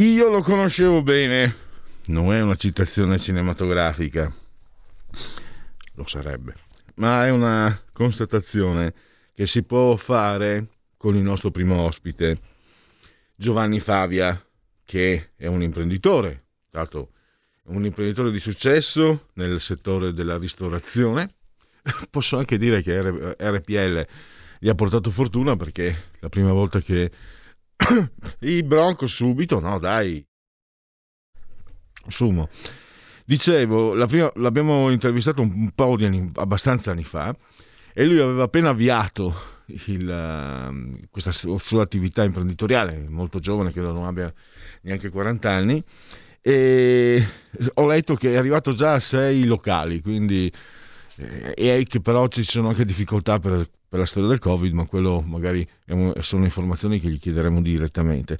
Io lo conoscevo bene, non è una citazione cinematografica, lo sarebbe, ma è una constatazione che si può fare con il nostro primo ospite, Giovanni Favia, che è un imprenditore, tra un imprenditore di successo nel settore della ristorazione. Posso anche dire che RPL gli ha portato fortuna perché la prima volta che i Bronco subito, no dai. Sumo. Dicevo, prima, l'abbiamo intervistato un po' di anni, abbastanza anni fa, e lui aveva appena avviato il, uh, questa sua attività imprenditoriale, molto giovane, credo non abbia neanche 40 anni, e ho letto che è arrivato già a sei locali, quindi e che però ci sono anche difficoltà per per la storia del Covid, ma quello magari sono informazioni che gli chiederemo direttamente.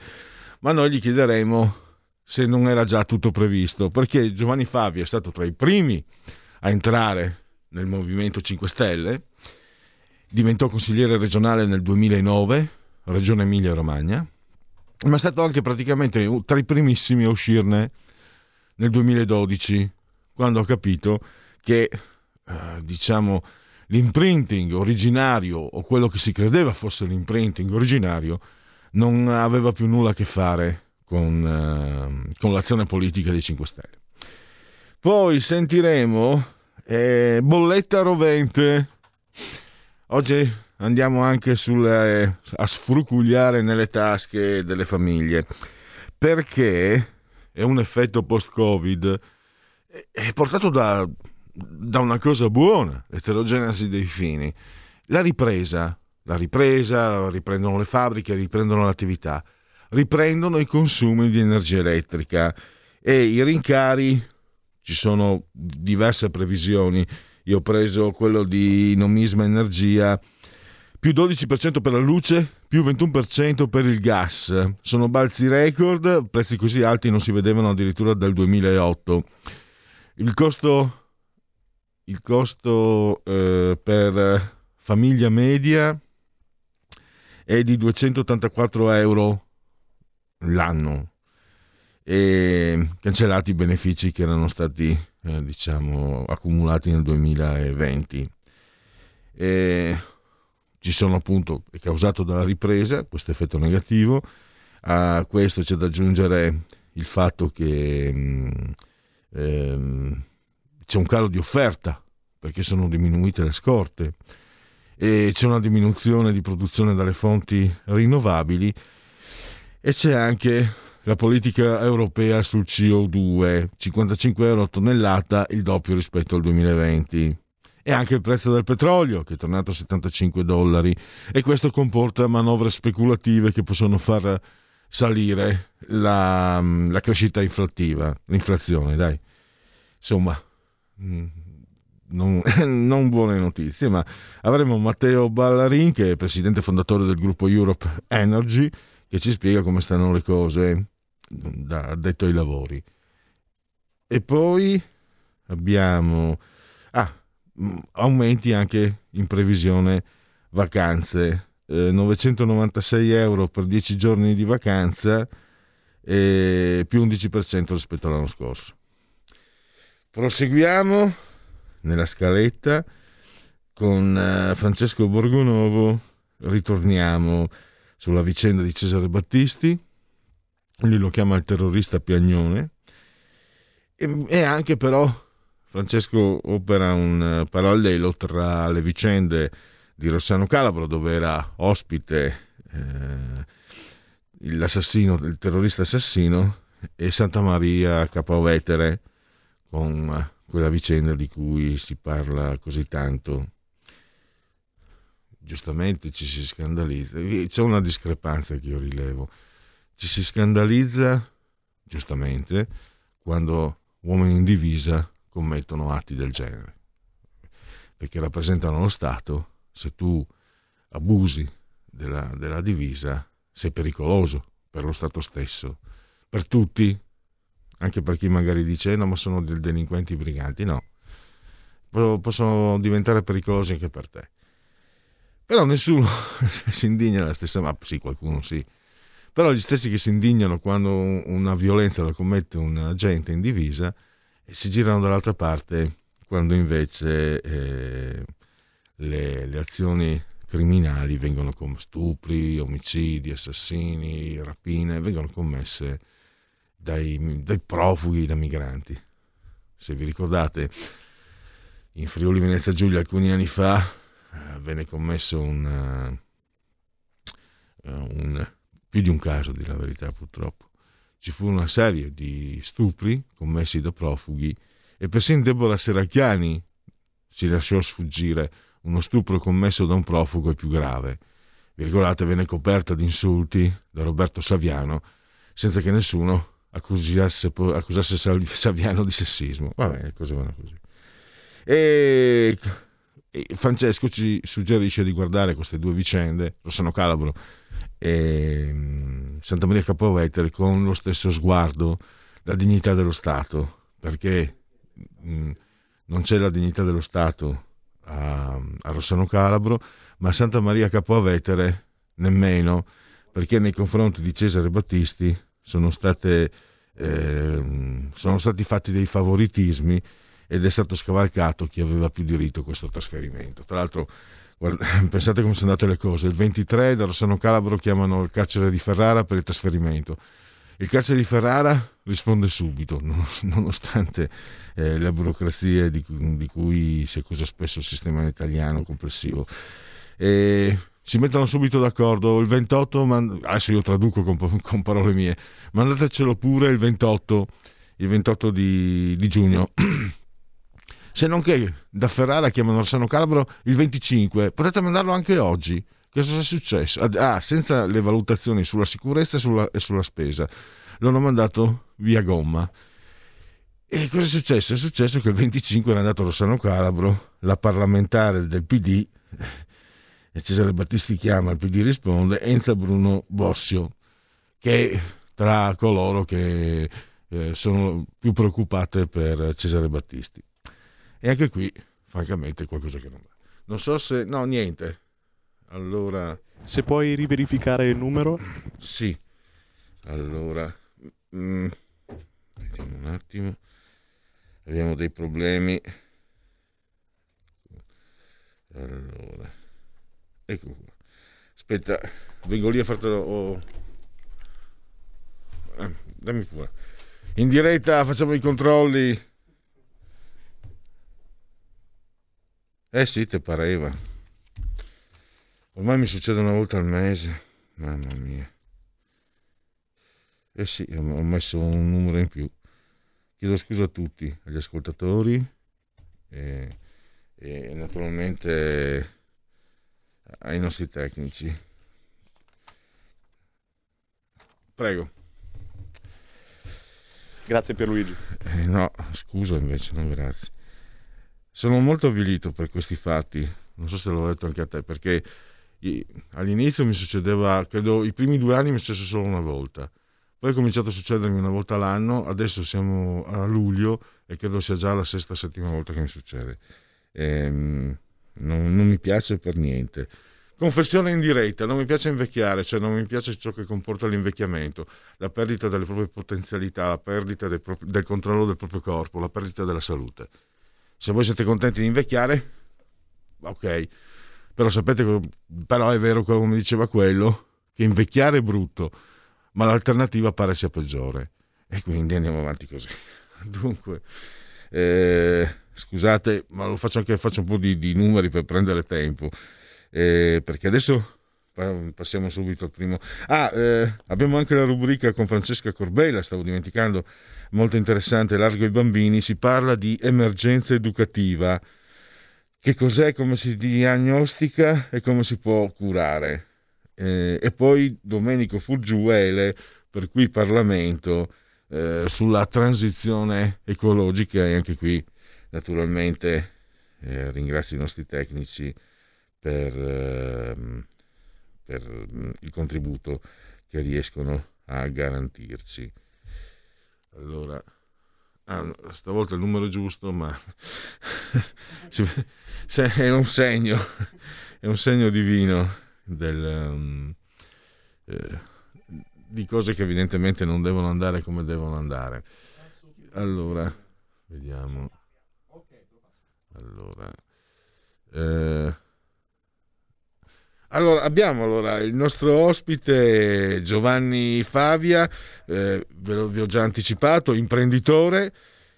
Ma noi gli chiederemo se non era già tutto previsto, perché Giovanni Favi è stato tra i primi a entrare nel Movimento 5 Stelle, diventò consigliere regionale nel 2009, Regione Emilia-Romagna, ma è stato anche praticamente tra i primissimi a uscirne nel 2012, quando ha capito che, eh, diciamo, l'imprinting originario o quello che si credeva fosse l'imprinting originario non aveva più nulla a che fare con, uh, con l'azione politica dei 5 Stelle. Poi sentiremo eh, Bolletta Rovente. Oggi andiamo anche sulle, a sfrucugliare nelle tasche delle famiglie perché è un effetto post-Covid è portato da, da una cosa buona, l'eterogenesi dei fini. La ripresa, la ripresa, riprendono le fabbriche, riprendono l'attività, riprendono i consumi di energia elettrica e i rincari, ci sono diverse previsioni, io ho preso quello di Nomisma Energia, più 12% per la luce, più 21% per il gas. Sono balzi record, prezzi così alti non si vedevano addirittura dal 2008. Il costo il costo eh, per famiglia media è di 284 euro l'anno e cancellati i benefici che erano stati eh, diciamo accumulati nel 2020 e ci sono appunto è causato dalla ripresa questo effetto negativo. A questo c'è da aggiungere il fatto che mm, ehm, c'è un calo di offerta perché sono diminuite le scorte e c'è una diminuzione di produzione dalle fonti rinnovabili e c'è anche la politica europea sul CO2, 55 euro a tonnellata, il doppio rispetto al 2020. E anche il prezzo del petrolio, che è tornato a 75 dollari, e questo comporta manovre speculative che possono far salire la, la crescita inflattiva, l'inflazione, dai. Insomma, Mm, non, non, buone notizie, ma avremo Matteo Ballarin, che è presidente fondatore del gruppo Europe Energy, che ci spiega come stanno le cose da addetto ai lavori. E poi abbiamo ah, mm, aumenti anche in previsione vacanze. Eh, 996 euro per 10 giorni di vacanza e più 11% rispetto all'anno scorso. Proseguiamo nella scaletta con uh, Francesco Borgonovo, ritorniamo sulla vicenda di Cesare Battisti, lui lo chiama il terrorista Piagnone, e, anche però Francesco opera un parallelo tra le vicende di Rossano Calabro, dove era ospite eh, l'assassino, il terrorista assassino, e Santa Maria Capovetere, con quella vicenda di cui si parla così tanto. Giustamente ci si scandalizza, c'è una discrepanza che io rilevo. Ci si scandalizza, giustamente, quando uomini in divisa commettono atti del genere, perché rappresentano lo Stato. Se tu abusi della, della divisa, sei pericoloso per lo Stato stesso, per tutti, anche per chi magari dice eh, no ma sono dei delinquenti briganti, no, possono diventare pericolosi anche per te. Però nessuno si indigna la stessa, ma sì, qualcuno sì. Però gli stessi che si indignano quando una violenza la commette un agente in divisa e si girano dall'altra parte quando invece eh, le, le azioni criminali vengono come stupri, omicidi, assassini, rapine, vengono commesse dai, dai profughi, da migranti. Se vi ricordate, in Friuli Venezia Giulia alcuni anni fa eh, venne commesso un, uh, un, più di un caso, di la verità purtroppo. Ci fu una serie di stupri commessi da profughi e persino Deborah Serracchiani si lasciò sfuggire uno stupro commesso da un profugo è più grave. Vi ricordate, venne coperta di insulti da Roberto Saviano senza che nessuno accusasse, accusasse Saviano di sessismo. Va bene, cose vanno così. E, e Francesco ci suggerisce di guardare queste due vicende, Rossano Calabro e mm, Santa Maria Capovetere, con lo stesso sguardo, la dignità dello Stato, perché mh, mm, non c'è la dignità dello Stato a, a Rossano Calabro, ma a Santa Maria Capovetere nemmeno, perché nei confronti di Cesare Battisti sono, state, eh, sono stati fatti dei favoritismi ed è stato scavalcato chi aveva più diritto a questo trasferimento. Tra l'altro, guarda, pensate come sono andate le cose. Il 23 da Rossano Calabro chiamano il carcere di Ferrara per il trasferimento. Il carcere di Ferrara risponde subito, nonostante eh, le burocrazie di, di, cui si accusa spesso il sistema italiano complessivo. E si mettono subito d'accordo il 28, man- adesso io traduco con, con, parole mie, mandatecelo pure il 28, il 28 di, di giugno. Se non che da Ferrara chiamano Orsano Calabro il 25, potete mandarlo anche oggi. Cosa è successo? Ah, senza le valutazioni sulla sicurezza e sulla, e sulla spesa. L'hanno mandato via gomma. E cosa è successo? È successo che il 25 è andato Rossano Calabro, la parlamentare del PD, Cesare Battisti chiama, il PD risponde, Enza Bruno Bossio, che è tra coloro che eh, sono più preoccupate per Cesare Battisti. E anche qui, francamente, qualcosa che non va. Non so se... no, niente. Allora... Se puoi riverificare il numero? Sì. Allora... Mm, vediamo un attimo. Abbiamo dei problemi. Allora... Ecco qua. Aspetta, vengo lì a fartelo. Oh. Eh, dammi pure. In diretta facciamo i controlli. Eh sì, te pareva. Ormai mi succede una volta al mese. Mamma mia. Eh sì, ho messo un numero in più. Chiedo scusa a tutti, agli ascoltatori e, e naturalmente ai nostri tecnici. Prego. Grazie Pierluigi. Eh, no, scusa invece, non grazie. Sono molto avvilito per questi fatti, non so se l'ho detto anche a te, perché all'inizio mi succedeva, credo i primi due anni mi è successo solo una volta, poi è cominciato a succedermi una volta l'anno, adesso siamo a luglio e credo sia già la sesta, settima volta che mi succede. Ehm, non, non mi piace per niente. Confessione in diretta, non mi piace invecchiare, cioè non mi piace ciò che comporta l'invecchiamento, la perdita delle proprie potenzialità, la perdita del, pro- del, controllo del proprio corpo, la perdita della salute. Se voi siete contenti di invecchiare, ok, però sapete, però è vero come diceva quello, che invecchiare è brutto, ma l'alternativa pare sia peggiore. E quindi andiamo avanti così. Dunque, Eh, scusate, ma lo faccio anche faccio un po' di, di numeri per prendere tempo, eh, perché adesso passiamo subito al primo. Ah, eh, abbiamo anche la rubrica con Francesca Corbella, stavo dimenticando, molto interessante, Largo ai bambini, si parla di emergenza educativa. Che cos'è, come si diagnostica e come si può curare. Eh, e poi Domenico Fuggiuele, per cui Parlamento, eh, sulla transizione ecologica e anche qui naturalmente eh, ringrazio i nostri tecnici per, ehm, per mm, il contributo che riescono a garantirci. Allora, ah, stavolta il numero giusto, ma è un segno, è un segno divino del, um, eh, di cose che evidentemente non devono andare come devono andare. Allora, vediamo. Allora, eh, allora, abbiamo allora, il nostro ospite Giovanni Favia, eh, ve lo vi ho già anticipato, imprenditore,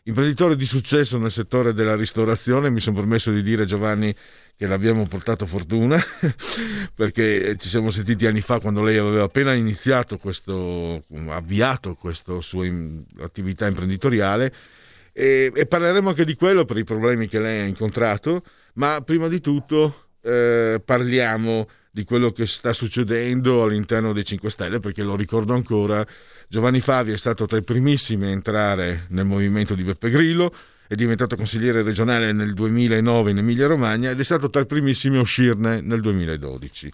imprenditore di successo nel settore della ristorazione. Mi sono permesso di dire, Giovanni, che l'abbiamo portato fortuna perché ci siamo sentiti anni fa quando lei aveva appena iniziato questo, avviato questa sua attività imprenditoriale e, e, parleremo anche di quello per i problemi che lei ha incontrato, ma prima di tutto eh, parliamo di quello che sta succedendo all'interno dei 5 Stelle, perché lo ricordo ancora, Giovanni Favi è stato tra i primissimi a entrare nel movimento di Beppe Grillo, è diventato consigliere regionale nel 2009 in Emilia Romagna ed è stato tra i primissimi a uscirne nel 2012.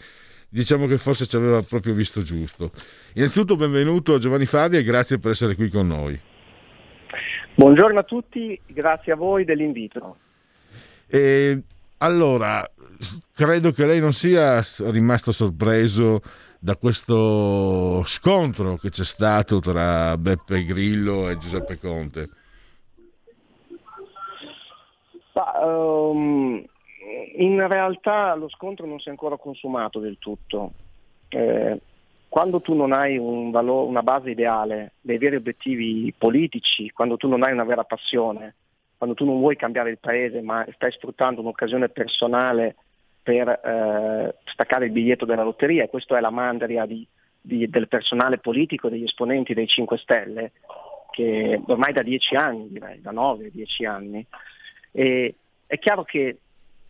Diciamo che forse ci aveva proprio visto giusto. Innanzitutto benvenuto a Giovanni Favi e grazie per essere qui con noi. Buongiorno a tutti, grazie a voi dell'invito. E allora, credo che lei non sia rimasto sorpreso da questo scontro che c'è stato tra Beppe Grillo e Giuseppe Conte. Ma, um, in realtà lo scontro non si è ancora consumato del tutto. Eh, quando tu non hai un valore, una base ideale, dei veri obiettivi politici, quando tu non hai una vera passione, quando tu non vuoi cambiare il paese ma stai sfruttando un'occasione personale per eh, staccare il biglietto della lotteria, e questa è la mandria di, di, del personale politico, degli esponenti dei 5 Stelle, che ormai da 10 anni, direi, da 9-10 anni, e è chiaro che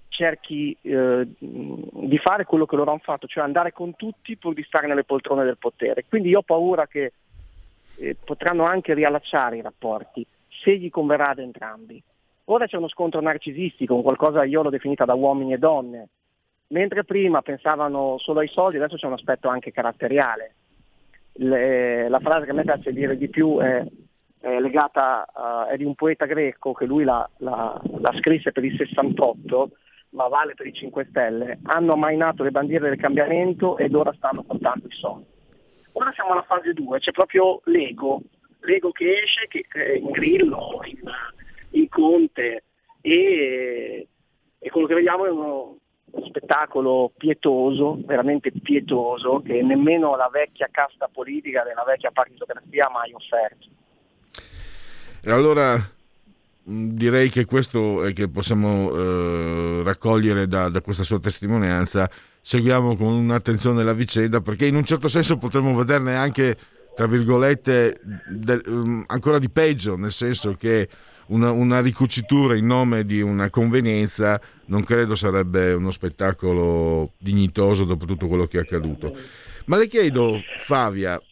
cerchi eh, di fare quello che loro hanno fatto, cioè andare con tutti pur di stare nelle poltrone del potere. Quindi io ho paura che eh, potranno anche riallacciare i rapporti se gli converrà ad entrambi. Ora c'è uno scontro narcisistico, un qualcosa io l'ho definita da uomini e donne, mentre prima pensavano solo ai soldi, adesso c'è un aspetto anche caratteriale. Le, la frase che a me piace dire di più è, è legata, uh, è di un poeta greco che lui la, la, la scrisse per il 68, ma vale per i 5 Stelle, hanno ammainato le bandiere del cambiamento ed ora stanno contando i soldi. Ora siamo alla fase 2, c'è proprio l'ego, l'ego che esce, che è in Grillo, in, in Conte e, e, quello che vediamo è uno, uno spettacolo pietoso, veramente pietoso, che nemmeno la vecchia casta politica della vecchia partitocrazia ha mai offerto. E allora direi che questo è che possiamo eh, raccogliere da, da, questa sua testimonianza. Seguiamo con un'attenzione la vicenda perché in un certo senso potremmo vederne anche tra virgolette, del, um, ancora di peggio, nel senso che una, una, ricucitura in nome di una convenienza non credo sarebbe uno spettacolo dignitoso dopo tutto quello che è accaduto. Ma le chiedo, Favia,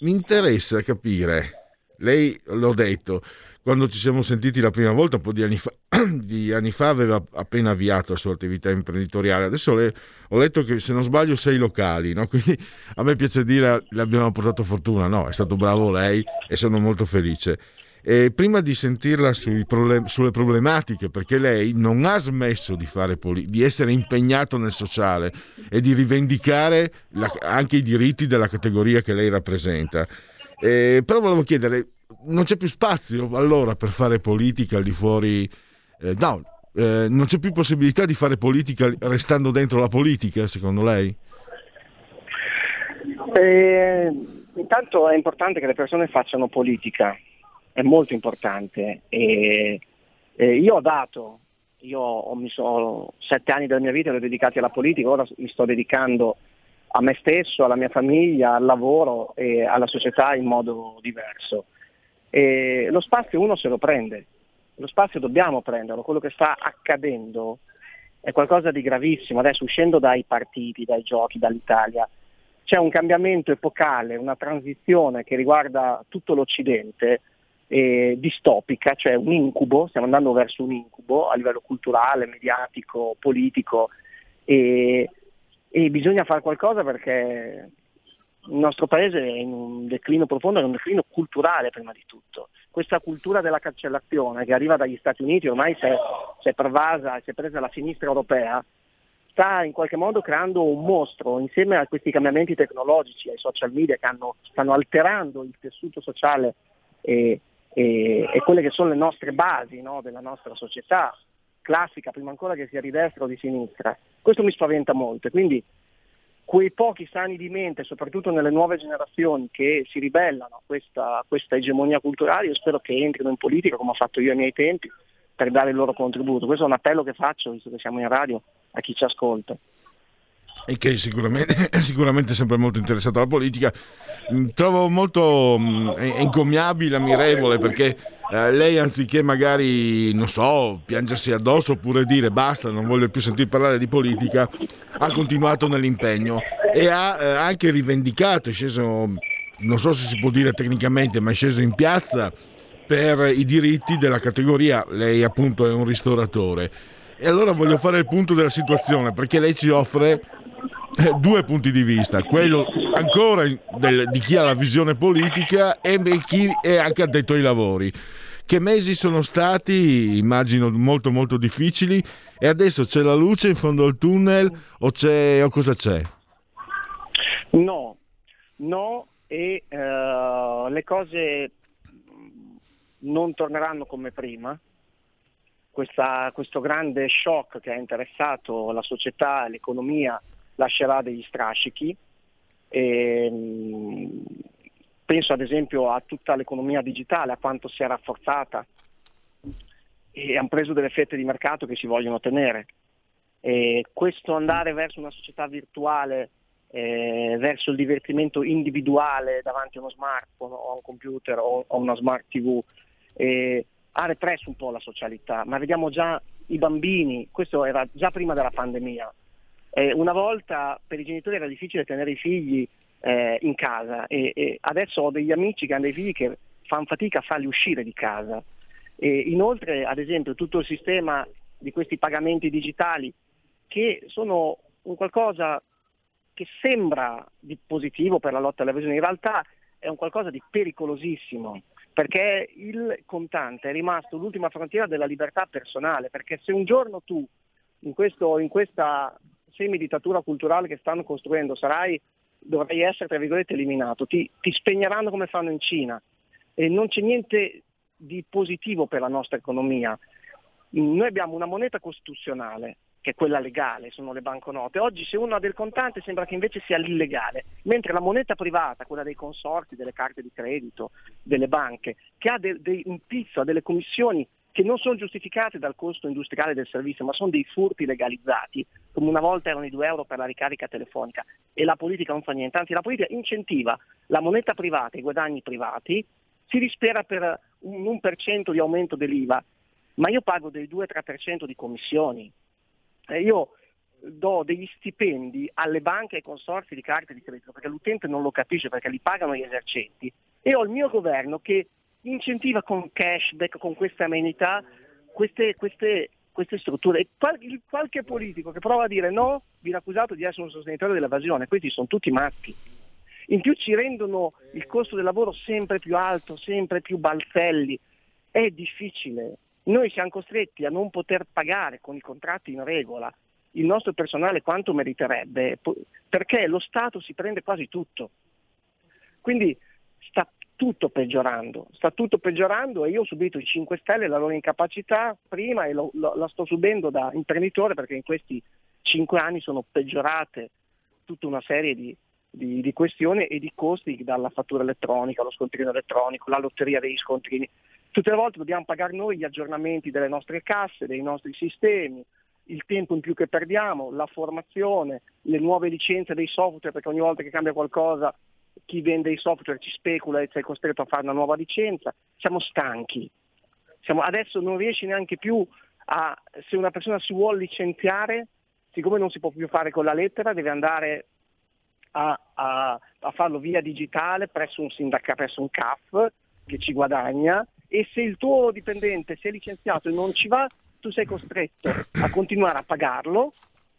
mi interessa capire, lei l'ho detto, quando ci siamo sentiti la prima volta, un po' di anni fa, di anni fa aveva appena avviato la sua attività imprenditoriale. Adesso le, ho letto che, se non sbaglio, sei locali, no? quindi a me piace dire le abbiamo portato fortuna. No, è stato bravo lei e sono molto felice. E prima di sentirla problem- sulle problematiche, perché lei non ha smesso di, poli- di essere impegnato nel sociale e di rivendicare la- anche i diritti della categoria che lei rappresenta. Eh, però volevo chiedere, non c'è più spazio allora per fare politica al di fuori... Eh, no, eh, non c'è più possibilità di fare politica restando dentro la politica, secondo lei? Eh, intanto è importante che le persone facciano politica, è molto importante. E Eh, io ho dato, io ho, mi sette anni della mia vita li ho dedicati alla politica, ora mi sto dedicando a me stesso, alla mia famiglia, al lavoro e alla società in modo diverso. E lo spazio uno se lo prende, lo spazio dobbiamo prenderlo, quello che sta accadendo è qualcosa di gravissimo, adesso uscendo dai partiti, dai giochi, dall'Italia, c'è un cambiamento epocale, una transizione che riguarda tutto l'Occidente, eh, distopica, cioè un incubo, stiamo andando verso un incubo a livello culturale, mediatico, politico e, e bisogna fare qualcosa perché il nostro paese è in un declino profondo, è un declino culturale prima di tutto. Questa cultura della cancellazione che arriva dagli Stati Uniti, ormai si è, si è pervasa, si è presa la sinistra europea, sta in qualche modo creando un mostro insieme a questi cambiamenti tecnologici, ai social media che hanno, stanno alterando il tessuto sociale e, e, e, quelle che sono le nostre basi no, della nostra società classica, prima ancora che sia di destra o di sinistra. Questo mi spaventa molto. Quindi quei pochi sani di mente, soprattutto nelle nuove generazioni che si ribellano a questa, questa egemonia culturale, io spero che entrino in politica come ho fatto io ai miei tempi per dare il loro contributo. Questo è un appello che faccio, visto che siamo in radio, a chi ci ascolta. E che sicuramente, è sicuramente sempre molto interessato alla politica. Mm, trovo molto mm, encomiabile, ammirevole, perché eh, lei anziché magari, non so, piangersi addosso oppure dire basta, non voglio più sentire parlare di politica, ha continuato nell'impegno e ha eh, anche rivendicato, è sceso, non so se si può dire tecnicamente, ma è sceso in piazza per i diritti della categoria. Lei appunto è un ristoratore. E allora voglio fare il punto della situazione perché lei ci offre eh, due punti di vista, quello ancora del, di chi ha la visione politica e chi è anche addetto ai lavori. Che mesi sono stati, immagino, molto molto difficili e adesso c'è la luce in fondo al tunnel o, c'è, o cosa c'è? No, no e uh, le cose non torneranno come prima. Questa, questo grande shock che ha interessato la società l'economia lascerà degli strascichi. E, ehm, penso ad esempio a tutta l'economia digitale, a quanto si è rafforzata e hanno preso delle fette di mercato che si vogliono tenere. E questo andare verso una società virtuale, eh, verso il divertimento individuale davanti a uno smartphone o a un computer o a una smart TV, eh, ha represso un po' la socialità, ma vediamo già i bambini, questo era già prima della pandemia, eh, una volta per i genitori era difficile tenere i figli eh, in casa e, e, adesso ho degli amici che hanno dei figli che fanno fatica a farli uscire di casa. E inoltre, ad esempio, tutto il sistema di questi pagamenti digitali che sono un qualcosa che sembra di positivo per la lotta all'evasione, in realtà è un qualcosa di pericolosissimo perché il contante è rimasto l'ultima frontiera della libertà personale, perché se un giorno tu in, questo, in questa semidittatura culturale che stanno costruendo sarai, dovrai essere tra virgolette eliminato, ti, ti spegneranno come fanno in Cina e non c'è niente di positivo per la nostra economia. Noi abbiamo una moneta costituzionale che è quella legale, sono le banconote. Oggi se uno ha del contante sembra che invece sia l'illegale, mentre la moneta privata, quella dei consorti, delle carte di credito, delle banche, che ha de- de- un pizzo, ha delle commissioni che non sono giustificate dal costo industriale del servizio, ma sono dei furti legalizzati, come una volta erano i 2 euro per la ricarica telefonica, e la politica non fa niente, anzi la politica incentiva la moneta privata, i guadagni privati, si dispera per un 1% di aumento dell'IVA, ma io pago del 2-3% di commissioni, eh, io do degli stipendi alle banche e ai consorsi di carte di credito perché l'utente non lo capisce perché li pagano gli esercenti. E ho il mio governo che incentiva con cashback, con queste amenità, queste, queste, queste strutture. E qualche politico che prova a dire no viene accusato di essere un sostenitore dell'evasione, questi sono tutti matti. In più ci rendono il costo del lavoro sempre più alto, sempre più balzelli. È difficile, noi siamo costretti a non poter pagare con i contratti in regola il nostro personale quanto meriterebbe, perché lo Stato si prende quasi tutto. Quindi tutto peggiorando, sta tutto peggiorando e io ho subito i 5 Stelle, la loro incapacità prima e lo, lo, la sto subendo da imprenditore perché in questi 5 anni sono peggiorate tutta una serie di, di, di questioni e di costi dalla fattura elettronica, lo scontrino elettronico, la lotteria degli scontrini. Tutte le volte dobbiamo pagare noi gli aggiornamenti delle nostre casse, dei nostri sistemi, il tempo in più che perdiamo, la formazione, le nuove licenze dei software, perché ogni volta che cambia qualcosa chi vende i software ci specula e sei costretto a fare una nuova licenza. Siamo stanchi. Siamo, adesso non riesci neanche più a, se una persona si vuole licenziare, siccome non si può più fare con la lettera, deve andare a, a, a farlo via digitale presso un sindacato, presso un CAF che ci guadagna e se il tuo dipendente si è licenziato e non ci va, tu sei costretto a continuare a pagarlo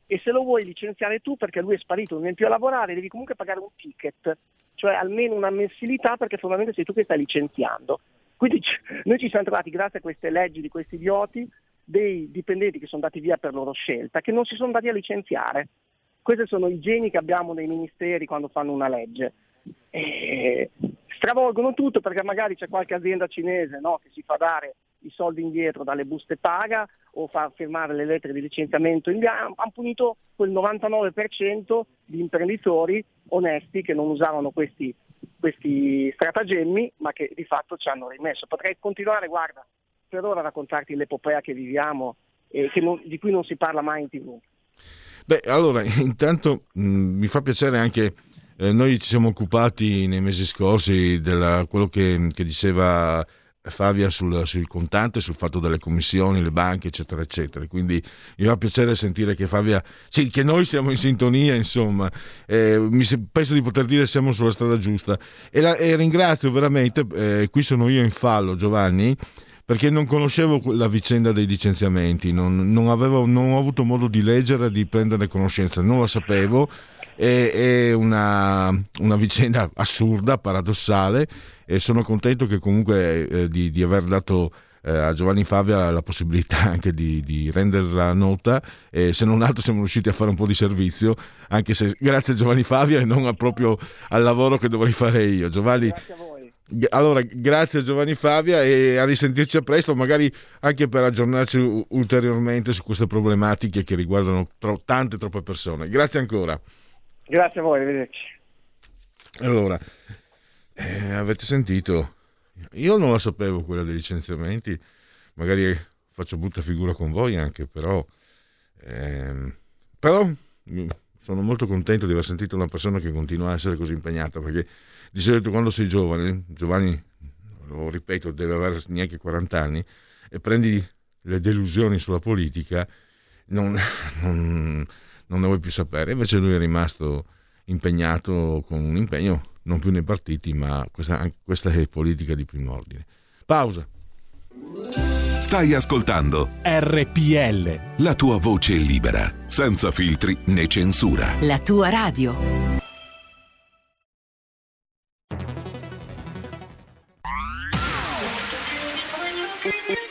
e se lo vuoi licenziare tu perché lui è sparito, non viene più a lavorare, devi comunque pagare un ticket, cioè almeno una mensilità perché fondamentalmente sei tu che stai licenziando. Quindi noi ci siamo trovati, grazie a queste leggi di questi idioti, dei dipendenti che sono andati via per loro scelta, che non si sono andati a licenziare. Questi sono i geni che abbiamo nei ministeri quando fanno una legge. E stravolgono tutto perché magari c'è qualche azienda cinese no, che si fa dare i soldi indietro dalle buste paga o fa firmare le lettere di licenziamento in bianco, hanno punito quel 99% di imprenditori onesti che non usavano questi, questi stratagemmi ma che di fatto ci hanno rimesso. Potrei continuare, guarda, per ora a raccontarti l'epopea che viviamo e che non, di cui non si parla mai in tv. Beh, allora, intanto mh, mi fa piacere anche, eh, noi ci siamo occupati nei mesi scorsi di quello che, che, diceva Favia sul, sul, contante, sul fatto delle commissioni, le banche, eccetera, eccetera. Quindi mi fa piacere sentire che Favia, sì, che noi siamo in sintonia, insomma, eh, mi, penso di poter dire siamo sulla strada giusta. E, la, e ringrazio veramente, eh, qui sono io in fallo, Giovanni, perché non conoscevo la vicenda dei licenziamenti, non, non, avevo, non ho avuto modo di leggere, di prendere conoscenza, non la sapevo. È, è una, una, vicenda assurda, paradossale e sono contento che comunque eh, di, di, aver dato eh, a Giovanni Favia la possibilità anche di, di renderla nota e se non altro siamo riusciti a fare un po' di servizio anche se grazie a Giovanni Favia e non proprio al lavoro che dovrei fare io. Giovanni. Allora, grazie Giovanni Favia e a risentirci a presto, magari anche per aggiornarci ulteriormente su queste problematiche che riguardano tro- tante, troppe persone. Grazie ancora. Grazie a voi, arrivederci. Allora, eh, avete sentito? Io non la sapevo quella dei licenziamenti, magari faccio brutta figura con voi anche, però, ehm, però sono molto contento di aver sentito una persona che continua a essere così impegnata perché di solito quando sei giovane, Giovanni, lo ripeto, deve avere neanche 40 anni, e prendi le delusioni sulla politica, non, non, non ne vuoi più sapere. Invece lui è rimasto impegnato con un impegno non più nei partiti, ma questa, questa è politica di primo ordine. Pausa. Stai ascoltando RPL. La tua voce libera, senza filtri né censura. La tua radio.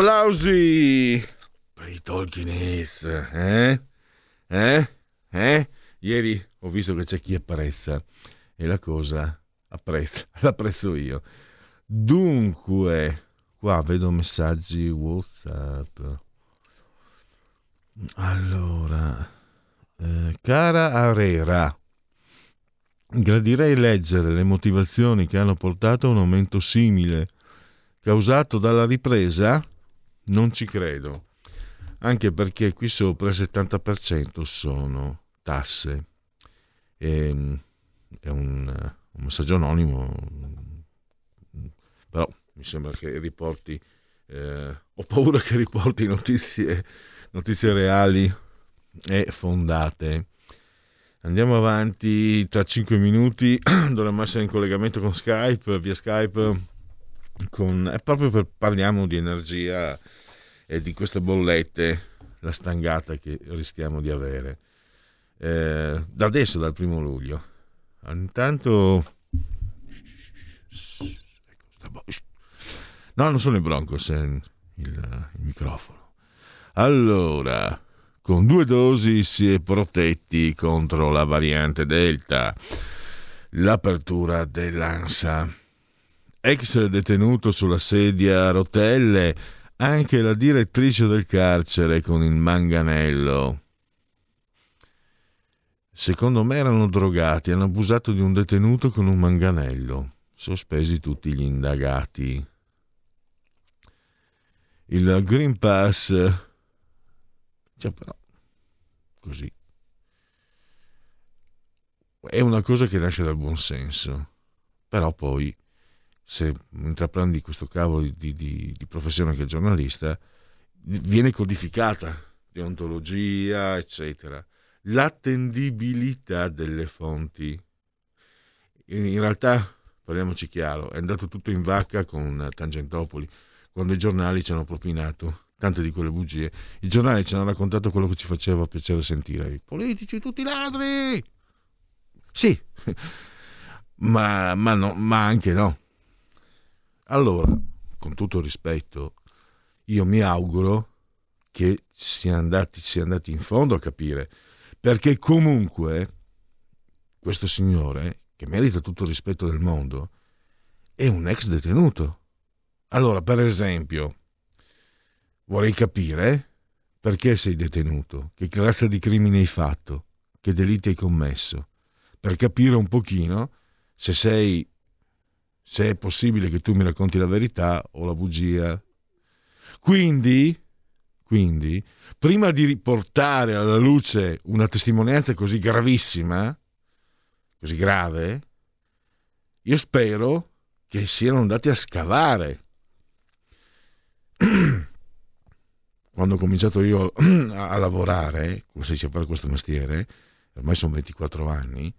Applausi per i Tolkienes, eh? Eh? Eh? Ieri ho visto che c'è chi apprezza e la cosa apprezza, l'apprezzo io. Dunque, qua vedo messaggi WhatsApp. Allora, eh, cara Arera, gradirei leggere le motivazioni che hanno portato a un aumento simile causato dalla ripresa? Non ci credo, anche perché qui sopra il 70% sono tasse. E, è un, un messaggio anonimo, però mi sembra che riporti, eh, ho paura che riporti notizie, notizie reali e fondate. Andiamo avanti, tra 5 minuti dovremmo essere in collegamento con Skype, via Skype, con, è proprio per parliamo di energia e di queste bollette, la stangata che rischiamo di avere. Eh, da adesso, dal primo luglio. Intanto... No, non sono i Broncos, è il, il microfono. Allora, con due dosi si è protetti contro la variante Delta. L'apertura dell'ANSA. Ex detenuto sulla sedia a rotelle, anche la direttrice del carcere con il manganello. Secondo me erano drogati, hanno abusato di un detenuto con un manganello. Sospesi tutti gli indagati. Il Green Pass, cioè però, così, è una cosa che nasce dal buonsenso, però poi se intraprendi questo cavolo di, di, di professione che è giornalista, viene codificata deontologia, eccetera. L'attendibilità delle fonti. In realtà, parliamoci chiaro, è andato tutto in vacca con Tangentopoli, quando i giornali ci hanno propinato tante di quelle bugie. I giornali ci hanno raccontato quello che ci faceva piacere sentire. I politici, tutti ladri! Sì, ma, ma, no, ma anche no. Allora, con tutto rispetto, io mi auguro che sia andati, sia andati in fondo a capire, perché comunque questo signore, che merita tutto il rispetto del mondo, è un ex detenuto. Allora, per esempio, vorrei capire perché sei detenuto, che razza di crimine hai fatto, che delitti hai commesso, per capire un pochino se sei se è possibile che tu mi racconti la verità o la bugia. Quindi, quindi, prima di riportare alla luce una testimonianza così gravissima, così grave, io spero che siano andati a scavare. Quando ho cominciato io a lavorare, come si dice a fare questo mestiere, ormai sono 24 anni,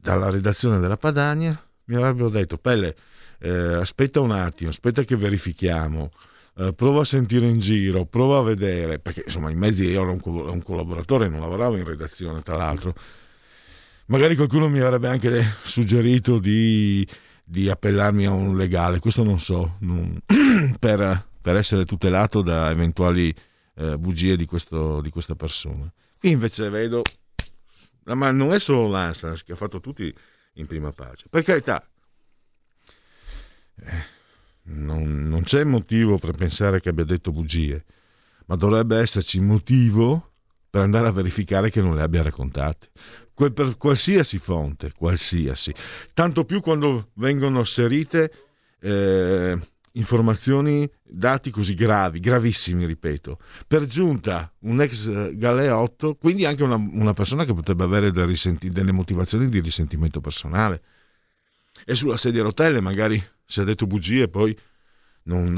dalla redazione della Padania mi avrebbero detto, Pelle, eh, aspetta un attimo, aspetta che verifichiamo, eh, prova a sentire in giro, prova a vedere, perché insomma in mezzi io ero un, co- un collaboratore, non lavoravo in redazione tra l'altro, magari qualcuno mi avrebbe anche suggerito di, di appellarmi a un legale, questo non so, non, per, per, essere tutelato da eventuali eh, bugie di, questo, di questa persona. Qui invece vedo, ma non è solo l'Ansans che ha fatto tutti in prima pace. Per carità, eh, non, non, c'è motivo per pensare che abbia detto bugie, ma dovrebbe esserci motivo per andare a verificare che non le abbia raccontate. Que- per qualsiasi fonte, qualsiasi. Tanto più quando vengono asserite eh, informazioni, dati così gravi, gravissimi, ripeto. Per giunta un ex galeotto, quindi anche una, una persona che potrebbe avere delle, risenti- delle motivazioni di risentimento personale. E sulla sedia a rotelle magari si è detto bugie, poi non,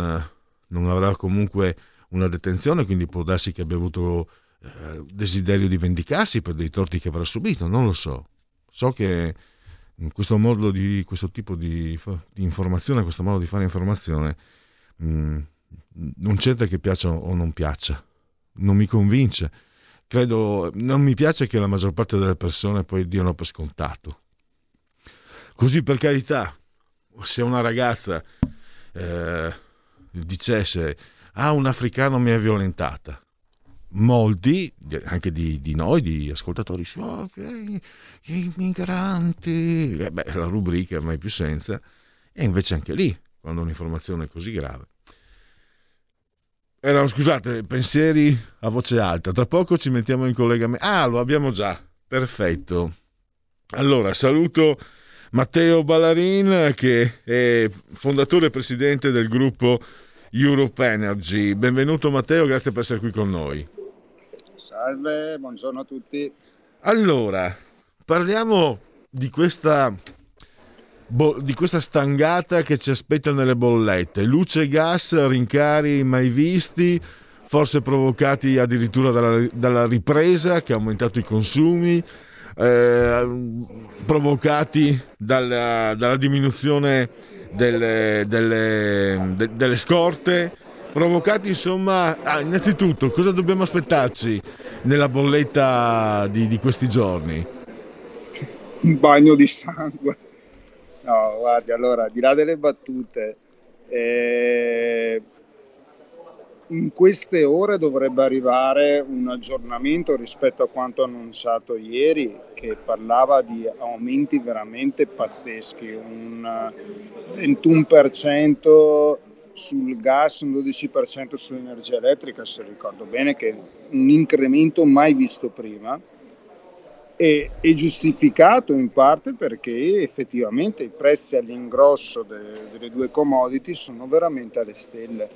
non, avrà comunque una detenzione, quindi può darsi che abbia avuto eh, desiderio di vendicarsi per dei torti che avrà subito, non lo so. So che questo modo di questo tipo di, di informazione, questo modo di fare informazione, mh, mm, non c'è che piaccia o non piaccia, non mi convince. Credo, non mi piace che la maggior parte delle persone poi diano per scontato. Così per carità, se una ragazza eh, dicesse ah un africano mi ha violentata molti anche di, di noi di ascoltatori oh, okay, i migranti eh, beh, la rubrica mai più senza. E invece anche lì quando un'informazione è così grave. Erano scusate pensieri a voce alta. Tra poco ci mettiamo in collegamento. Ah lo abbiamo già. Perfetto. Allora saluto Matteo Ballarin che è fondatore e presidente del gruppo Europe Energy. Benvenuto Matteo, grazie per essere qui con noi. Salve, buongiorno a tutti. Allora, parliamo di questa, di questa stangata che ci aspetta nelle bollette. Luce e gas, rincari mai visti, forse provocati addirittura dalla, dalla ripresa che ha aumentato i consumi eh, provocati dalla, dalla diminuzione delle, delle, de, delle, scorte, provocati insomma, ah, innanzitutto cosa dobbiamo aspettarci nella bolletta di, di questi giorni? Un bagno di sangue. No, guardi, allora, di là delle battute, eh, in queste ore dovrebbe arrivare un aggiornamento rispetto a quanto annunciato ieri che parlava di aumenti veramente pazzeschi, un 21% sul gas, un 12% sull'energia elettrica, se ricordo bene, che è un incremento mai visto prima e è giustificato in parte perché effettivamente i prezzi all'ingrosso de, delle due commodity sono veramente alle stelle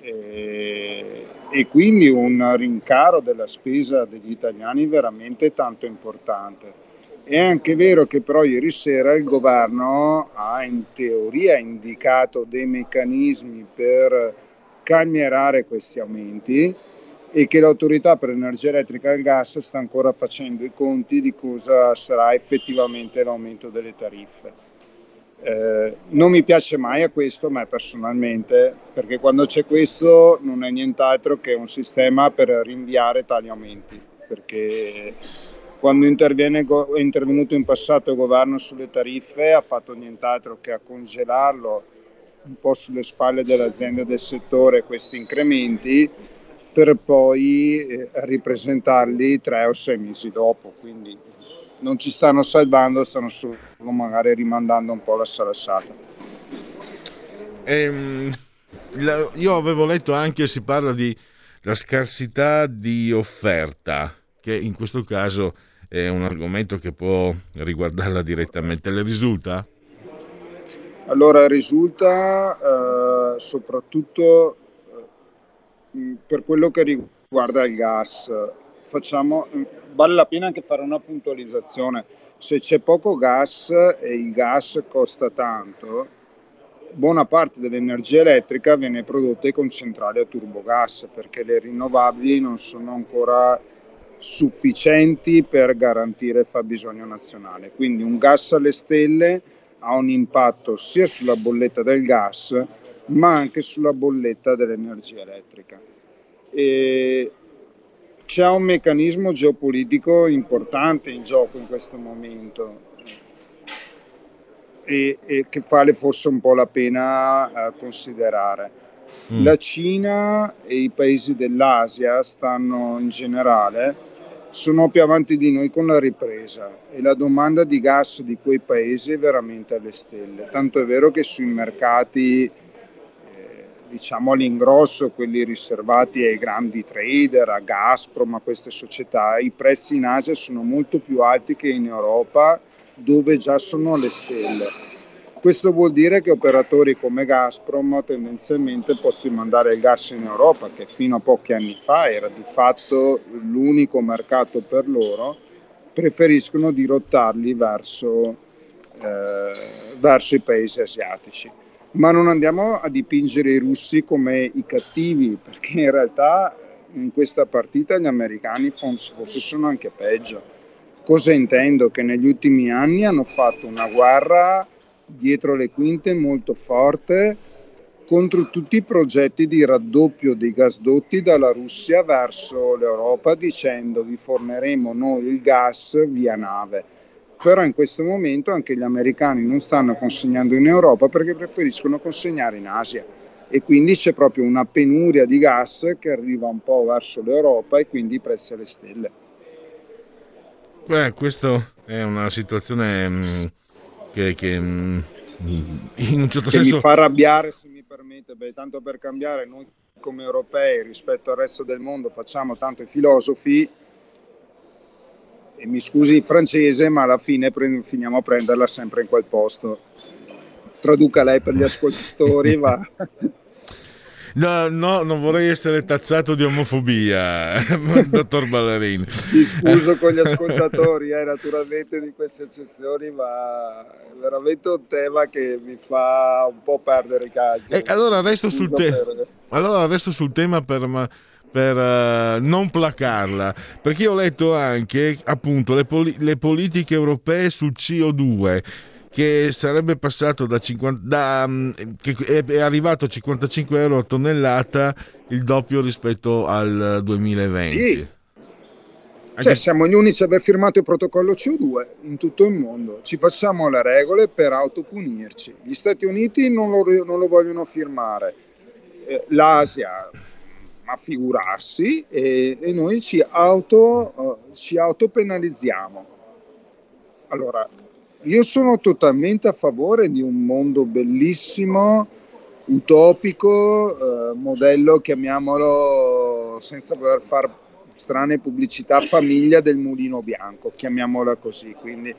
e, e quindi un rincaro della spesa degli italiani veramente tanto importante. È anche vero che però ieri sera il governo ha in teoria indicato dei meccanismi per calmierare questi aumenti e che l'autorità per l'energia elettrica e il gas sta ancora facendo i conti di cosa sarà effettivamente l'aumento delle tariffe. Eh, non mi piace mai a questo, a me personalmente, perché quando c'è questo non è nient'altro che un sistema per rinviare tali aumenti, perché quando è intervenuto in passato il governo sulle tariffe ha fatto nient'altro che a congelarlo un po' sulle spalle delle aziende del settore questi incrementi per poi eh, ripresentarli tre o sei mesi dopo. Quindi non ci stanno salvando, stanno solo magari rimandando un po' la salassata. Ehm, io avevo letto anche, si parla di la scarsità di offerta, che in questo caso è un argomento che può riguardarla direttamente. Le risulta? Allora risulta eh, soprattutto eh, per quello che riguarda il gas, facciamo, vale la pena anche fare una puntualizzazione. Se c'è poco gas e il gas costa tanto, buona parte dell'energia elettrica viene prodotta con centrali a turbogas perché le rinnovabili non sono ancora sufficienti per garantire il fabbisogno nazionale. Quindi un gas alle stelle ha un impatto sia sulla bolletta del gas ma anche sulla bolletta dell'energia elettrica. E c'è un meccanismo geopolitico importante in gioco in questo momento e, e che vale forse un po' la pena eh, considerare. Mm. La Cina e i paesi dell'Asia stanno in generale sono più avanti di noi con la ripresa e la domanda di gas di quei paesi è veramente alle stelle. Tanto è vero che sui mercati, eh, diciamo all'ingrosso, quelli riservati ai grandi trader, a Gazprom, a queste società, i prezzi in Asia sono molto più alti che in Europa, dove già sono alle stelle. Questo vuol dire che operatori come Gazprom tendenzialmente possono mandare il gas in Europa, che fino a pochi anni fa era di fatto l'unico mercato per loro, preferiscono dirottarli verso, eh, verso i paesi asiatici. Ma non andiamo a dipingere i russi come i cattivi, perché in realtà in questa partita gli americani forse sono anche peggio. Cosa intendo? Che negli ultimi anni hanno fatto una guerra dietro le quinte molto forte contro tutti i progetti di raddoppio dei gasdotti dalla Russia verso l'Europa dicendo vi forneremo noi il gas via nave. Però in questo momento anche gli americani non stanno consegnando in Europa perché preferiscono consegnare in Asia e quindi c'è proprio una penuria di gas che arriva un po' verso l'Europa e quindi i prezzi alle stelle. Beh, questa è una situazione mm, che, che, mm, in un certo che senso mi fa arrabbiare se mi permette, beh, tanto per cambiare noi come europei rispetto al resto del mondo facciamo tanto i filosofi. E mi scusi il francese ma alla fine pre- finiamo a prenderla sempre in quel posto. Traduca lei per gli ascoltatori va No, no, non vorrei essere tacciato di omofobia, dottor Ballerini. mi scuso con gli ascoltatori eh, naturalmente di queste eccezioni ma è veramente un tema che mi fa un po' perdere i calci E allora resto sul, te- allora resto sul tema per, ma- per, eh, non placarla, perché io ho letto anche appunto le, poli- le politiche europee sul CO2 che sarebbe passato da 50 da, mm, che è, arrivato a 55 euro a tonnellata il doppio rispetto al 2020 Sì. Cioè, siamo gli unici a aver firmato il protocollo CO2 in tutto il mondo. Ci facciamo le regole per autopunirci. Gli Stati Uniti non lo, non lo vogliono firmare, Eh, l'Asia, ma figurarsi, e, e noi ci, auto, eh, ci autopenalizziamo. Allora, io sono totalmente a favore di un mondo bellissimo, utopico, eh, modello, chiamiamolo, senza voler fare strane pubblicità, famiglia del mulino bianco, chiamiamola così. Quindi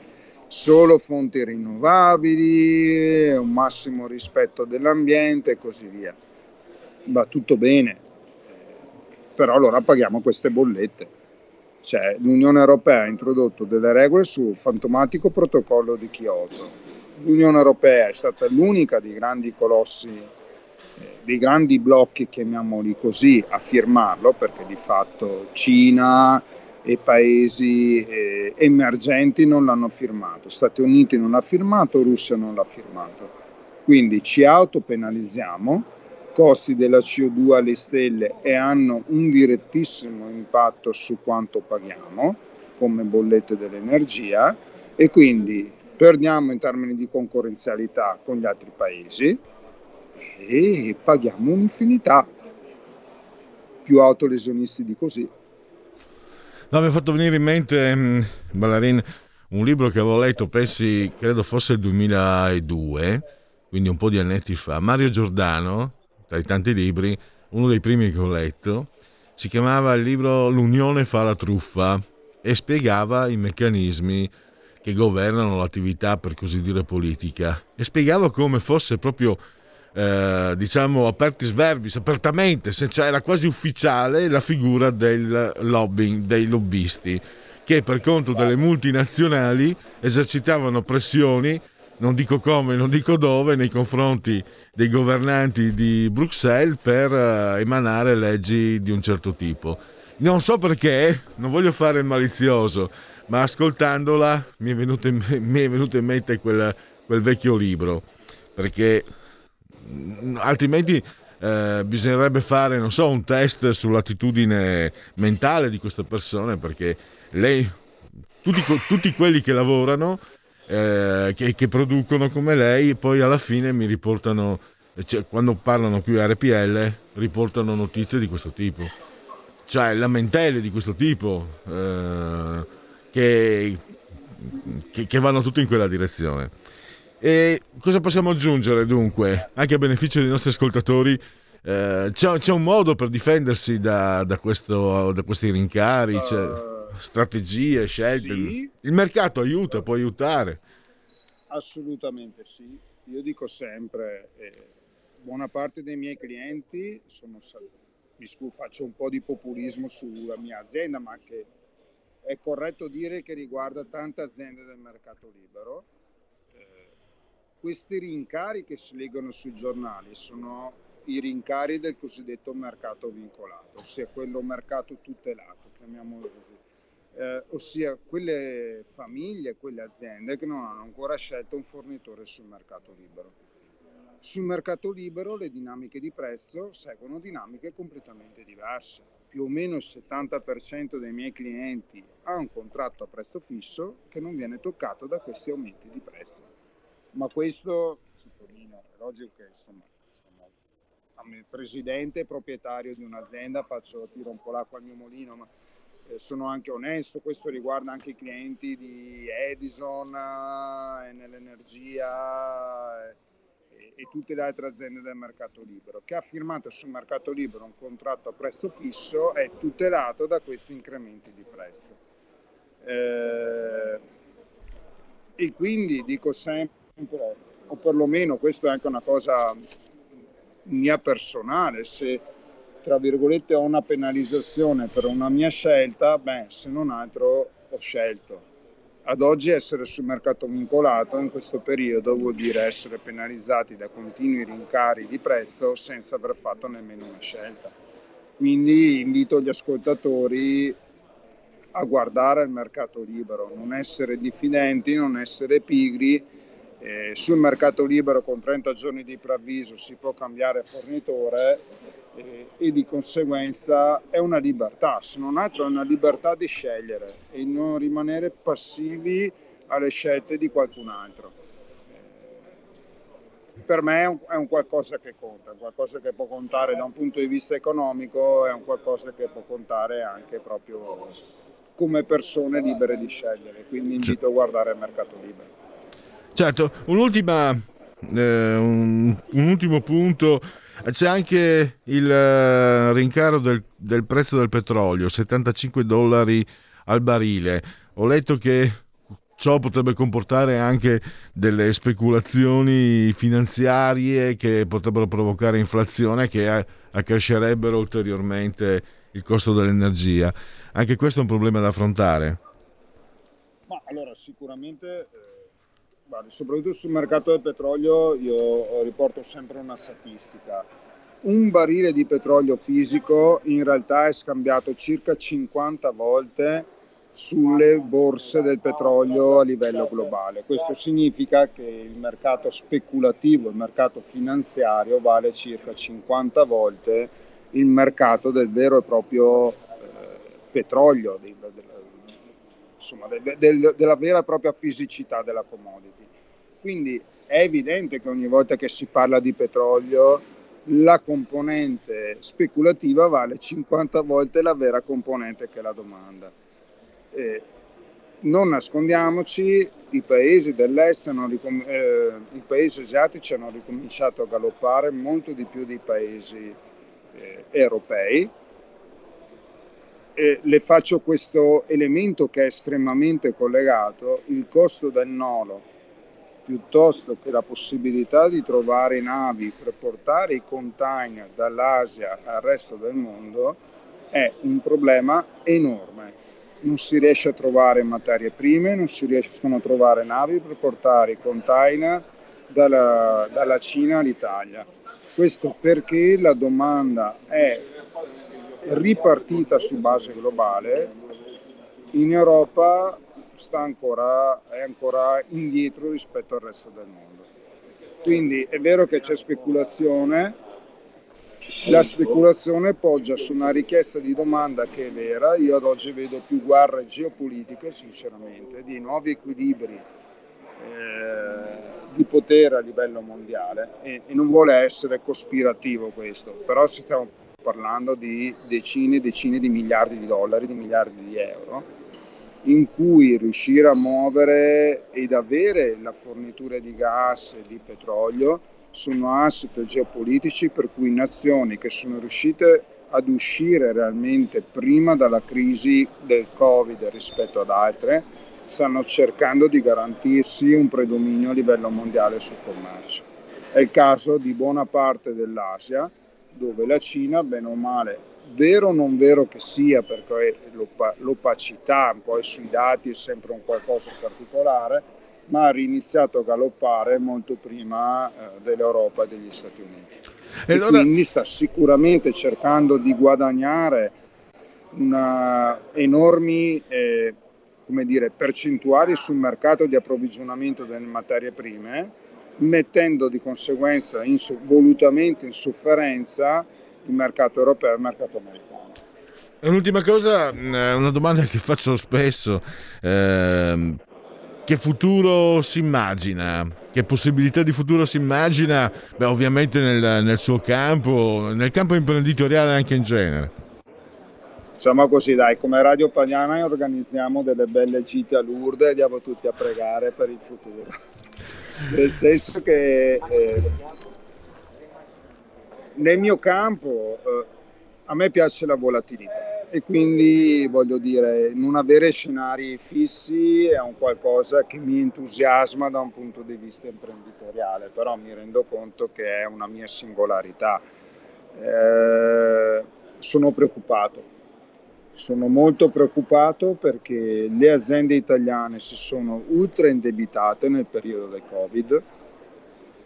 solo fonti rinnovabili, un massimo rispetto dell'ambiente e così via. Va tutto bene, però allora paghiamo queste bollette. Cioè, L'Unione Europea ha introdotto delle regole sul fantomatico protocollo di Kyoto. L'Unione Europea è stata l'unica dei grandi colossi, eh, dei grandi blocchi, chiamiamoli così, a firmarlo, perché di fatto Cina e paesi eh, emergenti non l'hanno firmato, Stati Uniti non l'ha firmato, Russia non l'ha firmato. Quindi ci autopenalizziamo, costi della CO2 alle stelle e hanno un direttissimo impatto su quanto paghiamo come bollette dell'energia e quindi perdiamo in termini di concorrenzialità con gli altri paesi e paghiamo un'infinità. Più autolesionisti di così. No, mi ha fatto venire in mente, mh, Ballarin, un libro che avevo letto, pensi, credo fosse il 2002, quindi un po' di annetti fa. Mario Giordano, tra i tanti libri, uno dei primi che ho letto, si chiamava il libro L'unione fa la truffa e spiegava i meccanismi che governano l'attività, per così dire, politica. E spiegava come fosse proprio eh, diciamo apertis verbis, apertamente, se cioè era quasi ufficiale la figura del lobbying, dei lobbisti, che per conto delle multinazionali esercitavano pressioni, non dico come, non dico dove, nei confronti dei governanti di Bruxelles per eh, emanare leggi di un certo tipo. Non so perché, non voglio fare il malizioso, ma ascoltandola mi è venuto in, mi è venuto in mente quel, quel vecchio libro, perché altrimenti eh, bisognerebbe fare, non so, un test sull'attitudine mentale di queste persone perché lei, tutti, tutti quelli che lavorano, eh, che, che, producono come lei, poi alla fine mi riportano, cioè, quando parlano qui a RPL, riportano notizie di questo tipo. Cioè lamentele di questo tipo eh, che, che, che vanno tutti in quella direzione. E cosa possiamo aggiungere dunque? Anche a beneficio dei nostri ascoltatori, eh, c'è, c'è, un modo per difendersi da, da, questo, da questi rincari, uh, strategie, scelte. Sì. Il mercato aiuta, può aiutare. Assolutamente sì. Io dico sempre, eh, buona parte dei miei clienti sono faccio un po' di populismo sulla mia azienda, ma che è corretto dire che riguarda tante aziende del mercato libero questi rincari che si leggono sui giornali sono i rincari del cosiddetto mercato vincolato, ossia quello mercato tutelato, chiamiamolo così. Eh, ossia quelle famiglie, quelle aziende che non hanno ancora scelto un fornitore sul mercato libero. Sul mercato libero le dinamiche di prezzo seguono dinamiche completamente diverse. Più o meno il 70% dei miei clienti ha un contratto a prezzo fisso che non viene toccato da questi aumenti di prezzo ma questo sottolineo, è logico che insomma, sono presidente e proprietario di un'azienda, faccio tiro un po' l'acqua al mio mulino, ma sono anche onesto, questo riguarda anche i clienti di Edison, eh, nell'energia eh, e, e, tutte le altre aziende del mercato libero, che ha firmato sul mercato libero un contratto a prezzo fisso è tutelato da questi incrementi di prezzo. Eh, e quindi dico sempre o perlomeno questa è anche una cosa mia personale, se tra virgolette ho una penalizzazione per una mia scelta, beh, se non altro ho scelto. Ad oggi essere sul mercato vincolato in questo periodo vuol dire essere penalizzati da continui rincari di prezzo senza aver fatto nemmeno una scelta. Quindi invito gli ascoltatori a guardare il mercato libero, non essere diffidenti, non essere pigri eh, sul mercato libero con 30 giorni di preavviso si può cambiare fornitore eh, e di conseguenza è una libertà, se non altro è una libertà di scegliere e non rimanere passivi alle scelte di qualcun altro. Eh, per me è un, è un, qualcosa che conta, qualcosa che può contare da un punto di vista economico, è un qualcosa che può contare anche proprio come persone libere di scegliere, quindi invito a guardare il mercato libero. Certo, un'ultima, eh, un, un, ultimo punto, c'è anche il uh, rincaro del, del, prezzo del petrolio, 75 dollari al barile. Ho letto che ciò potrebbe comportare anche delle speculazioni finanziarie che potrebbero provocare inflazione che accrescerebbero ulteriormente il costo dell'energia. Anche questo è un problema da affrontare. Ma allora sicuramente eh, Guarda, soprattutto sul mercato del petrolio io riporto sempre una statistica. Un barile di petrolio fisico in realtà è scambiato circa 50 volte sulle borse del petrolio a livello globale. Questo significa che il mercato speculativo, il mercato finanziario vale circa 50 volte il mercato del vero e proprio eh, petrolio, del, del, insomma, del, della vera e propria fisicità della commodity. quindi è evidente che ogni volta che si parla di petrolio la componente speculativa vale 50 volte la vera componente che è la domanda. Eh, non nascondiamoci, i paesi dell'est, hanno ricom- eh, i paesi asiatici hanno ricominciato a galoppare molto di più dei paesi eh, europei. E le faccio questo elemento che è estremamente collegato, il costo del nolo piuttosto che la possibilità di trovare navi per portare i container dall'Asia al resto del mondo è un problema enorme. Non si riesce a trovare materie prime, non si riescono a trovare navi per portare i container dalla, dalla Cina all'Italia. Questo perché la domanda è ripartita su base globale. In Europa sta ancora, è ancora indietro rispetto al resto del mondo. Quindi è vero che c'è speculazione, la speculazione poggia su una richiesta di domanda che è vera, io ad oggi vedo più guerre geopolitiche sinceramente, di nuovi equilibri eh, di potere a livello mondiale e, e non vuole essere cospirativo questo, però stiamo parlando di decine e decine di miliardi di dollari, di miliardi di euro in cui riuscire a muovere ed avere la fornitura di gas e di petrolio sono asset geopolitici per cui nazioni che sono riuscite ad uscire realmente prima dalla crisi del Covid rispetto ad altre stanno cercando di garantirsi un predominio a livello mondiale sul commercio. È il caso di buona parte dell'Asia dove la Cina, bene o male, vero o non vero che sia, perché l'opa- l'opacità poi sui dati è sempre un qualcosa di particolare, ma ha riniziato a galoppare molto prima eh, dell'Europa e degli Stati Uniti. E, e allora... quindi sta sicuramente cercando di guadagnare una enormi eh, come dire, percentuali sul mercato di approvvigionamento delle materie prime, mettendo di conseguenza in, volutamente in sofferenza il mercato europeo e il mercato americano. Un'ultima cosa, eh, una domanda che faccio spesso. Eh, che futuro si immagina? Che possibilità di futuro si immagina? Beh, ovviamente nel, nel suo campo, nel campo imprenditoriale anche in genere. Diciamo così, dai, come Radio Pagliana organizziamo delle belle gite a Lourdes e andiamo tutti a pregare per il futuro. Nel senso che eh, nel mio campo eh, a me piace la volatilità e quindi voglio dire non avere scenari fissi è un qualcosa che mi entusiasma da un punto di vista imprenditoriale, però mi rendo conto che è una mia singolarità. Eh, sono preoccupato, sono molto preoccupato perché le aziende italiane si sono ultra indebitate nel periodo del Covid,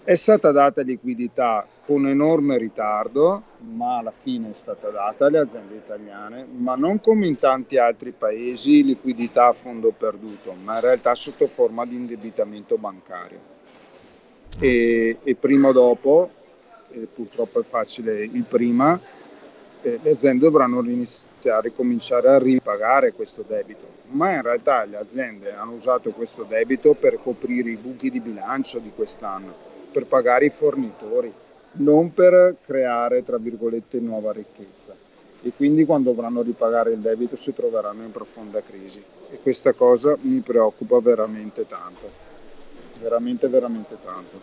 è stata data liquidità con enorme ritardo, ma alla fine è stata data alle aziende italiane, ma non come in tanti altri paesi liquidità a fondo perduto, ma in realtà sotto forma di indebitamento bancario. E, e prima o dopo, e purtroppo è facile il prima, eh, le aziende dovranno iniziare a cominciare a ripagare questo debito, ma in realtà le aziende hanno usato questo debito per coprire i buchi di bilancio di quest'anno, per pagare i fornitori non per creare, tra virgolette, nuova ricchezza. E quindi quando dovranno ripagare il debito si troveranno in profonda crisi. E questa cosa mi preoccupa veramente tanto. Veramente, veramente tanto.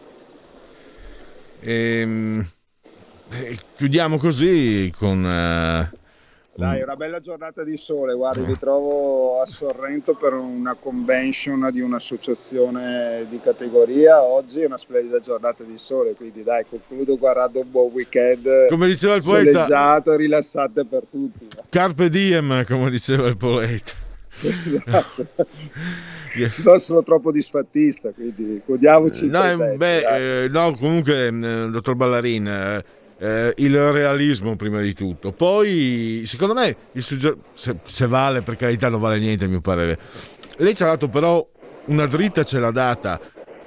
Ehm, eh, chiudiamo così con... Uh dai, una bella giornata di sole, guardi, mi trovo a Sorrento per una convention di un'associazione di categoria, oggi è una splendida giornata di sole, quindi dai, concludo guardando un buon weekend come diceva il poeta, soleggiato rilassante per tutti. Carpe diem, come diceva il poeta. Esatto. yes. No, sono troppo disfattista, quindi godiamoci. No, presente, beh, eh, no comunque, eh, dottor Ballarin, eh, eh, il realismo prima di tutto. Poi, secondo me, sugger- se, se, vale, per carità non vale niente a mio parere. Lei ci ha dato però una dritta, ce l'ha data.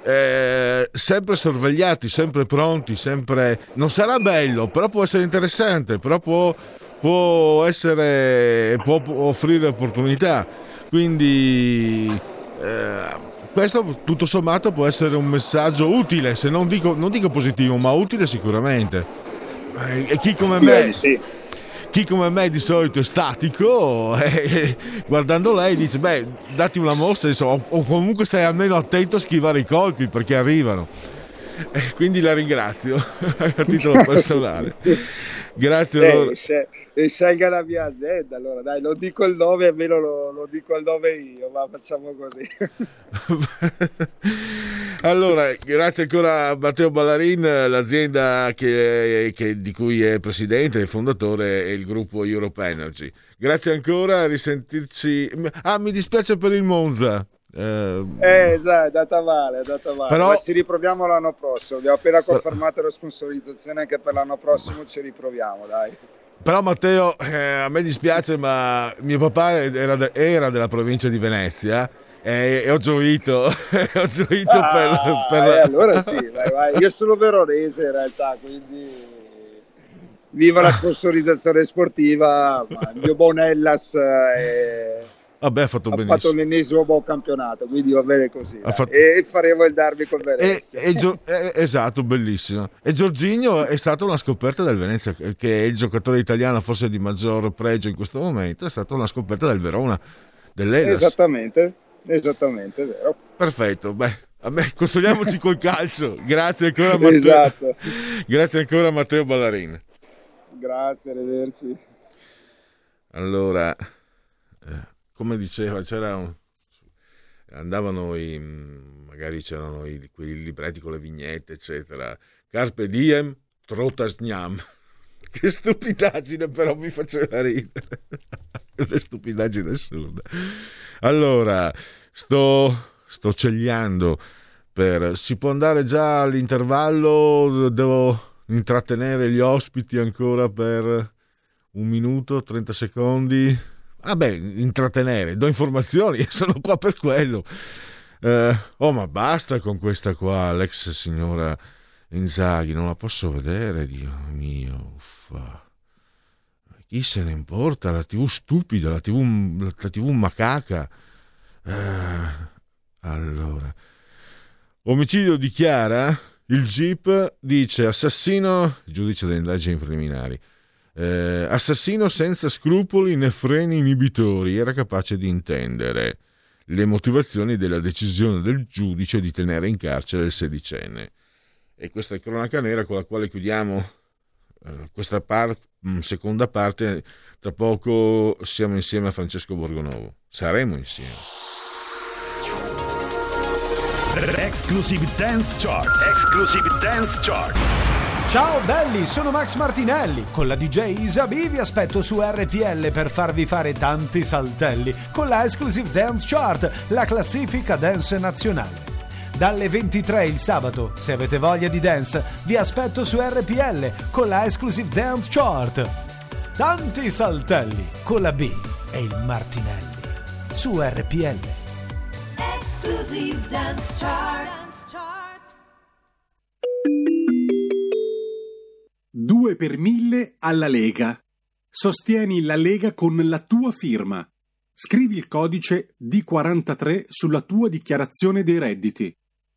Eh, sempre sorvegliati, sempre pronti, sempre... Non sarà bello, però può essere interessante, però può, può essere... può offrire opportunità. Quindi... Eh, questo tutto sommato può essere un messaggio utile, se non dico, non dico positivo, ma utile sicuramente. Eh, E chi come me, sì. chi come me di solito è statico, eh, guardando lei dice, beh, dati una mossa, insomma, o- comunque stai almeno attento a schivare i colpi perché arrivano. Eh, quindi la ringrazio a titolo personale. Grazie. Eh, allora. e scelga la mia azienda, allora dai, non dico il nome, almeno lo, lo dico il nome io, ma facciamo così. Allora, grazie ancora a Matteo Ballarin, l'azienda che- che- di cui è presidente e fondatore è il gruppo Europe Energy. Grazie ancora, a risentirci. Ah, mi dispiace per il Monza. Eh, Eh, esatto, è andata male, è andata male. Però- Ma ci riproviamo l'anno prossimo. Abbiamo appena confermato la sponsorizzazione anche per l'anno prossimo, ci riproviamo, dai. Però Matteo, eh, a me dispiace, ma mio papà era, de- era della provincia di Venezia e, e ho gioito, ho gioito Ah, per... per- eh, allora sì, vai, vai. Io sono veronese in realtà, quindi viva la sponsorizzazione sportiva. ma il mio Bonellas eh, Vabbè, ha fatto ha fatto l'ennesimo buon campionato, quindi va bene così. Fatto- E faremo il derby con E, Venezia. e Gio- eh, esatto, bellissimo. E Giorginio è stata una scoperta del Venezia, che è il giocatore italiano forse di maggior pregio in questo momento, è stata una scoperta del Verona, dell'Elas. Esattamente, esattamente, è vero. Perfetto, beh, me consoliamoci col calcio. Grazie ancora Matteo. Esatto. Grazie ancora Matteo Ballarin. Grazie, arrivederci. Allora, eh, come diceva, c'era un- andavano i, magari c'erano i, quei libretti con le vignette, eccetera. Carpe diem, trotas gnam. Che stupidaggine, però mi faceva ridere. Una stupidaggine assurda. Allora, sto, sto cegliando per... Si può andare già all'intervallo? Devo intrattenere gli ospiti ancora per un minuto, 30 secondi? Ah beh, intrattenere, do informazioni, sono qua per quello. Eh, oh, ma basta con questa qua, l'ex signora Inzaghi, non la posso vedere, Dio mio. Uffa. Chi se ne importa? La TV stupida, la TV, la TV macaca. Eh, allora, omicidio di Chiara, il GIP dice assassino, giudice delle indagini preliminari. Eh, assassino senza scrupoli né freni inibitori, era capace di intendere le motivazioni della decisione del giudice di tenere in carcere il sedicenne. E questa è cronaca nera con la quale chiudiamo eh, questa par- mh, seconda parte. Tra poco siamo insieme a Francesco Borgonovo. Saremo insieme. Exclusive Dance Chart. Exclusive Dance Chart. Ciao belli, sono Max Martinelli. Con la DJ Isabi vi aspetto su RPL per farvi fare tanti saltelli con la Exclusive Dance Chart, la classifica dance nazionale. Dalle 23 il sabato, se avete voglia di dance, vi aspetto su RPL con la Exclusive Dance Chart. Tanti saltelli con la B e il Martinelli su RPL. Exclusive Dance Chart. 2 per 1000 alla Lega. Sostieni la Lega con la tua firma. Scrivi il codice D43 sulla tua dichiarazione dei redditi.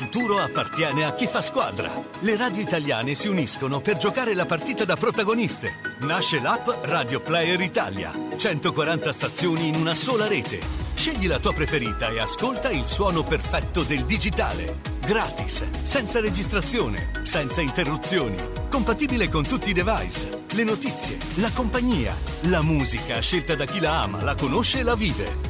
Futuro appartiene a chi fa squadra. Le radio italiane si uniscono per giocare la partita da protagoniste. Nasce l'app Radio Player Italia. 140 stazioni in una sola rete. Scegli la tua preferita e ascolta il suono perfetto del digitale. Gratis, senza registrazione, senza interruzioni. Compatibile con tutti i device. Le notizie, la compagnia, la musica scelta da chi la ama, la conosce e la vive.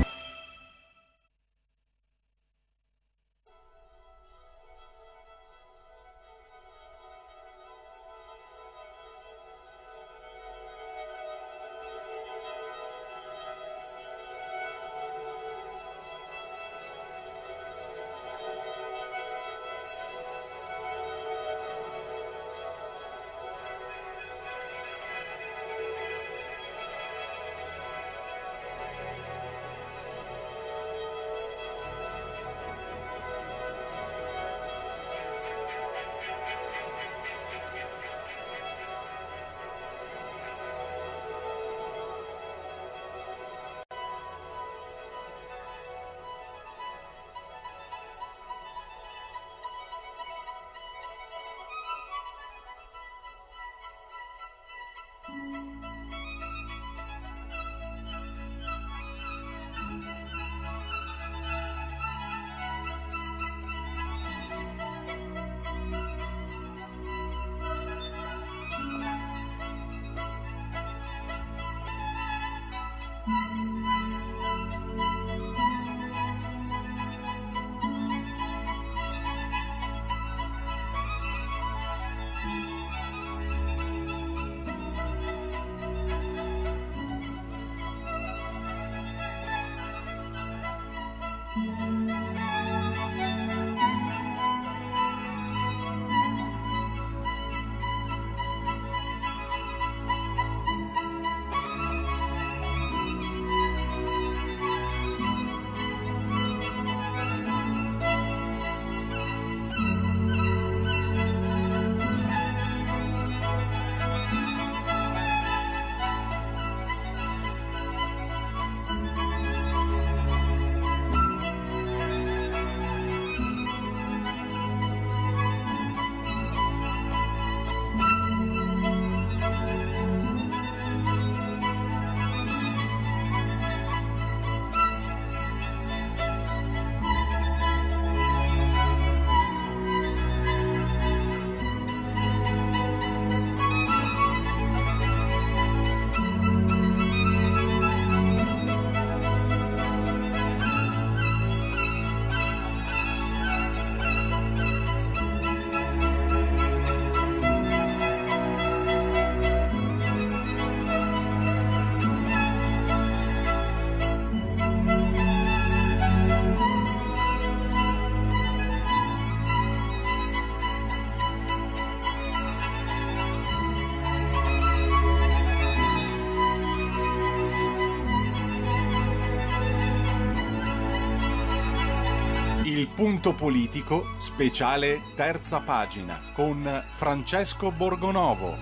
Il punto politico, speciale terza pagina, con Francesco Borgonovo.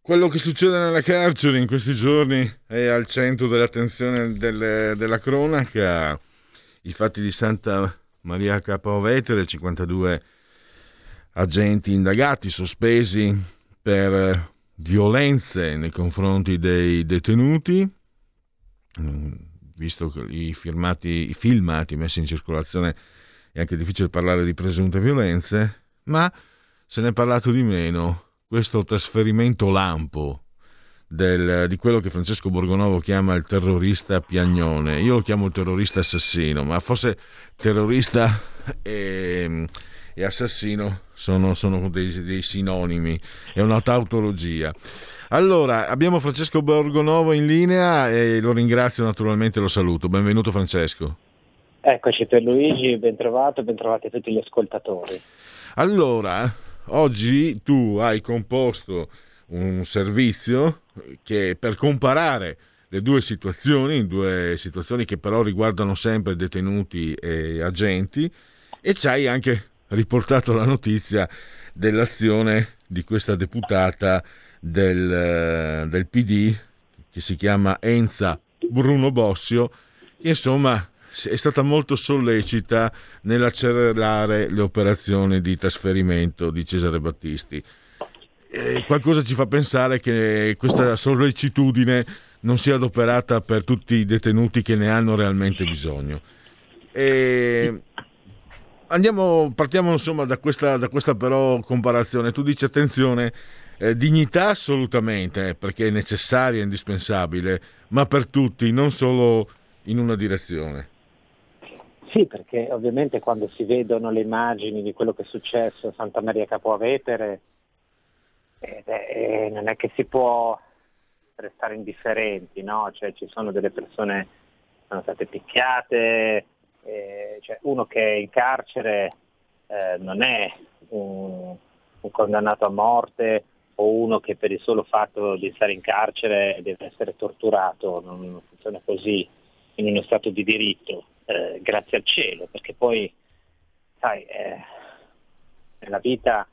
Quello che succede nelle carceri in questi giorni è al centro dell'attenzione delle- della cronaca. I fatti di Santa Maria Capua Vetere, 52 agenti indagati, sospesi per violenze nei confronti dei detenuti. Visto i, firmati, i filmati messi in circolazione è anche difficile parlare di presunte violenze, ma se ne è parlato di meno questo trasferimento lampo del- di quello che Francesco Borgonovo chiama il terrorista piagnone. Io lo chiamo il terrorista assassino, ma forse terrorista e, e assassino sono, sono dei, dei sinonimi, è una tautologia. Allora, abbiamo Francesco Borgonovo in linea e lo ringrazio naturalmente, lo saluto. Benvenuto Francesco. Eccoci per Luigi, ben trovato, ben trovati tutti gli ascoltatori. Allora, oggi tu hai composto un servizio che per comparare le due situazioni, due situazioni che però riguardano sempre detenuti e agenti, e ci hai anche riportato la notizia dell'azione di questa deputata del, eh, del PD che si chiama Enza Bruno Bossio, che insomma è stata molto sollecita nell'accelerare le operazioni di trasferimento di Cesare Battisti. E qualcosa ci fa pensare che questa sollecitudine non sia adoperata per tutti i detenuti che ne hanno realmente bisogno. E andiamo, partiamo insomma da questa, da questa però comparazione. Tu dici attenzione, eh, dignità assolutamente, eh, perché è necessaria, indispensabile, ma per tutti, non solo in una direzione. Sì, perché ovviamente quando si vedono le immagini di quello che è successo a Santa Maria Capoavetere, eh, eh, non è che si può restare indifferenti, no? Cioè ci sono delle persone che sono state picchiate, eh, cioè uno che è in carcere eh, non è un, un condannato a morte o uno che per il solo fatto di stare in carcere deve essere torturato, non funziona così in uno Stato di diritto, eh, grazie al cielo, perché poi, sai, eh, nella vita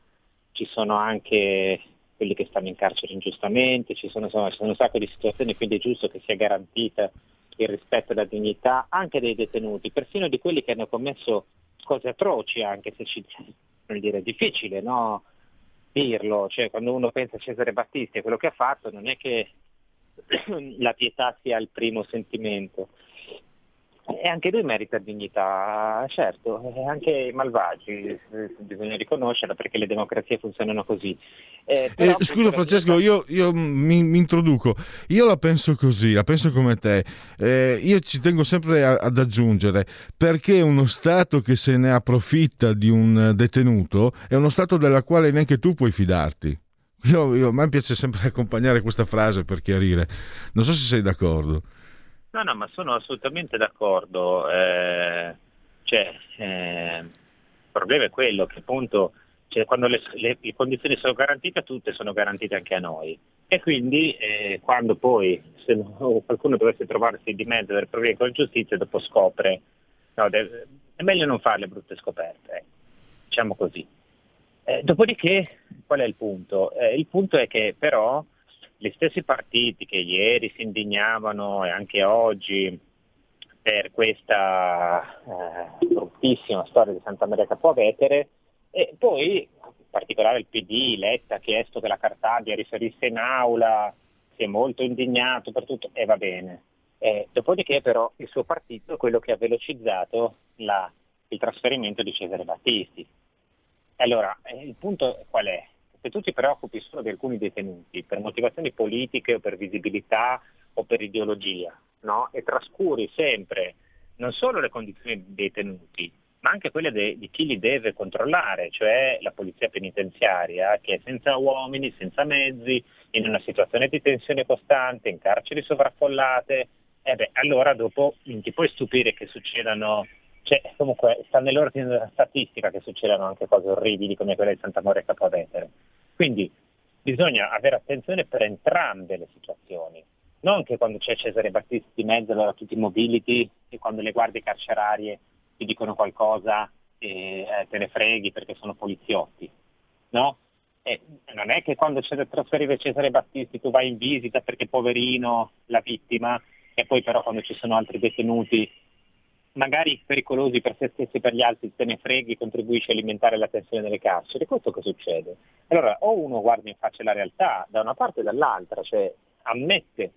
ci sono anche quelli che stanno in carcere ingiustamente, ci sono, insomma, ci sono un sacco di situazioni, quindi è giusto che sia garantita il rispetto e la dignità anche dei detenuti, persino di quelli che hanno commesso cose atroci, anche se ci, dire, è difficile no? dirlo, cioè quando uno pensa a Cesare Battisti e quello che ha fatto non è che la pietà sia il primo sentimento. E anche lui merita dignità, certo, e anche i malvagi, eh, bisogna riconoscerla perché le democrazie funzionano così. Eh, Eh, scusa Francesco, io, io mi, mi introduco. Io la penso così, la penso come te. Eh, io ci tengo sempre a- ad aggiungere perché uno Stato che se ne approfitta di un detenuto è uno Stato della quale neanche tu puoi fidarti. Io, io- a me piace sempre accompagnare questa frase per chiarire. Non so se sei d'accordo. No, no, ma sono assolutamente d'accordo. eh, cioè, eh, il problema è quello che appunto cioè, quando le, le- le condizioni sono garantite a tutte, sono garantite anche a noi. E quindi eh, quando poi se no- qualcuno dovesse trovarsi di mezzo del problema con la giustizia, dopo scopre, no, deve- è meglio non fare le brutte scoperte, ecco, diciamo così. Eh, dopodiché, qual è il punto? Eh, il punto è che però gli stessi partiti che ieri si indignavano e anche oggi per questa eh, bruttissima storia di Santa Maria Capovetere, e poi in particolare il PD, Letta, ha chiesto che la Cartabia riferisse in aula, si è molto indignato per tutto, e va bene. Eh, dopodiché però il suo partito è quello che ha velocizzato la- il trasferimento di Cesare Battisti. Allora, eh, il punto qual è? Se tu ti preoccupi solo di alcuni detenuti per motivazioni politiche o per visibilità o per ideologia, no? e trascuri sempre non solo le condizioni dei detenuti, ma anche quelle de- di chi li deve controllare, cioè la polizia penitenziaria, che è senza uomini, senza mezzi, in una situazione di tensione costante, in carceri sovraffollate, eh beh, allora dopo non ti puoi stupire che succedano, cioè comunque sta nell'ordine della statistica che succedano anche cose orribili come quella di Santa Maria Capovetere. Quindi bisogna avere attenzione per entrambe le situazioni, non che quando c'è Cesare Battisti di mezzo allora tutti mobility e quando le guardie carcerarie ti dicono qualcosa e eh, te ne freghi perché sono poliziotti, no? E non è che quando c'è da trasferire Cesare Battisti tu vai in visita perché poverino la vittima e poi però quando ci sono altri detenuti magari pericolosi per se stessi e per gli altri te ne freghi, contribuisci a alimentare la tensione nelle carceri, questo che succede? Allora o uno guarda in faccia la realtà da una parte e dall'altra, cioè ammette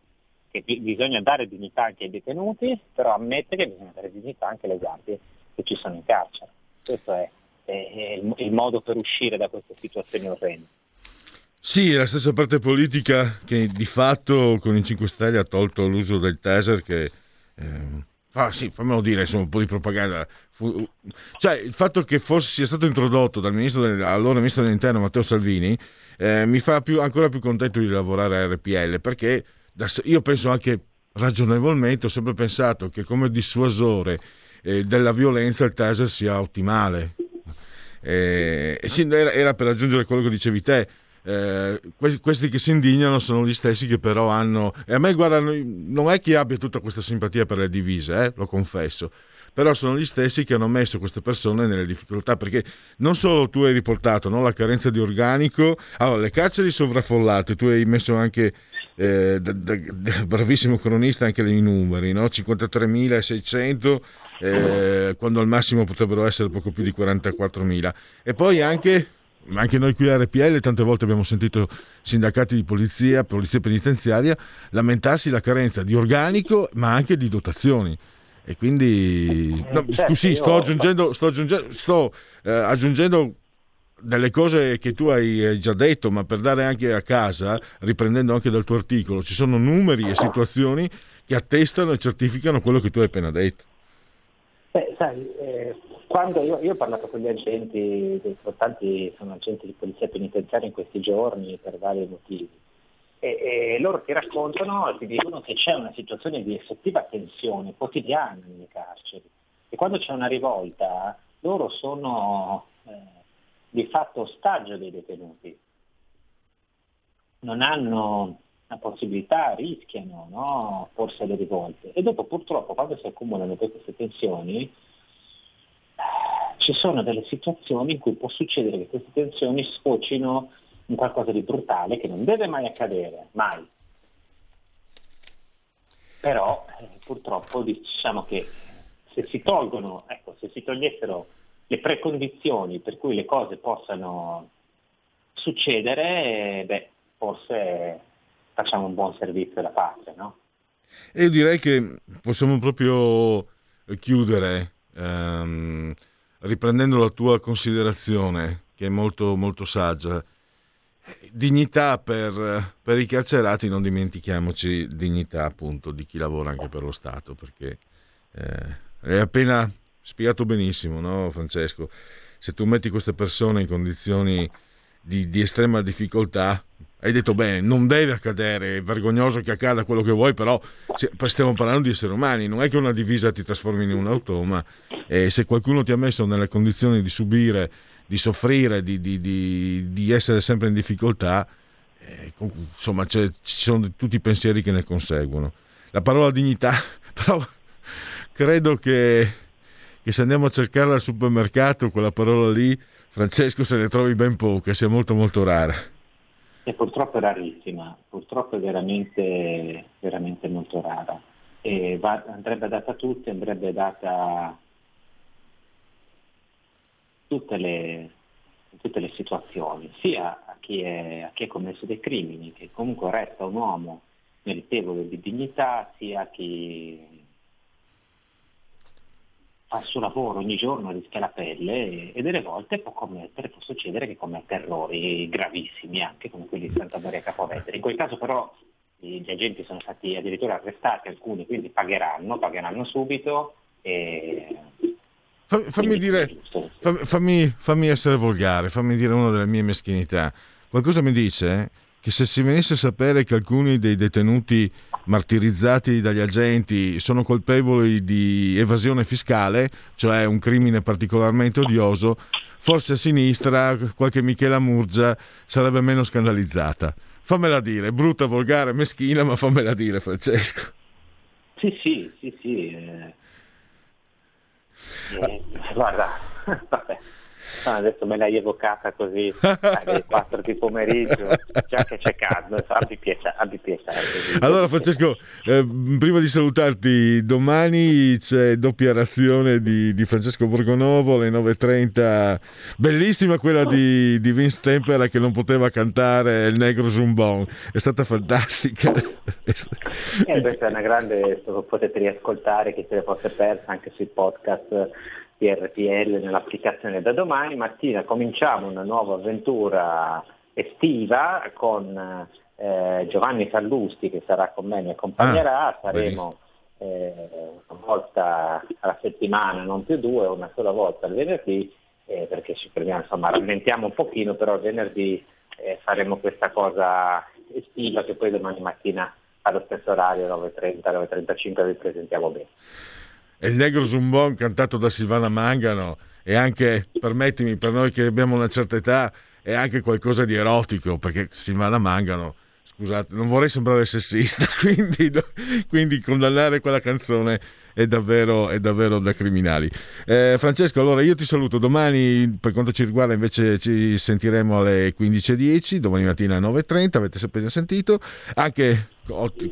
che bi- bisogna dare dignità anche ai detenuti, però ammette che bisogna dare dignità anche alle guardie che ci sono in carcere. Questo è, è- è il, il modo per uscire da queste situazioni orrende. Sì, la stessa parte politica che di fatto con i 5 Stelle ha tolto l'uso del taser che... ehm, fa- sì, fammelo dire, insomma, un po' di propaganda. Fu- cioè, il fatto che fosse, sia stato introdotto dal ministro allora ministro dell'interno Matteo Salvini eh, mi fa più- ancora più contento di lavorare a RPL perché da io penso anche ragionevolmente, ho sempre pensato che come dissuasore eh, della violenza il taser sia ottimale. Eh, era, per aggiungere quello che dicevi te. Eh, que- questi che si indignano sono gli stessi che però hanno. E a me, guarda, non è che abbia tutta questa simpatia per le divise, eh, lo confesso. Però sono gli stessi che hanno messo queste persone nelle difficoltà perché non solo tu hai riportato no, la carenza di organico, allora le carceri sovraffollate, tu hai messo anche, eh, da- da- da- bravissimo cronista, anche dei numeri, no? 53.600 eh, quando al massimo potrebbero essere poco più di 44.000. E poi anche, anche noi qui a RPL tante volte abbiamo sentito sindacati di polizia, polizia penitenziaria, lamentarsi la carenza di organico ma anche di dotazioni. E quindi, no, certo, scusi, sto aggiungendo, sto aggiungendo, sto, eh, aggiungendo delle cose che tu hai hai già detto, ma per dare anche a casa, riprendendo anche dal tuo articolo, ci sono numeri e situazioni che attestano e certificano quello che tu hai appena detto. Beh, sai, eh, quando io, io ho parlato con gli agenti, tanti sono agenti di polizia penitenziaria in questi giorni per vari motivi, e, e loro ti raccontano ti dicono che c'è una situazione di effettiva tensione quotidiana nelle carceri. E quando c'è una rivolta loro sono eh, di fatto ostaggio dei detenuti, non hanno la possibilità, rischiano no? forse le rivolte. E dopo purtroppo quando si accumulano tutte queste tensioni ci sono delle situazioni in cui può succedere che queste tensioni sfocino in qualcosa di brutale che non deve mai accadere, mai. Però eh, purtroppo diciamo che se si tolgono, ecco, se si togliessero le precondizioni per cui le cose possano succedere, eh, beh, forse facciamo un buon servizio alla patria, no? E io direi che possiamo proprio chiudere ehm, riprendendo la tua considerazione, che è molto, molto saggia. Dignità per, per i carcerati, non dimentichiamoci dignità appunto di chi lavora anche per lo Stato, perché eh, hai appena spiegato benissimo, no, Francesco? Se tu metti queste persone in condizioni di, di estrema difficoltà, hai detto bene, non deve accadere, è vergognoso che accada quello che vuoi, però stiamo parlando di esseri umani, non è che una divisa ti trasformi in un automa e se qualcuno ti ha messo nelle condizioni di subire, di soffrire, di, di- di- di essere sempre in difficoltà, eh, insomma ci sono tutti i pensieri che ne conseguono. La parola dignità, però credo che, che se andiamo a cercarla al supermercato, quella parola lì, Francesco se ne trovi ben poche, sia molto molto rara. E purtroppo è rarissima, purtroppo è veramente, veramente molto rara. Va- andrebbe data a tutti, andrebbe data tutte le, tutte le situazioni, sia a chi, è- a chi ha commesso dei crimini, che comunque resta un uomo meritevole di dignità, sia a chi fa il suo lavoro ogni giorno, rischia la pelle e, delle volte può commettere, può succedere che commetta errori gravissimi anche come quelli di Santa Maria Capovetere. In quel caso però gli agenti sono stati addirittura arrestati alcuni, quindi pagheranno, pagheranno subito e Fa- fammi, dire, fa- fammi, fammi essere volgare, fammi dire una delle mie meschinità. Qualcosa mi dice che se si venisse a sapere che alcuni dei detenuti martirizzati dagli agenti sono colpevoli di evasione fiscale, cioè un crimine particolarmente odioso, forse a sinistra qualche Michela Murgia sarebbe meno scandalizzata. Fammela dire, brutta, volgare, meschina, ma fammela dire, Francesco. Sì, sì, sì, sì. eh. Eh, guarda, vabbè. No, adesso me l'hai evocata così alle 4 di pomeriggio, già che c'è caldo, abbi piacere. Abbi piacere così. Allora Francesco, eh, prima di salutarti, domani c'è doppia razione di, di Francesco Borgonovo alle 9.30, bellissima quella di, di Vince Tempera che non poteva cantare il negro Zumbon, è stata fantastica. Eh, questa è una grande, potete riascoltare, chi se le fosse persa anche sui podcast di RPL nell'applicazione da domani. Mattina cominciamo una nuova avventura estiva con eh, Giovanni Sallusti che sarà con me, mi accompagnerà, Ah, saremo eh, una volta alla settimana, non più due, una sola volta il venerdì, eh, perché ci fermiamo, insomma rallentiamo un pochino, però il venerdì eh, faremo questa cosa estiva che poi domani mattina allo stesso orario 9.30, 9.35 vi presentiamo bene. E il negro Zumbon cantato da Silvana Mangano e anche, permettimi, per noi che abbiamo una certa età, è anche qualcosa di erotico, perché Silvana Mangano, scusate, non vorrei sembrare sessista, quindi, quindi condannare quella canzone è davvero, è davvero da criminali. Eh, Francesco, allora io ti saluto, domani per quanto ci riguarda invece ci sentiremo alle 15.10, domani mattina alle 9.30, avete appena sentito, anche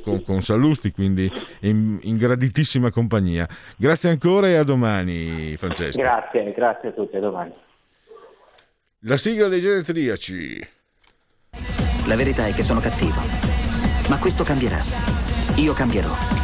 con, con Sallusti, quindi in, in graditissima compagnia. Grazie ancora e a domani Francesco. Grazie, grazie a tutti, a domani. La sigla dei genetriaci. La verità è che sono cattivo. Ma questo cambierà. Io cambierò.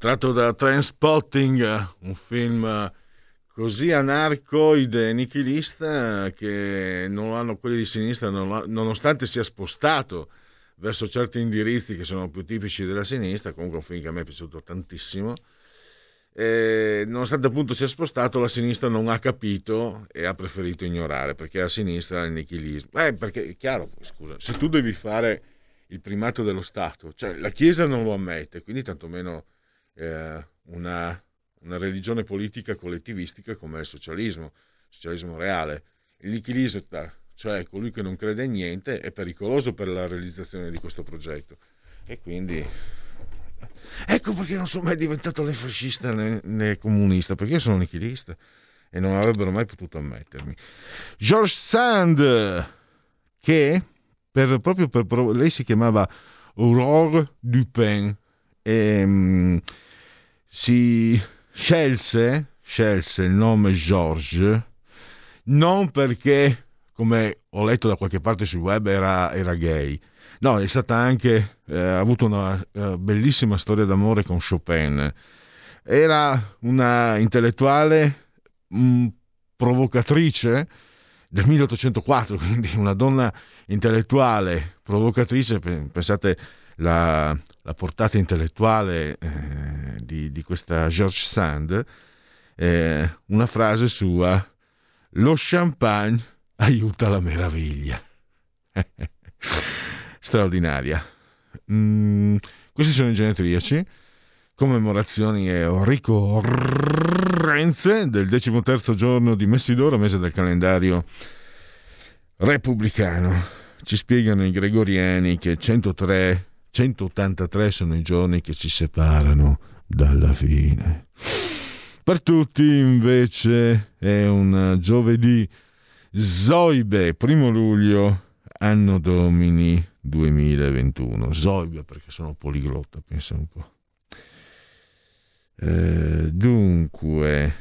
Tratto da Trainspotting, un film così anarcoide e nichilista che non hanno quelli di sinistra, nonostante sia spostato verso certi indirizzi che sono più tipici della sinistra, comunque un film che a me è piaciuto tantissimo. E nonostante appunto sia spostato, la sinistra non ha capito e ha preferito ignorare perché a sinistra il nichilismo. Eh, perché è chiaro, scusa, se tu devi fare il primato dello Stato, cioè la Chiesa non lo ammette, quindi tantomeno eh, una, una religione politica collettivistica come il socialismo, il socialismo reale. Il nichilista, cioè colui che non crede in niente, è pericoloso per la realizzazione di questo progetto. E quindi Ecco perché non sono mai diventato né fascista né, né comunista, perché io sono nichilista e non avrebbero mai potuto ammettermi. George Sand, che per- proprio per, lei si chiamava Aurore Dupin e mm, si scelse, scelse il nome George non perché, come ho letto da qualche parte sul web, era, era gay. No, è stata anche, eh, ha avuto una eh, bellissima storia d'amore con Chopin. Era una intellettuale mh, provocatrice del 1804, quindi una donna intellettuale provocatrice, pe- pensate la, la portata intellettuale eh, di, di questa George Sand, eh, una frase sua, lo champagne aiuta la meraviglia. Straordinaria. Mm, questi sono i genetriaci, commemorazioni e ricorrenze del decimoterzo giorno di Messidoro, mese del calendario repubblicano. Ci spiegano i gregoriani che 103, 183 sono i giorni che ci separano dalla fine. Per tutti invece è un giovedì Zoibe, primo luglio, anno domini 2021. Zoibe perché sono poliglotta, pensa un po'. Eh, dunque,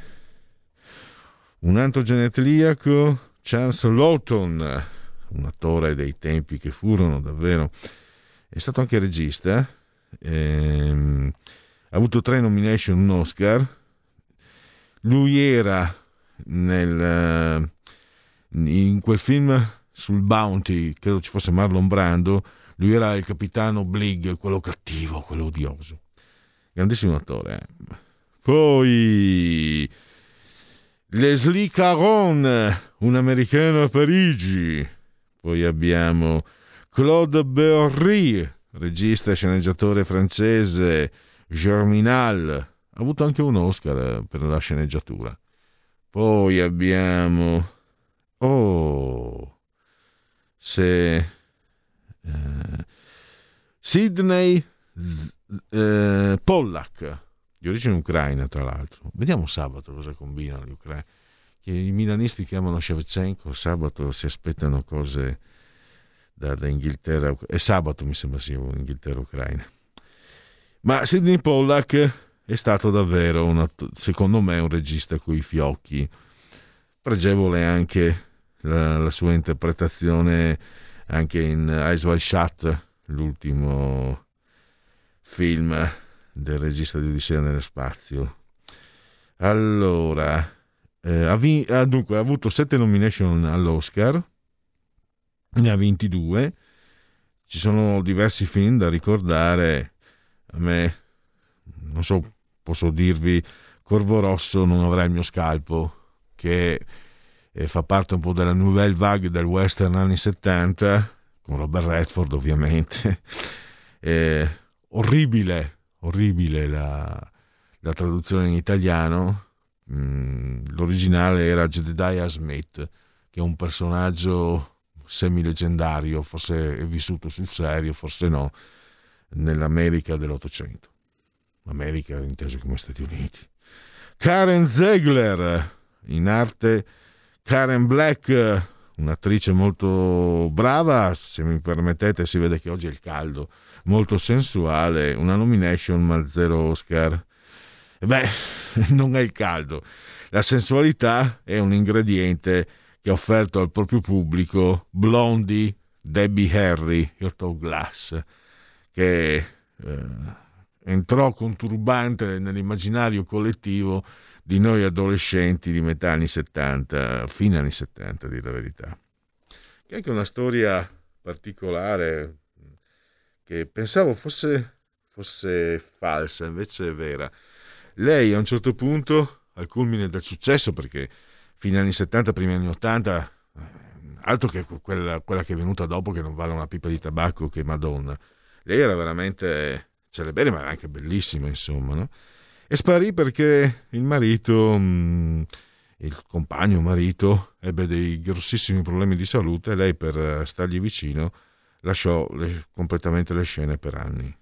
un altro genetriaco, Charles Lawton, un attore dei tempi che furono davvero, è stato anche regista, ehm, ha avuto tre nomination, un Oscar, lui era nel, eh, in quel film sul Bounty, credo ci fosse Marlon Brando, lui era il capitano Blig, quello cattivo, quello odioso. Grandissimo attore. eh. Poi Leslie Caron, un americano a Parigi. Poi abbiamo Claude Berry, regista e sceneggiatore francese, Germinal, ha avuto anche un Oscar per la sceneggiatura. Poi abbiamo Oh, se eh, Sidney eh, Pollack, di origine ucraina tra l'altro. Vediamo sabato cosa combinano gli ucraini. I milanisti chiamano Shevchenko, sabato si aspettano cose da, da Inghilterra. È sabato mi sembra sia Inghilterra-Ucraina. Ma Sidney Pollack è stato davvero, un atto- secondo me, un regista coi fiocchi. Pregevole anche la, la sua interpretazione anche in Eyes Wide Shut, l'ultimo film del regista di Odissea nello spazio. Allora, eh, ha, vi- ha dunque ha avuto sette nomination all'Oscar, ne ha 22. Ci sono diversi film da ricordare. A me, non so, posso dirvi, Corvo Rosso non avrà il mio scalpo, che fa parte un po' della nouvelle vague del western anni 70, con Robert Redford ovviamente. Eh, orribile, orribile la, la traduzione in italiano. Mm, l'originale era Jedediah Smith, che è un personaggio semileggendario, forse è vissuto sul serio, forse no, nell'America dell'Ottocento. America inteso come Stati Uniti. Karen Ziegler, in arte Karen Black, un'attrice molto brava, se mi permettete si vede che oggi è il caldo, molto sensuale, una nomination ma zero Oscar. Beh, non è il caldo, la sensualità è un ingrediente che ha offerto al proprio pubblico Blondie, Debbie Harry, Otto Glass, che eh, entrò con turbante nell'immaginario collettivo di noi adolescenti di metà anni 70, fine anni 70, a dire la verità. Che è anche una storia particolare che pensavo fosse, fosse falsa, invece è vera. Lei a un certo punto, al culmine del successo, perché fine anni 70, primi anni 80, eh, altro che quella, quella che è venuta dopo che non vale una pipa di tabacco che Madonna. Lei era veramente celebre, ma era anche bellissima, insomma, no? E sparì perché il marito, mh, il compagno marito, ebbe dei grossissimi problemi di salute e lei per stargli vicino lasciò le- completamente le scene per anni.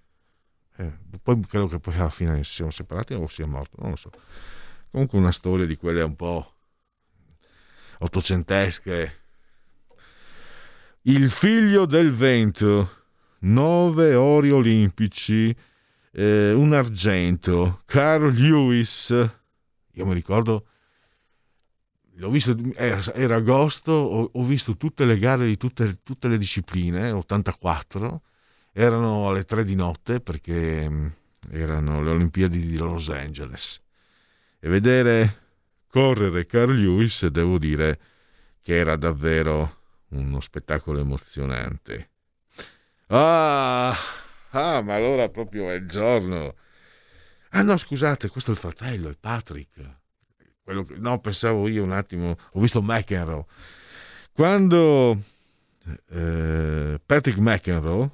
Eh, poi credo che poi alla fine si siano separati o sia morto, non lo so. Comunque una storia di quelle un po' ottocentesche. Il figlio del vento, nove ori olimpici, eh, un argento, Carl Lewis. Io mi ricordo, l'ho visto, era, era agosto, ho, ho visto tutte le gare di tutte, tutte le discipline, 84, erano alle 3 di notte perché mh, erano le Olimpiadi di Los Angeles. E vedere correre Carl Lewis, devo dire che era davvero uno spettacolo emozionante. Ah, ah, ma allora proprio è il giorno. Ah no, scusate, questo è il fratello, è Patrick. Quello che, no, pensavo io un attimo, ho visto McEnroe. Quando eh, Patrick McEnroe,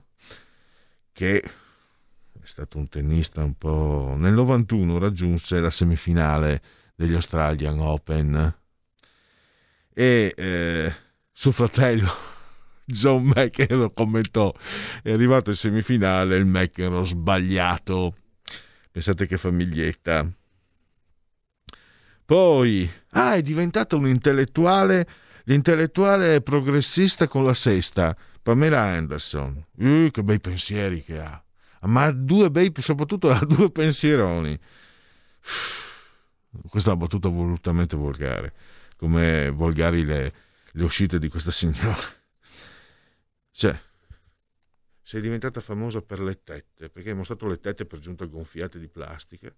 che è stato un tennista un po'... nel 91 raggiunse la semifinale degli Australian Open. E eh, suo fratello John McEnroe commentò. È arrivato in semifinale il McEnroe sbagliato. Pensate che famiglietta. Poi ah è diventato un intellettuale l'intellettuale progressista con la sesta Pamela Anderson. Uh, che bei pensieri che ha. Ma due bei soprattutto ha due pensieroni questa è una battuta volutamente volgare come volgari le, le uscite di questa signora. Cioè sei diventata famosa per le tette perché hai mostrato le tette per giunta gonfiate di plastica.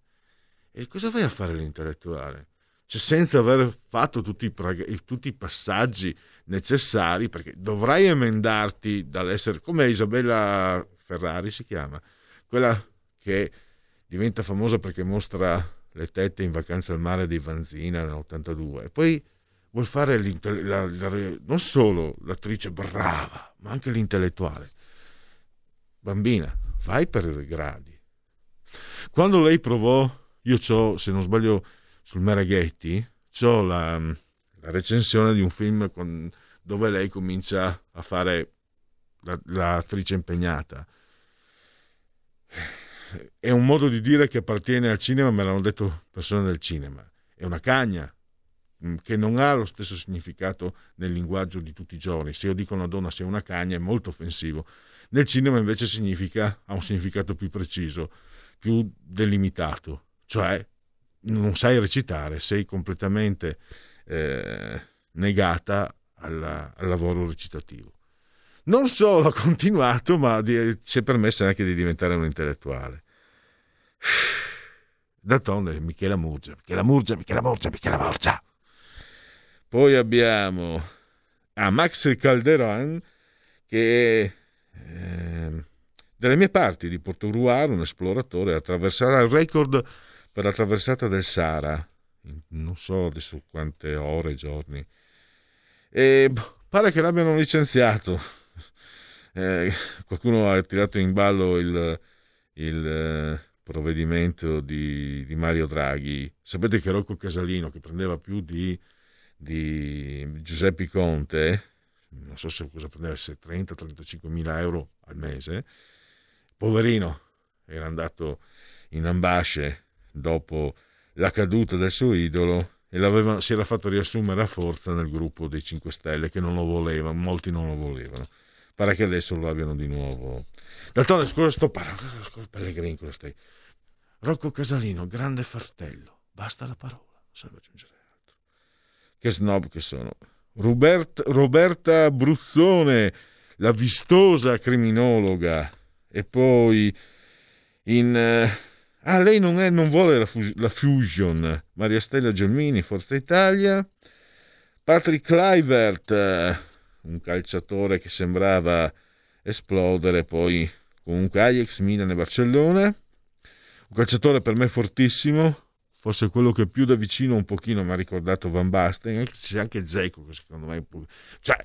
E cosa vai a fare l'intellettuale? Cioè senza aver fatto tutti i, tutti i passaggi necessari perché dovrai emendarti dall'essere come Isabella Ferrari si chiama quella che diventa famosa perché mostra le tette in vacanza al mare di Vanzina nell'82 e poi vuol fare la, la, non solo l'attrice brava ma anche l'intellettuale. Bambina vai per i gradi quando lei provò io ho se non sbaglio sul Maraghetti ho la, la recensione di un film con, dove lei comincia a fare l'attrice impegnata è un modo di dire che appartiene al cinema, me l'hanno detto persone del cinema. È una cagna mm, che non ha lo stesso significato nel linguaggio di tutti i giorni. Se io dico a una donna sia una cagna è molto offensivo. Nel cinema invece significa, ha un significato più preciso, più delimitato, cioè non sai recitare, sei completamente eh, negata alla, al lavoro recitativo. Non solo ha continuato, ma si è permessa anche di diventare un intellettuale. D'altronde Michela Murgia, Michela Murgia, Michela Murgia, Michela Murgia. Poi abbiamo a Max Calderon che eh, dalle mie parti di Portoruaro, un esploratore, attraverserà il record per la traversata del Sahara, non so adesso quante ore, giorni. E pare che l'abbiano licenziato. Eh, qualcuno ha tirato in ballo il, il eh, provvedimento di, di, Mario Draghi. Sapete che Rocco Casalino, che prendeva più di di Giuseppe Conte, non so se cosa prendeva, se 30-35 mila euro al mese, poverino, era andato in ambasce dopo la caduta del suo idolo e si era fatto riassumere a forza nel gruppo dei 5 Stelle che non lo volevano, molti non lo volevano. Pare che adesso lo abbiano di nuovo. D'altronde, scusa, sto parlando Pellegrini, cosa stai? Rocco Casalino, grande fratello, basta la parola, serve aggiungere altro. Che snob che sono. Robert- Roberta Bruzzone, la vistosa criminologa, e poi in... eh, ah, lei non, è, non vuole la, la fusion. Maria Stella Gelmini, Forza Italia. Patrick Kluivert, eh, un calciatore che sembrava esplodere, poi comunque Ajax, Milan e Barcellona. Un calciatore per me fortissimo, forse quello che più da vicino un pochino mi ha ricordato Van Basten, c'è anche Zeco che secondo me po'... Cioè,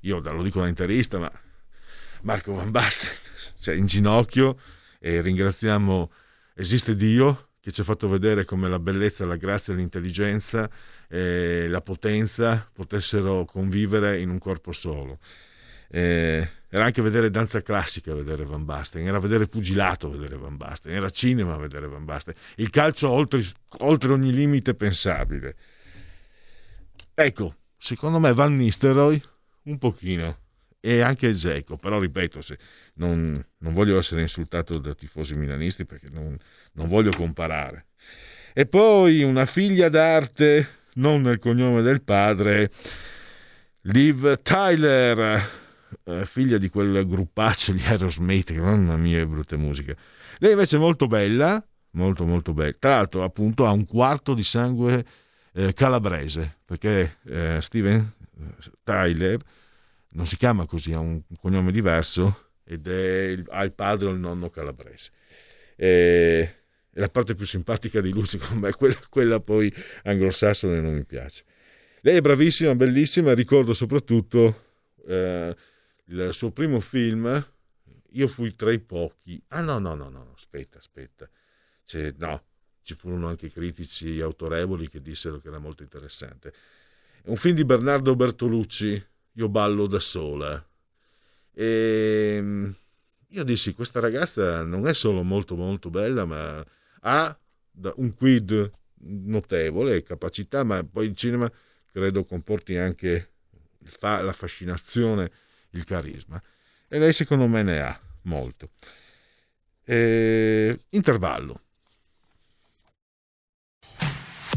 io lo dico da interista, ma Marco Van Basten, cioè in ginocchio e ringraziamo esiste Dio che ci ha fatto vedere come la bellezza, la grazia, l'intelligenza e la potenza potessero convivere in un corpo solo. Eh, era anche vedere danza classica vedere Van Basten, era vedere pugilato vedere Van Basten, era cinema vedere Van Basten, il calcio oltre, oltre ogni limite pensabile. Ecco, secondo me Van Nistelrooy un pochino e anche Zeco, però ripeto, se non, non voglio essere insultato da tifosi milanisti perché non, non voglio comparare. E poi una figlia d'arte, non nel cognome del padre, Liv Tyler, eh, figlia di quel gruppaccio, gli Aerosmith, che mamma mia, brutte musiche. Lei invece è molto bella, molto molto bella. Tra l'altro, appunto, ha un quarto di sangue eh, calabrese, perché eh, Steven Tyler non si chiama così, ha un cognome diverso ed il- ha il padre o il nonno calabrese. E, e la parte più simpatica di lui, secondo me, quella, quella poi anglosassone non mi piace. Lei è bravissima, bellissima, ricordo soprattutto eh, il suo primo film, io fui tra i pochi. Ah no, no, no, no, aspetta, aspetta. C'è- no, ci furono anche critici autorevoli che dissero che era molto interessante. È un film di Bernardo Bertolucci, Io ballo da sola. E io dissi, questa ragazza non è solo molto molto bella, ma ha un quid notevole, capacità, ma poi il cinema credo comporti anche la fascinazione, il carisma. E lei secondo me ne ha molto. E- intervallo.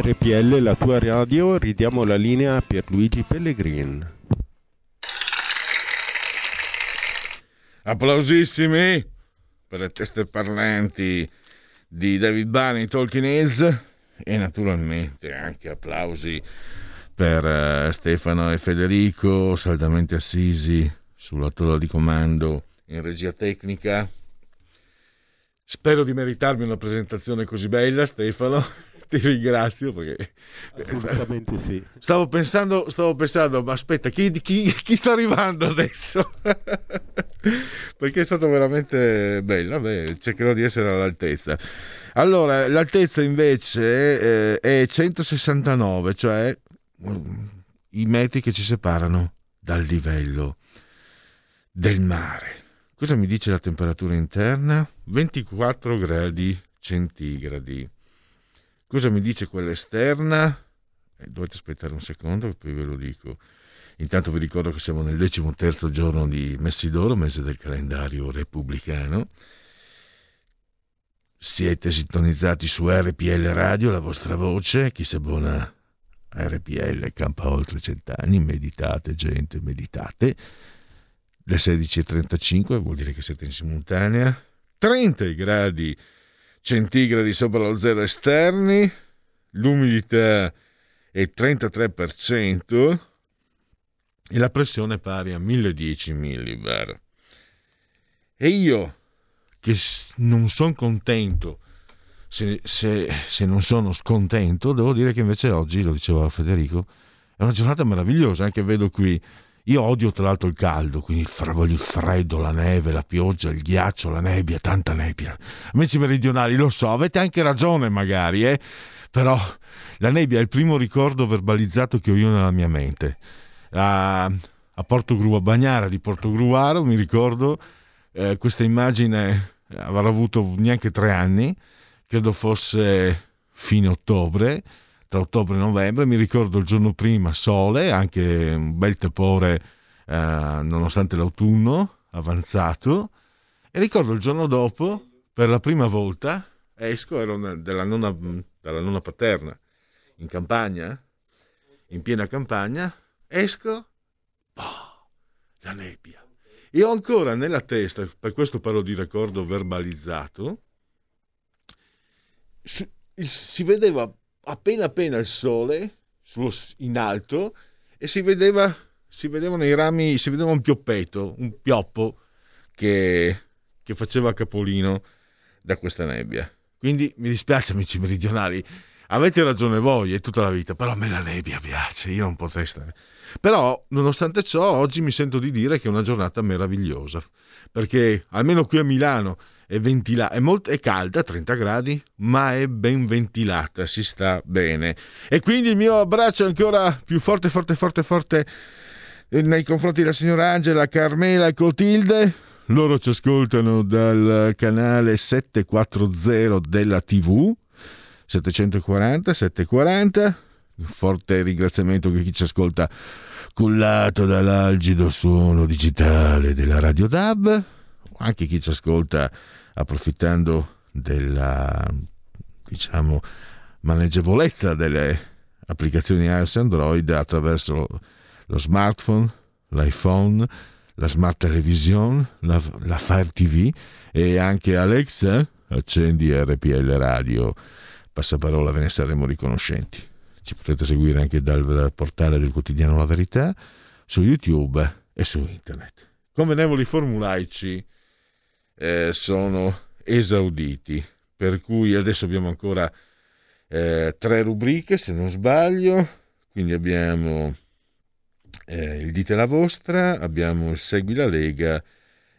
RPL, la tua radio, ridiamo la linea a Pierluigi Pellegrin. Applausissimi per le teste parlanti di David Barney, Talking Heads e naturalmente anche applausi per eh, Stefano e Federico, saldamente assisi sulla tolla di comando in regia tecnica. Spero di meritarmi una presentazione così bella, Stefano. Ti ringrazio perché Assolutamente sì. stavo pensando, stavo pensando, ma aspetta, chi, chi- chi sta arrivando adesso? perché è stato veramente bello. Vabbè, cercherò di essere all'altezza. Allora, l'altezza invece eh, è 169, cioè mm, i metri che ci separano dal livello del mare. Cosa mi dice la temperatura interna? 24 gradi centigradi. Cosa mi dice quella esterna? Eh, dovete aspettare un secondo che poi ve lo dico. Intanto vi ricordo che siamo nel decimo terzo giorno di Messidoro, mese del calendario repubblicano. Siete sintonizzati su RPL Radio, la vostra voce. Chi si abbona a RPL campa oltre cent'anni. Meditate, gente, meditate. Le 16.35 vuol dire che siete in simultanea. 30 i gradi centigradi sopra lo zero esterni. L'umidità è 33% e la pressione è pari a 1010 millibar. E io, che non sono contento, se, se- se non sono scontento, devo dire che invece oggi, lo diceva Federico, è una giornata meravigliosa, anche vedo qui. Io odio tra l'altro il caldo, quindi voglio il freddo, la neve, la pioggia, il ghiaccio, la nebbia, tanta nebbia. Amici meridionali, lo so, avete anche ragione magari, eh? però la nebbia è il primo ricordo verbalizzato che ho io nella mia mente. A, a Porto Gru, a Bagnara di Porto Gruaro, mi ricordo eh, questa immagine, avrà avuto neanche tre anni, credo fosse fine ottobre, tra ottobre e novembre, mi ricordo il giorno prima sole, anche un bel tepore eh, nonostante l'autunno avanzato, e ricordo il giorno dopo, per la prima volta, esco, ero della nonna, dalla nonna paterna, in campagna, in piena campagna, esco, boh, la nebbia. E ho ancora nella testa, per questo parlo di ricordo verbalizzato, si vedeva appena appena il sole sullo- in alto e si vedeva si vedevano i rami si vedeva un pioppeto un pioppo che, che faceva capolino da questa nebbia. Quindi mi dispiace amici meridionali avete ragione voi è tutta la vita però a me la nebbia piace io non potrei stare. Però nonostante ciò oggi mi sento di dire che è una giornata meravigliosa perché almeno qui a Milano è, ventila- è, molto, è calda, 30 gradi, ma è ben ventilata, si sta bene. E quindi il mio abbraccio ancora più forte, forte, forte, forte eh, nei confronti della signora Angela, Carmela e Clotilde. Loro ci ascoltano dal canale 740 della TV, 740, 740. Un forte ringraziamento a chi ci ascolta cullato dall'algido suono digitale della Radio DAB, anche chi ci ascolta approfittando della diciamo maneggevolezza delle applicazioni iOS e Android attraverso lo, smartphone, l'iPhone, la smart television, la, la Fire TV e anche Alexa, accendi RPL Radio. Passaparola, ve ne saremo riconoscenti. Ci potete seguire anche dal portale del quotidiano La Verità, su YouTube e su internet. Convenevoli formulaici eh, sono esauditi, per cui adesso abbiamo ancora eh, tre rubriche, se non sbaglio, quindi abbiamo eh, il Dite la vostra, abbiamo il Segui la Lega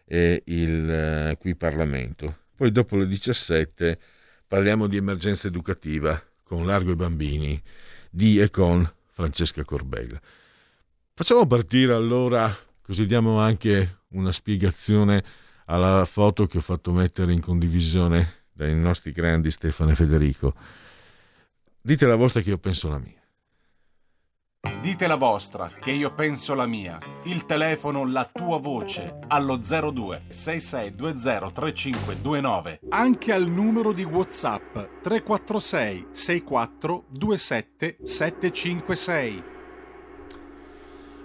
e il eh, Qui Parlamento. Poi dopo le 17 parliamo di emergenza educativa con Largo i Bambini di e con Francesca Corbella. Facciamo partire allora, così diamo anche una spiegazione alla foto che ho fatto mettere in condivisione dai nostri grandi Stefano e Federico. Dite la vostra che io penso la mia. Dite la vostra, che io penso la mia. Il telefono, la tua voce, allo 02 6620 3529. Anche al numero di WhatsApp 346 64 27 756.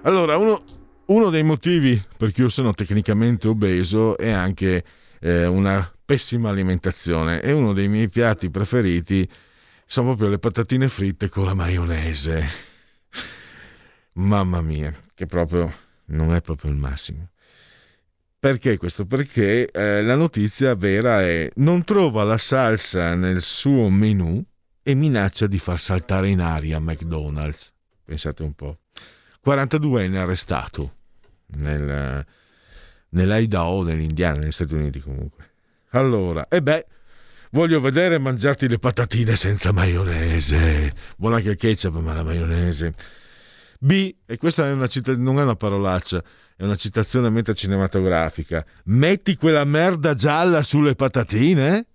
Allora, uno, uno dei motivi per cui io sono tecnicamente obeso è anche eh, una pessima alimentazione e uno dei miei piatti preferiti sono proprio le patatine fritte con la maionese. Mamma mia, che proprio non è proprio il massimo. Perché questo? Perché eh, la notizia vera è non trova la salsa nel suo menù e minaccia di far saltare in aria McDonald's. Pensate un po'. 42enne arrestato nel, nell'Idaho, nell'Indiana, negli Stati Uniti comunque. Allora, e beh, voglio vedere mangiarti le patatine senza maionese. Buona anche il ketchup, ma la maionese. B, e questa è una cita- non è una parolaccia, è una citazione metacinematografica. Metti quella merda gialla sulle patatine?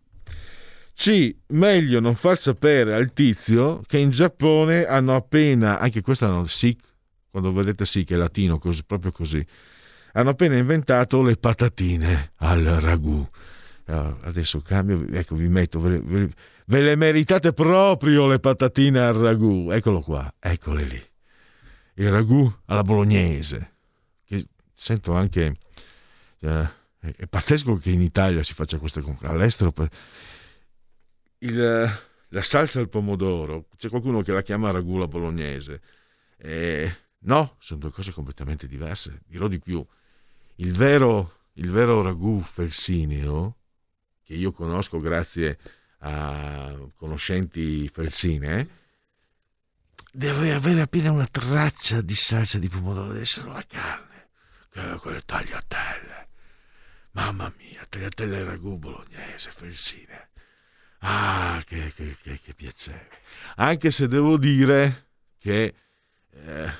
C, meglio non far sapere al tizio che in Giappone hanno appena, anche questo hanno sic, quando vedete sì che è latino, così, proprio così, hanno appena inventato le patatine al ragù. Ah, adesso cambio, ecco vi metto, ve le, ve, le meritate proprio le patatine al ragù, eccolo qua, eccole lì. Il ragù alla bolognese, che sento anche, eh, è pazzesco che in Italia si faccia queste cose, all'estero il, la salsa al pomodoro, c'è qualcuno che la chiama ragù alla bolognese, eh, no, sono due cose completamente diverse, dirò di più, il vero, il vero ragù felsineo, che io conosco grazie a conoscenti felsine, deve avere appena una traccia di salsa di pomodoro, deve essere la carne, che quelle tagliatelle. Mamma mia, tagliatelle ragù bolognese, felsine. Ah, che, che, che, che piacere. Anche se devo dire che, eh,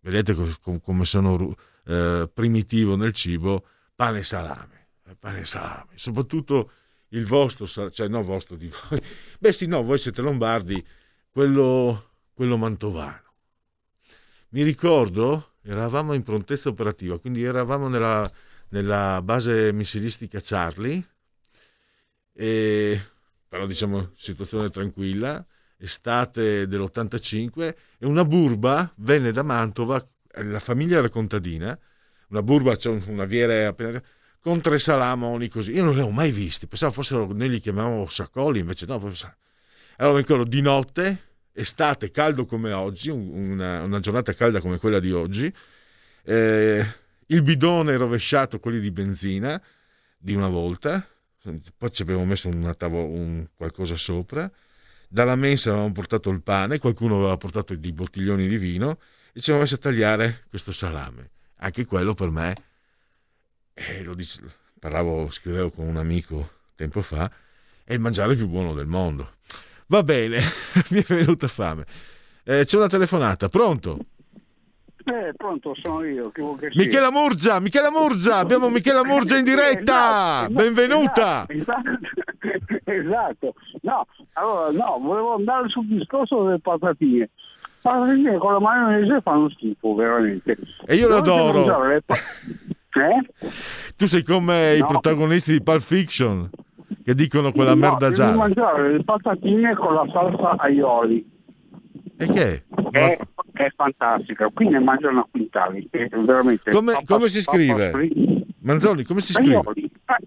vedete com- come sono eh, primitivo nel cibo, pane e salame. Pane e salame. Soprattutto il vostro, cioè no vostro di voi. Beh sì, no, voi siete lombardi, quello, quello mantovano. Mi ricordo, eravamo in prontezza operativa, quindi eravamo nella, nella base missilistica Charlie, e, però diciamo situazione tranquilla, estate dell'85, e una burba venne da Mantova, la famiglia era contadina, una burba, cioè una viera appena con tre salamoni così. Io non li ho mai visti, pensavo fossero, noi li chiamavamo saccoli, invece no. Allora mi ricordo di notte, estate, caldo come oggi, una, una giornata calda come quella di oggi, eh, il bidone rovesciato, quelli di benzina, di una volta, poi ci avevamo messo una tavola, un qualcosa sopra, dalla mensa avevamo portato il pane, qualcuno aveva portato dei bottiglioni di vino e ci avevamo messo a tagliare questo salame. Anche quello per me eh, lo dice, parlavo, scrivevo con un amico tempo fa, è il mangiare più buono del mondo. Va bene, mi è venuta fame. Eh, c'è una telefonata, pronto? Eh, pronto, sono io. Michela? Murgia, Michela Murgia, abbiamo Michela Murgia in diretta. Esatto, Benvenuta. Esatto, esatto. No, allora, no, volevo andare sul discorso delle patatine. Patatine con la maionese fanno schifo, veramente. E io le Dovete adoro. mangiare le pa- Eh? Tu sei come i No. protagonisti di Pulp Fiction che dicono quella merda no, devi gialla. mangiare le patatine con la salsa aioli. E che? È, è fantastica. Qui ne mangiano a quintali. È veramente Come, papà- come si scrive? fri- Manzoni, come si scrive? Ah,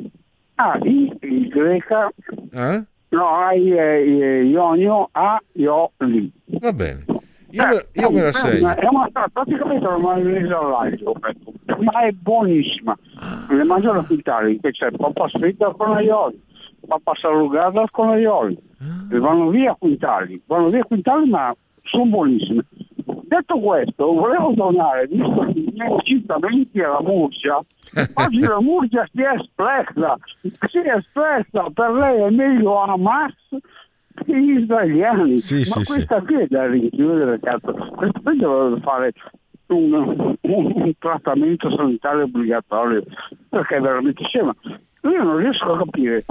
Ah, I, I greca, Eh? no, I, eh, Ionio, A, Io, Li. Va bene. Io, me- io me la È una- È una, praticamente una maionese all'aglio, ma è buonissima. Le mangiano a quintali, che c'è papà fritta con aioli, papà salugata con aioli. Ah. E vanno via a quintali, vanno via a quintali ma sono buonissime. Detto questo, volevo tornare, visto che i miei cittadini alla Murcia, oggi la Murcia si è espressa, si è espressa, per lei è meglio Hamas che gli israeliani. Sì, ma sì, questa qui è da rinchiudere, cazzo. Questo qui deve fare un, un- un trattamento sanitario obbligatorio, perché è veramente scema. Io non riesco a capire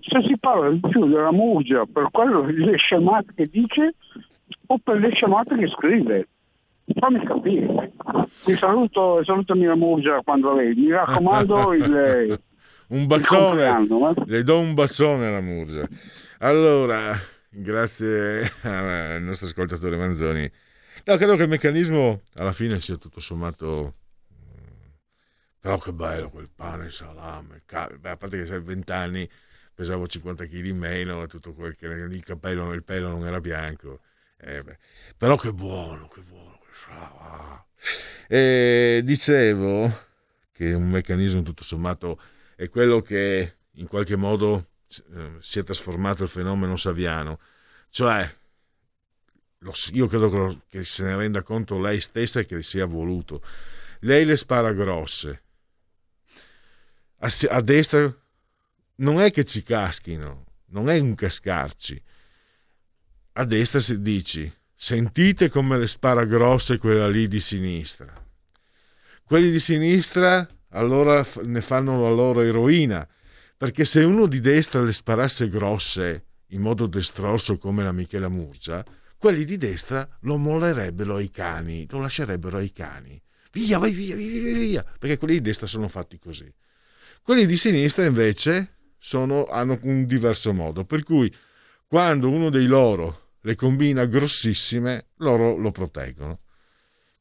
se si parla di più della Murgia per quello le scemate che dice o per le scemate che scrive. fammi capire. Ti saluto salutami la Murgia quando la vedi. Mi raccomando il, un il bacione, eh. le do un bacione alla Murgia. Allora, grazie al nostro ascoltatore Manzoni. No, credo che il meccanismo alla fine sia tutto sommato. mm, Però che bello quel pane, salame. Beh, a parte che sei 20 anni, pesavo 50 kg in meno e tutto quel che il capello, il pelo non era bianco. Eh. Però che buono, che buono. E dicevo che un meccanismo tutto sommato è quello che in qualche modo eh, si è trasformato il fenomeno saviano. Cioè, io credo che, se ne renda conto lei stessa e che sia voluto. Lei le spara grosse. A destra non è che ci caschino, non è un cascarci. A destra si dici, sentite come le spara grosse quella lì di sinistra. Quelli di sinistra allora ne fanno la loro eroina, perché se uno di destra le sparasse grosse in modo destrorso come la Michela Murgia, quelli di destra lo mollerebbero ai cani, lo lascerebbero ai cani. Via, vai via, via, via, via, perché quelli di destra sono fatti così. Quelli di sinistra invece sono- hanno un diverso modo, per cui quando uno dei loro le combina grossissime, loro lo proteggono.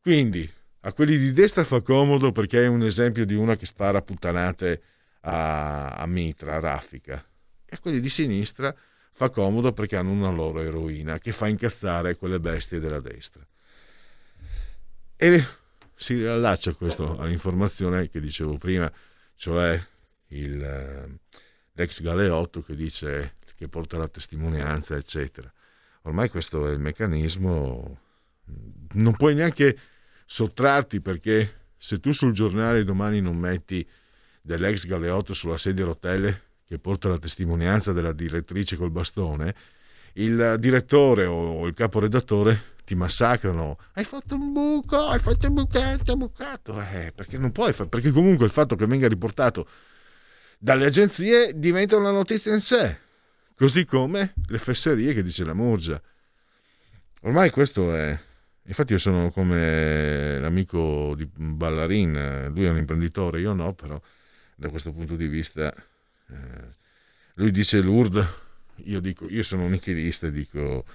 Quindi a quelli di destra fa comodo perché è un esempio di una che spara puttanate a, a mitra, a raffica. E a quelli di sinistra fa comodo perché hanno una loro eroina che fa incazzare quelle bestie della destra. E si allaccia questo all'informazione che dicevo prima, cioè il, eh, l'ex Galeotto che dice che porta la testimonianza, eccetera. Ormai questo è il meccanismo, non puoi neanche sottrarti perché se tu sul giornale domani non metti dell'ex Galeotto sulla sedia a rotelle che porta la testimonianza della direttrice col bastone, il direttore o il caporedattore ti massacrano. Hai fatto un buco, hai fatto un buchetto, hai bucato. Eh, perché non puoi, fa- perché comunque il fatto che venga riportato dalle agenzie diventa una notizia in sé, così come le fesserie che dice la Murgia. Ormai questo è. Infatti, io sono come l'amico di Ballarin, lui è un imprenditore, io no, però da questo punto di vista eh, lui dice Lourdes, io dico, io sono un nichilista e dico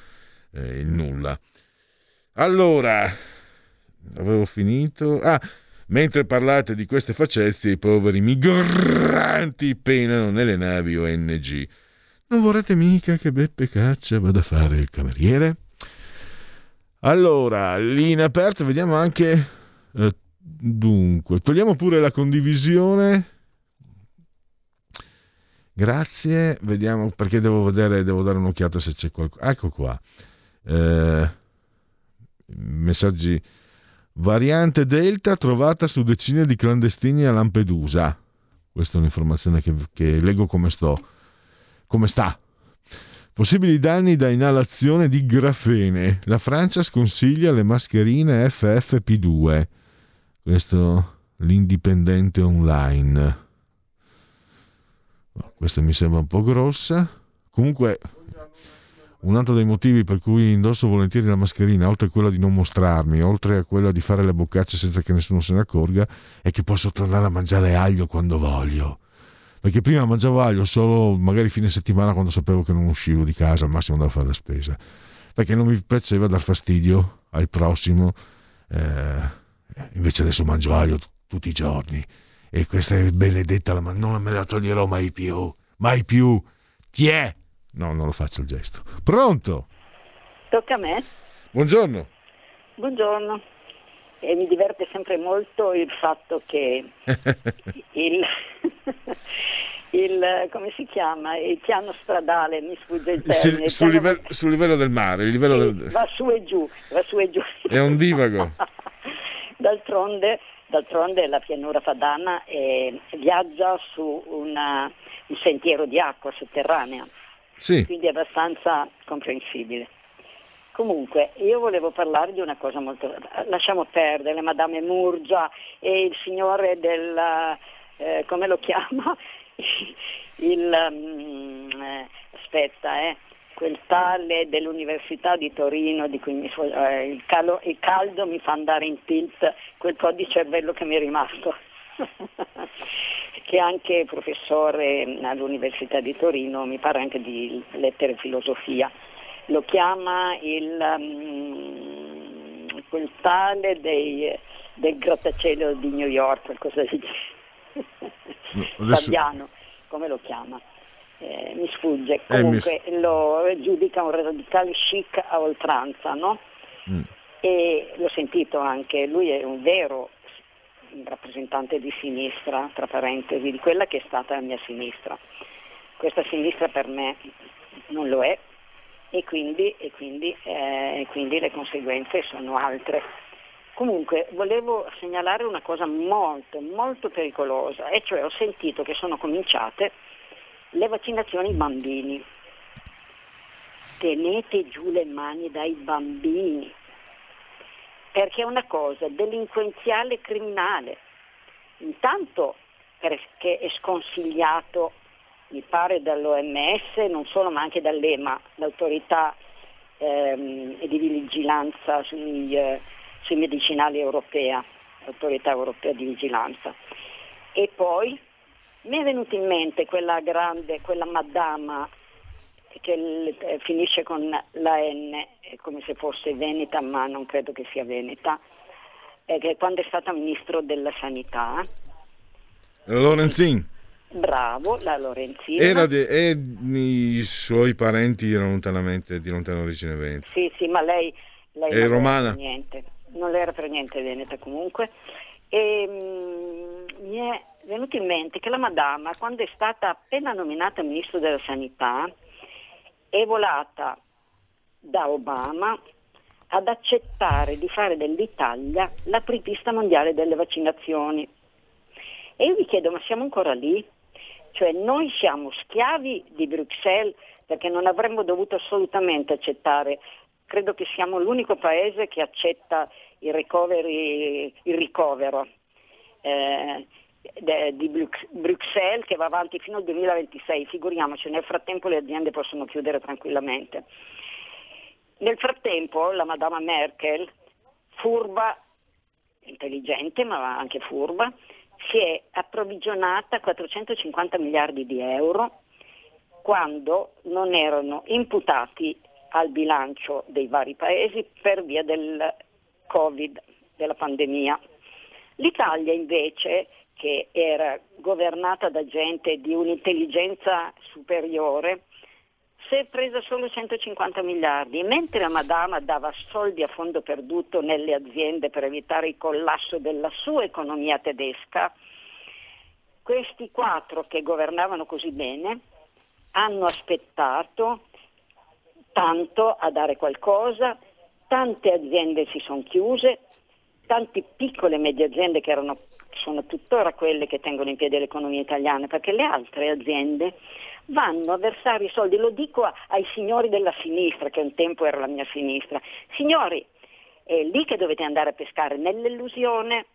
eh, il nulla. Allora, avevo finito. Ah, mentre parlate di queste facezie, i poveri migranti penano nelle navi ONG. Non vorrete mica che Beppe Caccia vada a fare il cameriere? Allora, lì in aperto vediamo anche... eh, dunque, togliamo pure la condivisione. Grazie, vediamo perché devo vedere, devo dare un'occhiata se c'è qualcosa. Ecco qua. Eh, messaggi. Variante Delta trovata su decine di clandestini a Lampedusa. Questa è un'informazione che, che leggo come sto. Come sta? Possibili danni da inalazione di grafene. La Francia sconsiglia le mascherine FFP2. Questo l'indipendente online. No, Questa mi sembra un po' grossa. Comunque, un altro dei motivi per cui indosso volentieri la mascherina, oltre a quella di non mostrarmi, oltre a quella di fare le boccacce senza che nessuno se ne accorga, è che posso tornare a mangiare aglio quando voglio. Perché prima mangiavo aglio solo magari fine settimana quando sapevo che non uscivo di casa, al massimo andavo a fare la spesa. Perché non mi piaceva dar fastidio al prossimo. eh, invece adesso mangio aglio t- tutti i giorni. E questa è benedetta, la- ma non me la toglierò mai più. Mai più. Chi è? No, non lo faccio il gesto. Pronto? Tocca a me. Buongiorno. Buongiorno. E mi diverte sempre molto il fatto che il, il come si chiama? Il piano stradale, mi sfugge il termine. sul, piano- livello, sul livello del mare, il livello del... va su e giù, va su e giù. è un divago. D'altronde, d'altronde la pianura padana eh, viaggia su una- un sentiero di acqua sotterranea, Sì. quindi è abbastanza comprensibile. Comunque, io volevo parlare di una cosa molto... Lasciamo perdere Madame Murgia e il signore del... eh, come lo chiama? il... mm, eh, aspetta, eh. quel tale dell'Università di Torino di cui mi eh, il, calo- il caldo mi fa andare in tilt, quel po' di cervello che mi è rimasto, che è anche professore all'Università di Torino, mi pare anche di lettere e filosofia. Lo chiama il, mm, quel tale dei- del grattacielo di New York, qualcosa di adesso- Fabiano, come lo chiama? Eh, mi sfugge, Eh, mi- comunque lo giudica un radicale chic a oltranza, no? Mm. E l'ho sentito anche, lui è un vero rappresentante di sinistra, tra parentesi, di quella che è stata la mia sinistra. Questa sinistra per me non lo è e quindi, e quindi, eh, quindi le conseguenze sono altre. Comunque volevo segnalare una cosa molto, molto pericolosa, e cioè ho sentito che sono cominciate le vaccinazioni ai bambini. Tenete giù le mani dai bambini, perché è una cosa delinquenziale e criminale. Intanto perché è sconsigliato, mi pare, dall'OMS, non solo ma anche dall'EMA, l'autorità ehm, di vigilanza sui, eh, sui medicinali europea, l'autorità europea di vigilanza. E poi mi è venuta in mente quella grande, quella madama che eh, finisce con la N, come se fosse veneta, ma non credo che sia veneta, eh, che quando è stata ministro della sanità, Lorenzin bravo, la Lorenzina. era de- e i suoi parenti erano lontanamente di lontana origine veneta. Sì, sì, ma lei, lei È non romana. Niente, non era per niente veneta comunque. E mm, mi è venuto in mente che la Madama, quando è stata appena nominata Ministro della Sanità, è volata da Obama ad accettare di fare dell'Italia la apripista mondiale delle vaccinazioni. E io vi chiedo, ma siamo ancora lì? Cioè noi siamo schiavi di Bruxelles perché non avremmo dovuto assolutamente accettare, credo che siamo l'unico paese che accetta il, recovery- il ricovero eh, di Brux- Bruxelles che va avanti fino al 2026, figuriamoci, nel frattempo le aziende possono chiudere tranquillamente. Nel frattempo la Madama Merkel, furba, intelligente ma anche furba, si è approvvigionata 450 miliardi di euro quando non erano imputati al bilancio dei vari paesi per via del Covid, della pandemia. L'Italia invece, che era governata da gente di un'intelligenza superiore, si è presa solo 150 miliardi, mentre la Madama dava soldi a fondo perduto nelle aziende per evitare il collasso della sua economia tedesca, questi quattro che governavano così bene hanno aspettato tanto a dare qualcosa, tante aziende si sono chiuse, tante piccole e medie aziende che erano, sono tuttora quelle che tengono in piedi l'economia italiana, perché le altre aziende vanno a versare i soldi, lo dico ai signori della sinistra, che un tempo era la mia sinistra, signori, è lì che dovete andare a pescare, nell'illusione.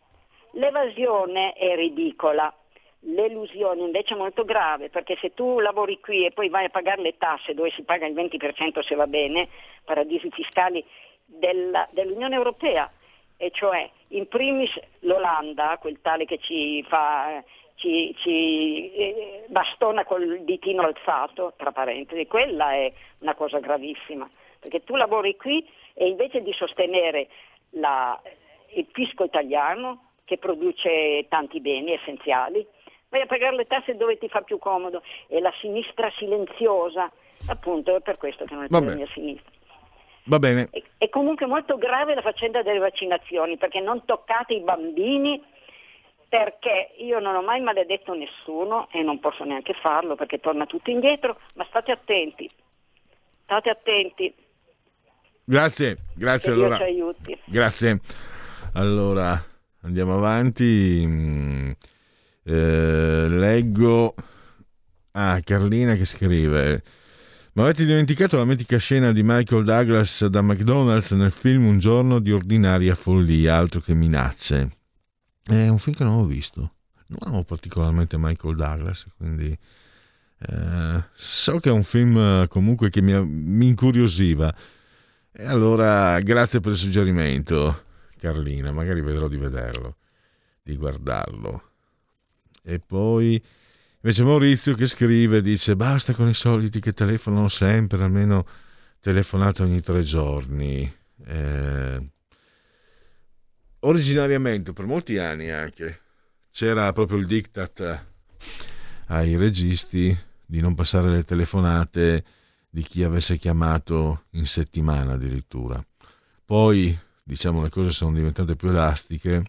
L'evasione è ridicola, l'elusione invece è molto grave, perché se tu lavori qui e poi vai a pagare le tasse dove si paga il 20% se va bene, paradisi fiscali della- dell'Unione Europea, e cioè in primis l'Olanda, quel tale che ci fa ci, ci, eh, bastona col ditino alzato, tra parentesi, quella è una cosa gravissima, perché tu lavori qui e invece di sostenere la- il fisco italiano che produce tanti beni essenziali, vai a pagare le tasse dove ti fa più comodo e la sinistra silenziosa, appunto è per questo che non è più la mia sinistra. Va bene, È comunque molto grave la faccenda delle vaccinazioni perché non toccate i bambini perché io non ho mai maledetto nessuno e non posso neanche farlo perché torna tutto indietro, ma state attenti, state attenti, grazie, grazie che allora. Grazie. Allora, andiamo avanti. Mm, eh, leggo. Ah, Carlina che scrive. Ma avete dimenticato la mitica scena di Michael Douglas da McDonald's nel film Un giorno di ordinaria follia, altro che minacce? È un film che non ho visto. Non amo particolarmente Michael Douglas, quindi Eh, so che è un film eh, comunque che mi, mi incuriosiva. E allora, grazie per il suggerimento, Carlina. Magari vedrò di vederlo, di guardarlo. E poi invece Maurizio che scrive, dice basta con i soliti che telefonano sempre, almeno telefonate ogni tre giorni. Eh, originariamente, per molti anni anche, c'era proprio il diktat ai registi di non passare le telefonate di chi avesse chiamato in settimana addirittura. Poi, diciamo, le cose sono diventate più elastiche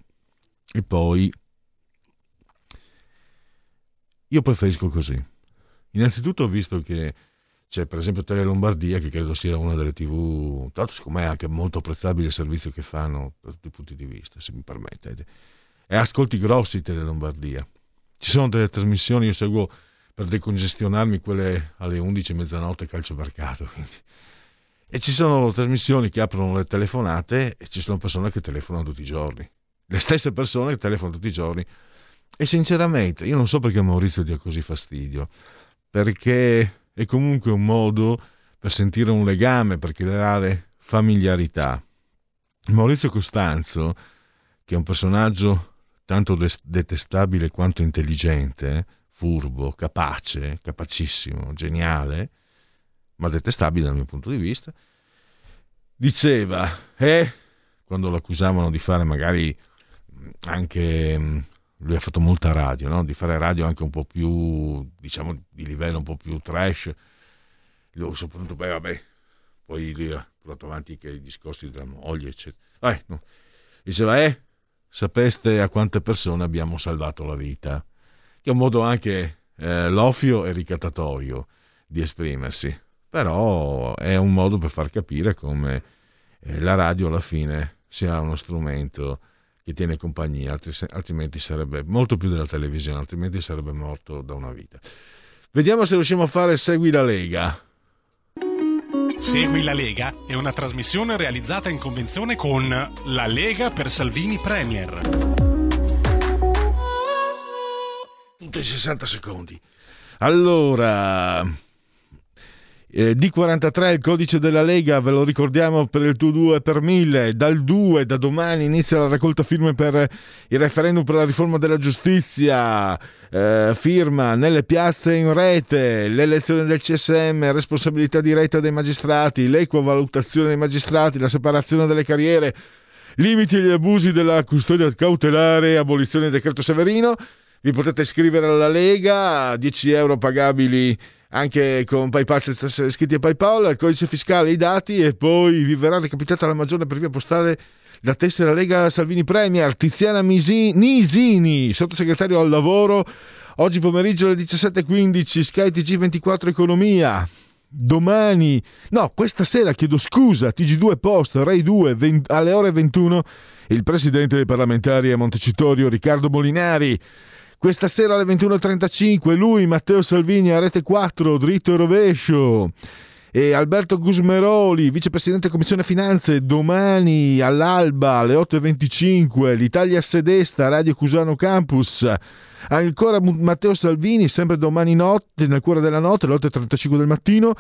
e poi io preferisco così. Innanzitutto ho visto che c'è per esempio Tele Lombardia, che credo sia una delle tv, tra l'altro secondo me è anche molto apprezzabile il servizio che fanno da tutti i punti di vista, se mi permettete. E ascolti grossi Tele Lombardia. Ci sono delle trasmissioni, io seguo per decongestionarmi quelle alle 11 mezzanotte calciomercato. Quindi. E ci sono trasmissioni che aprono le telefonate e ci sono persone che telefonano tutti i giorni. Le stesse persone che telefonano tutti i giorni. E sinceramente, io non so perché Maurizio dia così fastidio, perché è comunque un modo per sentire un legame, per creare familiarità. Maurizio Costanzo, che è un personaggio tanto detestabile quanto intelligente, furbo, capace, capacissimo, geniale, ma detestabile dal mio punto di vista, diceva, eh, quando lo accusavano di fare magari anche, lui ha fatto molta radio, no? di fare radio anche un po' più, diciamo, di livello un po' più trash, lui soprattutto, beh, vabbè, poi lui ha portato avanti anche i discorsi della moglie, eccetera. Eh, no. Diceva, eh, sapeste a quante persone abbiamo salvato la vita che è un modo anche eh, lofio e ricattatorio di esprimersi, però è un modo per far capire come eh, la radio alla fine sia uno strumento che tiene compagnia, altrimenti sarebbe molto più della televisione, altrimenti sarebbe morto da una vita. Vediamo se riusciamo a fare Segui la Lega. Segui la Lega è una trasmissione realizzata in convenzione con La Lega per Salvini Premier. Tutto in 60 secondi. Allora, eh, D43 il codice della Lega, ve lo ricordiamo per il tuo 2 per 1000. Dal 2, da domani, inizia la raccolta firme per il referendum per la riforma della giustizia. Eh, firma nelle piazze in rete, l'elezione del CSM, responsabilità diretta dei magistrati, l'equa valutazione dei magistrati, la separazione delle carriere, limiti agli abusi della custodia cautelare, abolizione del decreto Severino vi potete iscrivere alla Lega, 10 euro pagabili anche con PayPal iscritti a PayPal, il codice fiscale, i dati e poi vi verrà recapitata la maggiore per via postale la tessera Lega Salvini Premier, Tiziana Misi, Nisini, sottosegretario al lavoro, oggi pomeriggio alle 17.15, Sky TG24 Economia. Domani, no, questa sera chiedo scusa, TG2 Post, Rai 2, 20, alle ore 21, il presidente dei parlamentari a Montecitorio, Riccardo Molinari. Questa sera alle 21.35 lui, Matteo Salvini a Rete 4, dritto e rovescio. E Alberto Gusmeroli, vicepresidente Commissione Finanze, domani all'alba alle 8.25, l'Italia Sedesta, Radio Cusano Campus. Ancora Matteo Salvini, sempre domani notte, nel cuore della notte, alle 8.35 del mattino.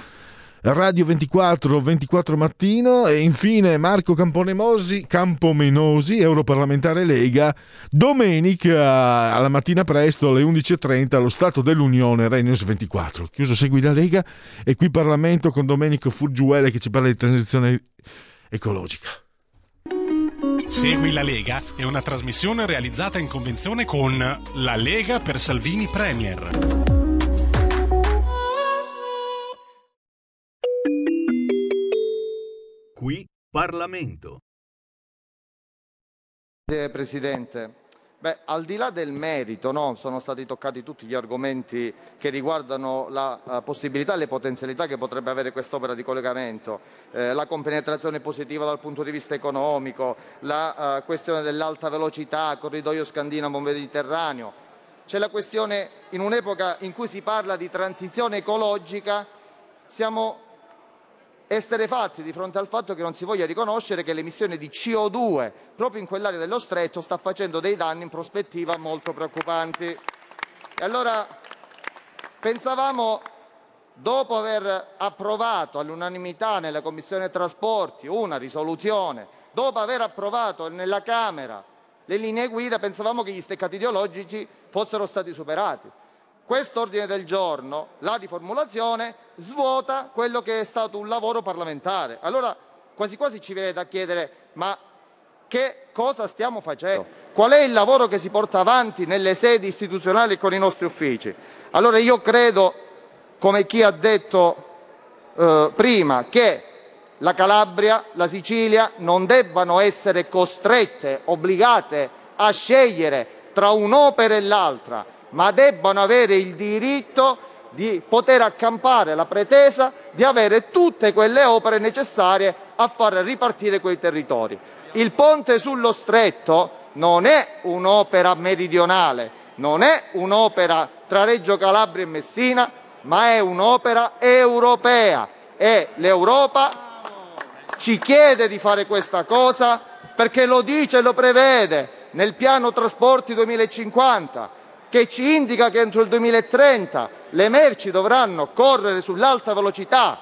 Radio 24, 24 mattino e infine Marco Camponemosi, Campomenosi, europarlamentare Lega, domenica alla mattina presto alle 11.30 allo Stato dell'Unione, Rai News 24. Chiuso Segui la Lega e qui Parlamento con Domenico Furgiuele che ci parla di transizione ecologica. Segui la Lega è una trasmissione realizzata in convenzione con La Lega per Salvini Premier. Qui Parlamento. Grazie Presidente. Beh, al di là del merito, no, sono stati toccati tutti gli argomenti che riguardano la uh, possibilità e le potenzialità che potrebbe avere quest'opera di collegamento, eh, la compenetrazione positiva dal punto di vista economico, la uh, questione dell'alta velocità, corridoio scandinavo-mediterraneo. C'è la questione, in un'epoca in cui si parla di transizione ecologica, siamo esterefatti di fronte al fatto che non si voglia riconoscere che l'emissione di CO2 proprio in quell'area dello stretto sta facendo dei danni in prospettiva molto preoccupanti. E allora pensavamo, dopo aver approvato all'unanimità nella Commissione Trasporti una risoluzione, dopo aver approvato nella Camera le linee guida, pensavamo che gli steccati ideologici fossero stati superati. Questo ordine del giorno, la riformulazione, svuota quello che è stato un lavoro parlamentare. Allora quasi quasi ci viene da chiedere ma che cosa stiamo facendo? Qual è il lavoro che si porta avanti nelle sedi istituzionali e con i nostri uffici? Allora io credo, come chi ha detto eh, prima, che la Calabria, la Sicilia non debbano essere costrette, obbligate a scegliere tra un'opera e l'altra, ma debbano avere il diritto di poter accampare la pretesa di avere tutte quelle opere necessarie a far ripartire quei territori. Il ponte sullo stretto non è un'opera meridionale, non è un'opera tra Reggio Calabria e Messina, ma è un'opera europea e l'Europa ci chiede di fare questa cosa perché lo dice e lo prevede nel piano trasporti 2050 che ci indica che entro il 2030 le merci dovranno correre sull'alta velocità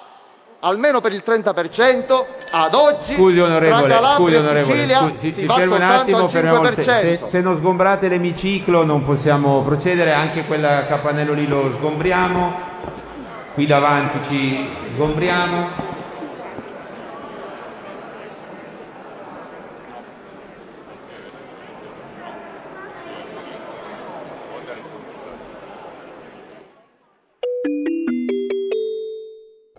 almeno per il 30%, ad oggi Scusi onorevole, tra Calabria scusi, e Sicilia scusi, si, si, si va fermi un soltanto attimo, 5%. se, se non sgombrate l'emiciclo non possiamo procedere, anche quel capannello lì lo sgombriamo, qui davanti ci sgombriamo.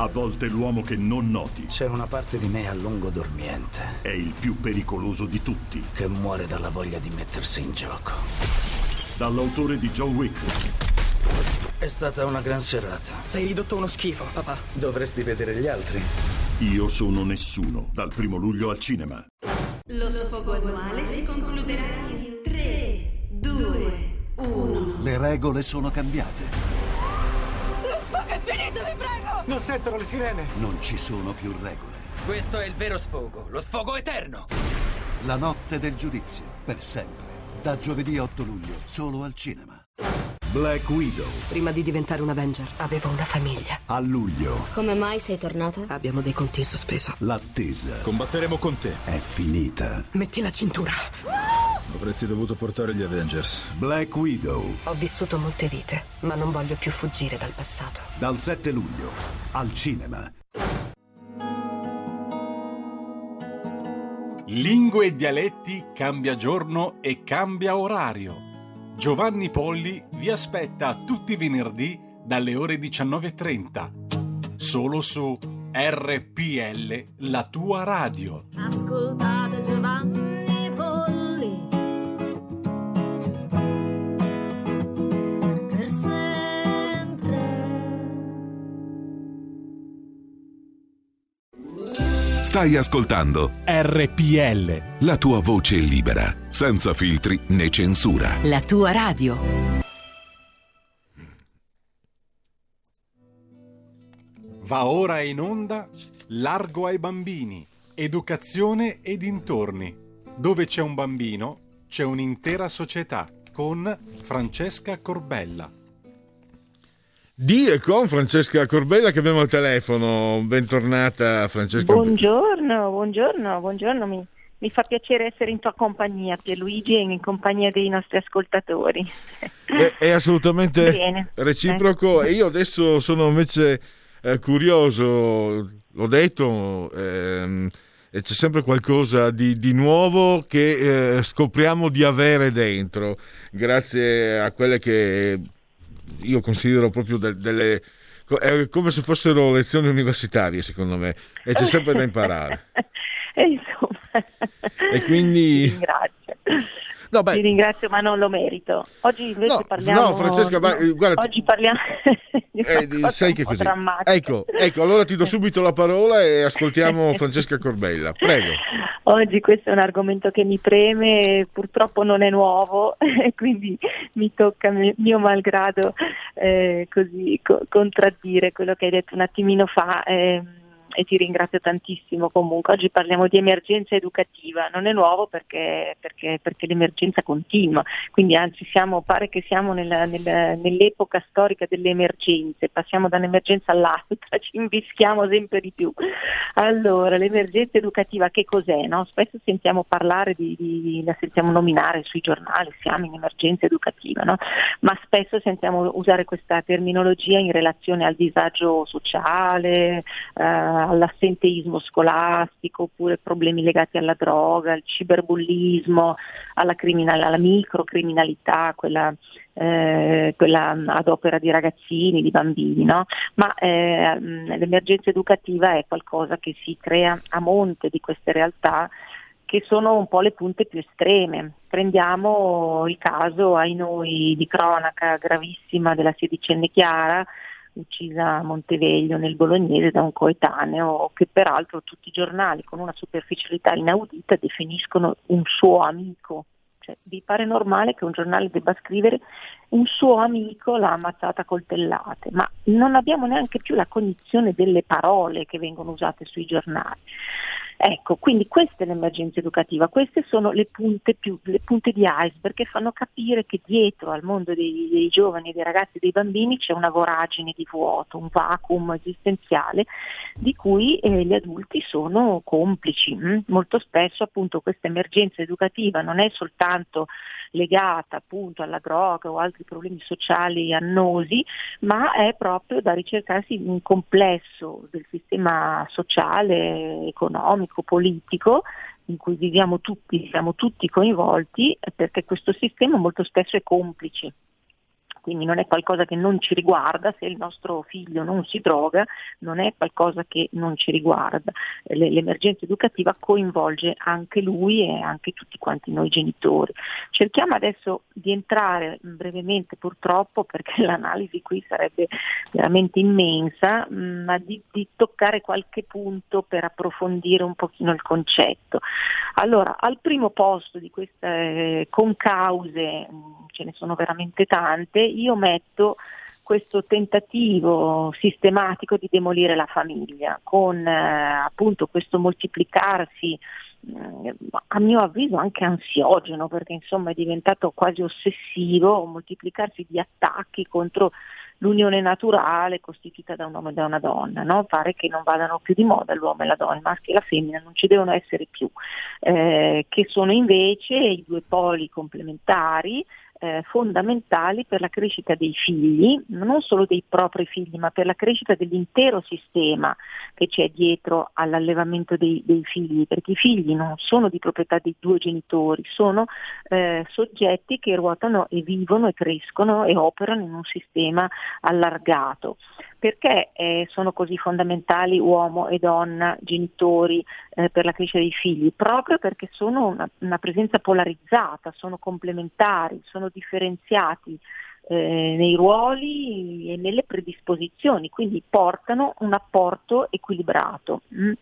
A volte l'uomo che non noti C'è una parte di me a lungo dormiente è il più pericoloso di tutti. che muore dalla voglia di mettersi in gioco. Dall'autore di John Wick, È stata una gran serata. Sei ridotto uno schifo, papà. Dovresti vedere gli altri. Io sono nessuno, dal primo luglio al cinema. Lo sfogo annuale si concluderà in 3, 2, 1. Le regole sono cambiate. Lo sfogo è finito, vi prego! Non sentono le sirene. Non ci sono più regole. Questo è il vero sfogo, lo sfogo eterno. La notte del giudizio, per sempre. Da giovedì 8 luglio, solo al cinema. Black Widow, Prima di diventare un Avenger avevo una famiglia. a luglio. Come mai sei tornata? Abbiamo dei conti in sospeso. L'attesa. Combatteremo con te. È finita. Metti la cintura. Avresti dovuto portare gli Avengers. Black Widow, Ho vissuto molte vite, ma non voglio più fuggire dal passato. dal 7 luglio, al cinema. Lingue e dialetti cambia giorno e cambia orario. Giovanni Polli vi aspetta tutti i venerdì dalle ore 19.30. Solo su RPL, la tua radio. Ascoltate Giovanni Stai ascoltando RPL. la tua voce libera, senza filtri né censura. La tua radio. Va ora in onda Largo ai bambini, educazione e dintorni. Dove c'è un bambino, c'è un'intera società con Francesca Corbella. Di e con Francesca Corbella che abbiamo al telefono. Bentornata Francesca. Buongiorno, buongiorno, buongiorno. Mi, mi fa piacere essere in tua compagnia, Pierluigi, e in compagnia dei nostri ascoltatori. È, è assolutamente Bene. reciproco e io adesso sono invece eh, curioso, l'ho detto, ehm, e c'è sempre qualcosa di, di nuovo che eh, scopriamo di avere dentro, grazie a quelle che io considero proprio de- delle... È come se fossero lezioni universitarie, secondo me, e c'è sempre da imparare. E insomma, E quindi ringrazio. No, beh, Ti ringrazio, ma non lo merito. Oggi invece No, parliamo. no, Francesca, ma, eh, guarda, Oggi parliamo di eh, sai un che così. Ecco, ecco, allora ti do subito la parola e ascoltiamo Francesca Corbella. Prego. Oggi questo è un argomento che mi preme, purtroppo non è nuovo e quindi mi tocca mi- mio malgrado eh, così co- contraddire quello che hai detto un attimino fa. ehm, e ti ringrazio tantissimo comunque. Oggi parliamo di emergenza educativa, non è nuovo perché, perché- perché l'emergenza continua, quindi anzi siamo, pare che siamo nella- nella- nell'epoca storica delle emergenze, passiamo da un'emergenza all'altra, ci invischiamo sempre di più. Allora, l'emergenza educativa che cos'è? no? Spesso sentiamo parlare di, di- la sentiamo nominare sui giornali, siamo in emergenza educativa, no? ma spesso sentiamo usare questa terminologia in relazione al disagio sociale, eh, all'assenteismo scolastico, oppure problemi legati alla droga, al ciberbullismo, alla, alla microcriminalità, quella, eh, quella ad opera di ragazzini, di bambini, no? ma eh, l'emergenza educativa è qualcosa che si crea a monte di queste realtà che sono un po' le punte più estreme. Prendiamo il caso ai noi di cronaca gravissima della sedicenne Chiara, uccisa a Monteveglio nel Bolognese da un coetaneo che peraltro tutti i giornali con una superficialità inaudita definiscono un suo amico. Cioè, vi pare normale che un giornale debba scrivere un suo amico l'ha ammazzata a coltellate, ma non abbiamo neanche più la cognizione delle parole che vengono usate sui giornali. Ecco, quindi questa è l'emergenza educativa, queste sono le punte, più, le punte di iceberg che fanno capire che dietro al mondo dei, dei giovani, dei ragazzi e dei bambini c'è una voragine di vuoto, un vacuum esistenziale di cui eh, gli adulti sono complici. mm? Molto spesso appunto questa emergenza educativa non è soltanto legata appunto alla droga o altri problemi sociali annosi, ma è proprio da ricercarsi in un complesso del sistema sociale, economico, politico in cui viviamo tutti, siamo tutti coinvolti, eh, perché questo sistema molto spesso è complice. Quindi non è qualcosa che non ci riguarda, se il nostro figlio non si droga non è qualcosa che non ci riguarda. Eh, le- L'emergenza educativa coinvolge anche lui e anche tutti quanti noi genitori. Cerchiamo adesso di entrare brevemente purtroppo, perché l'analisi qui sarebbe veramente immensa, mm, ma di, di toccare qualche punto per approfondire un pochino il concetto. Allora, al primo posto di queste concause, mm, ce ne sono veramente tante, io metto questo tentativo sistematico di demolire la famiglia, con eh, appunto questo moltiplicarsi eh, a mio avviso anche ansiogeno, perché insomma è diventato quasi ossessivo, moltiplicarsi di attacchi contro l'unione naturale costituita da un uomo e da una donna, no? pare che non vadano più di moda l'uomo e la donna, il maschio e la femmina non ci devono essere più, eh, che sono invece i due poli complementari eh, fondamentali per la crescita dei figli, non solo dei propri figli, ma per la crescita dell'intero sistema che c'è dietro all'allevamento dei, dei figli, perché i figli non sono di proprietà dei due genitori, sono eh, soggetti che ruotano e vivono e crescono e operano in un sistema allargato. Perché eh, sono così fondamentali uomo e donna, genitori eh, per la crescita dei figli? Proprio perché sono una, una presenza polarizzata, sono complementari, sono differenziati eh, nei ruoli e nelle predisposizioni, quindi portano un apporto equilibrato, mm,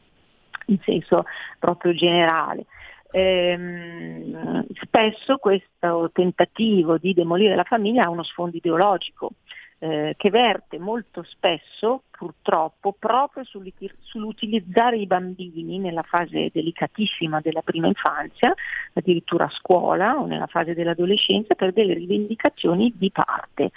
in senso proprio generale. Ehm, spesso questo tentativo di demolire la famiglia ha uno sfondo ideologico eh, che verte molto spesso, purtroppo, proprio sull'uti- sull'utilizzare i bambini nella fase delicatissima della prima infanzia, addirittura a scuola o nella fase dell'adolescenza, per delle rivendicazioni di parte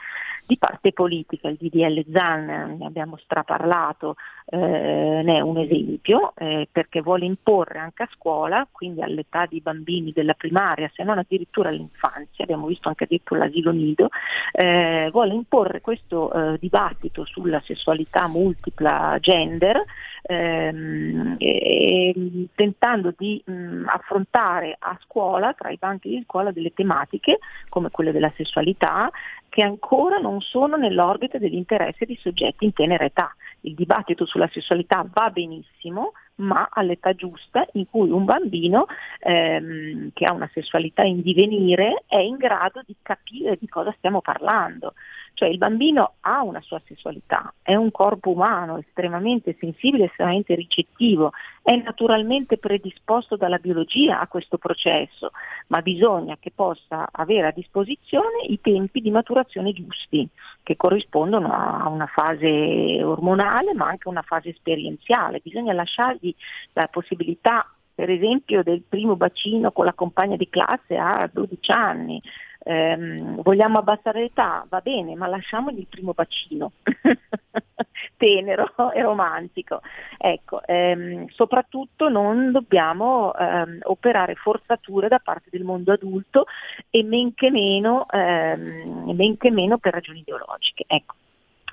di parte politica, il DDL ZAN, ne abbiamo straparlato, eh, ne è un esempio, eh, perché vuole imporre anche a scuola, quindi all'età di bambini della primaria, se non addirittura all'infanzia, abbiamo visto anche addirittura l'asilo nido, eh, vuole imporre questo eh, dibattito sulla sessualità multipla gender, ehm, e- e tentando di mh, affrontare a scuola, tra i banchi di scuola, delle tematiche come quelle della sessualità, che ancora non sono nell'orbita dell'interesse di soggetti in tenera età. Il dibattito sulla sessualità va benissimo, ma all'età giusta in cui un bambino ehm, che ha una sessualità in divenire è in grado di capire di cosa stiamo parlando. Cioè il bambino ha una sua sessualità, è un corpo umano estremamente sensibile, estremamente ricettivo, è naturalmente predisposto dalla biologia a questo processo, ma bisogna che possa avere a disposizione i tempi di maturazione giusti, che corrispondono a una fase ormonale ma anche a una fase esperienziale. Bisogna lasciargli la possibilità per esempio del primo bacino con la compagna di classe a 12 anni, ehm, vogliamo abbassare l'età, va bene, ma lasciamogli il primo bacino, tenero e romantico. Ecco, ehm, soprattutto non dobbiamo ehm, operare forzature da parte del mondo adulto e men che meno, ehm, men che meno per ragioni ideologiche. Ecco.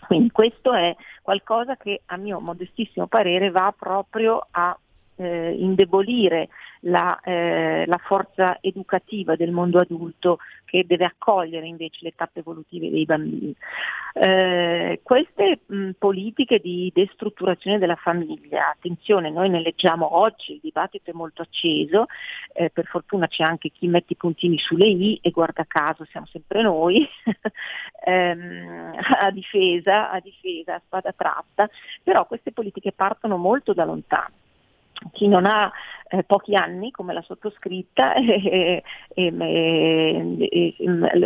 Quindi questo è qualcosa che a mio modestissimo parere va proprio a eh, indebolire la, eh, la, forza educativa del mondo adulto che deve accogliere invece le tappe evolutive dei bambini. Eh, queste mh, politiche di destrutturazione della famiglia, attenzione, noi ne leggiamo oggi, il dibattito è molto acceso, eh, per fortuna c'è anche chi mette i puntini sulle i e guarda caso siamo sempre noi ehm, a difesa, a difesa, a spada tratta, però queste politiche partono molto da lontano chi non ha eh, pochi anni come la sottoscritta eh, eh,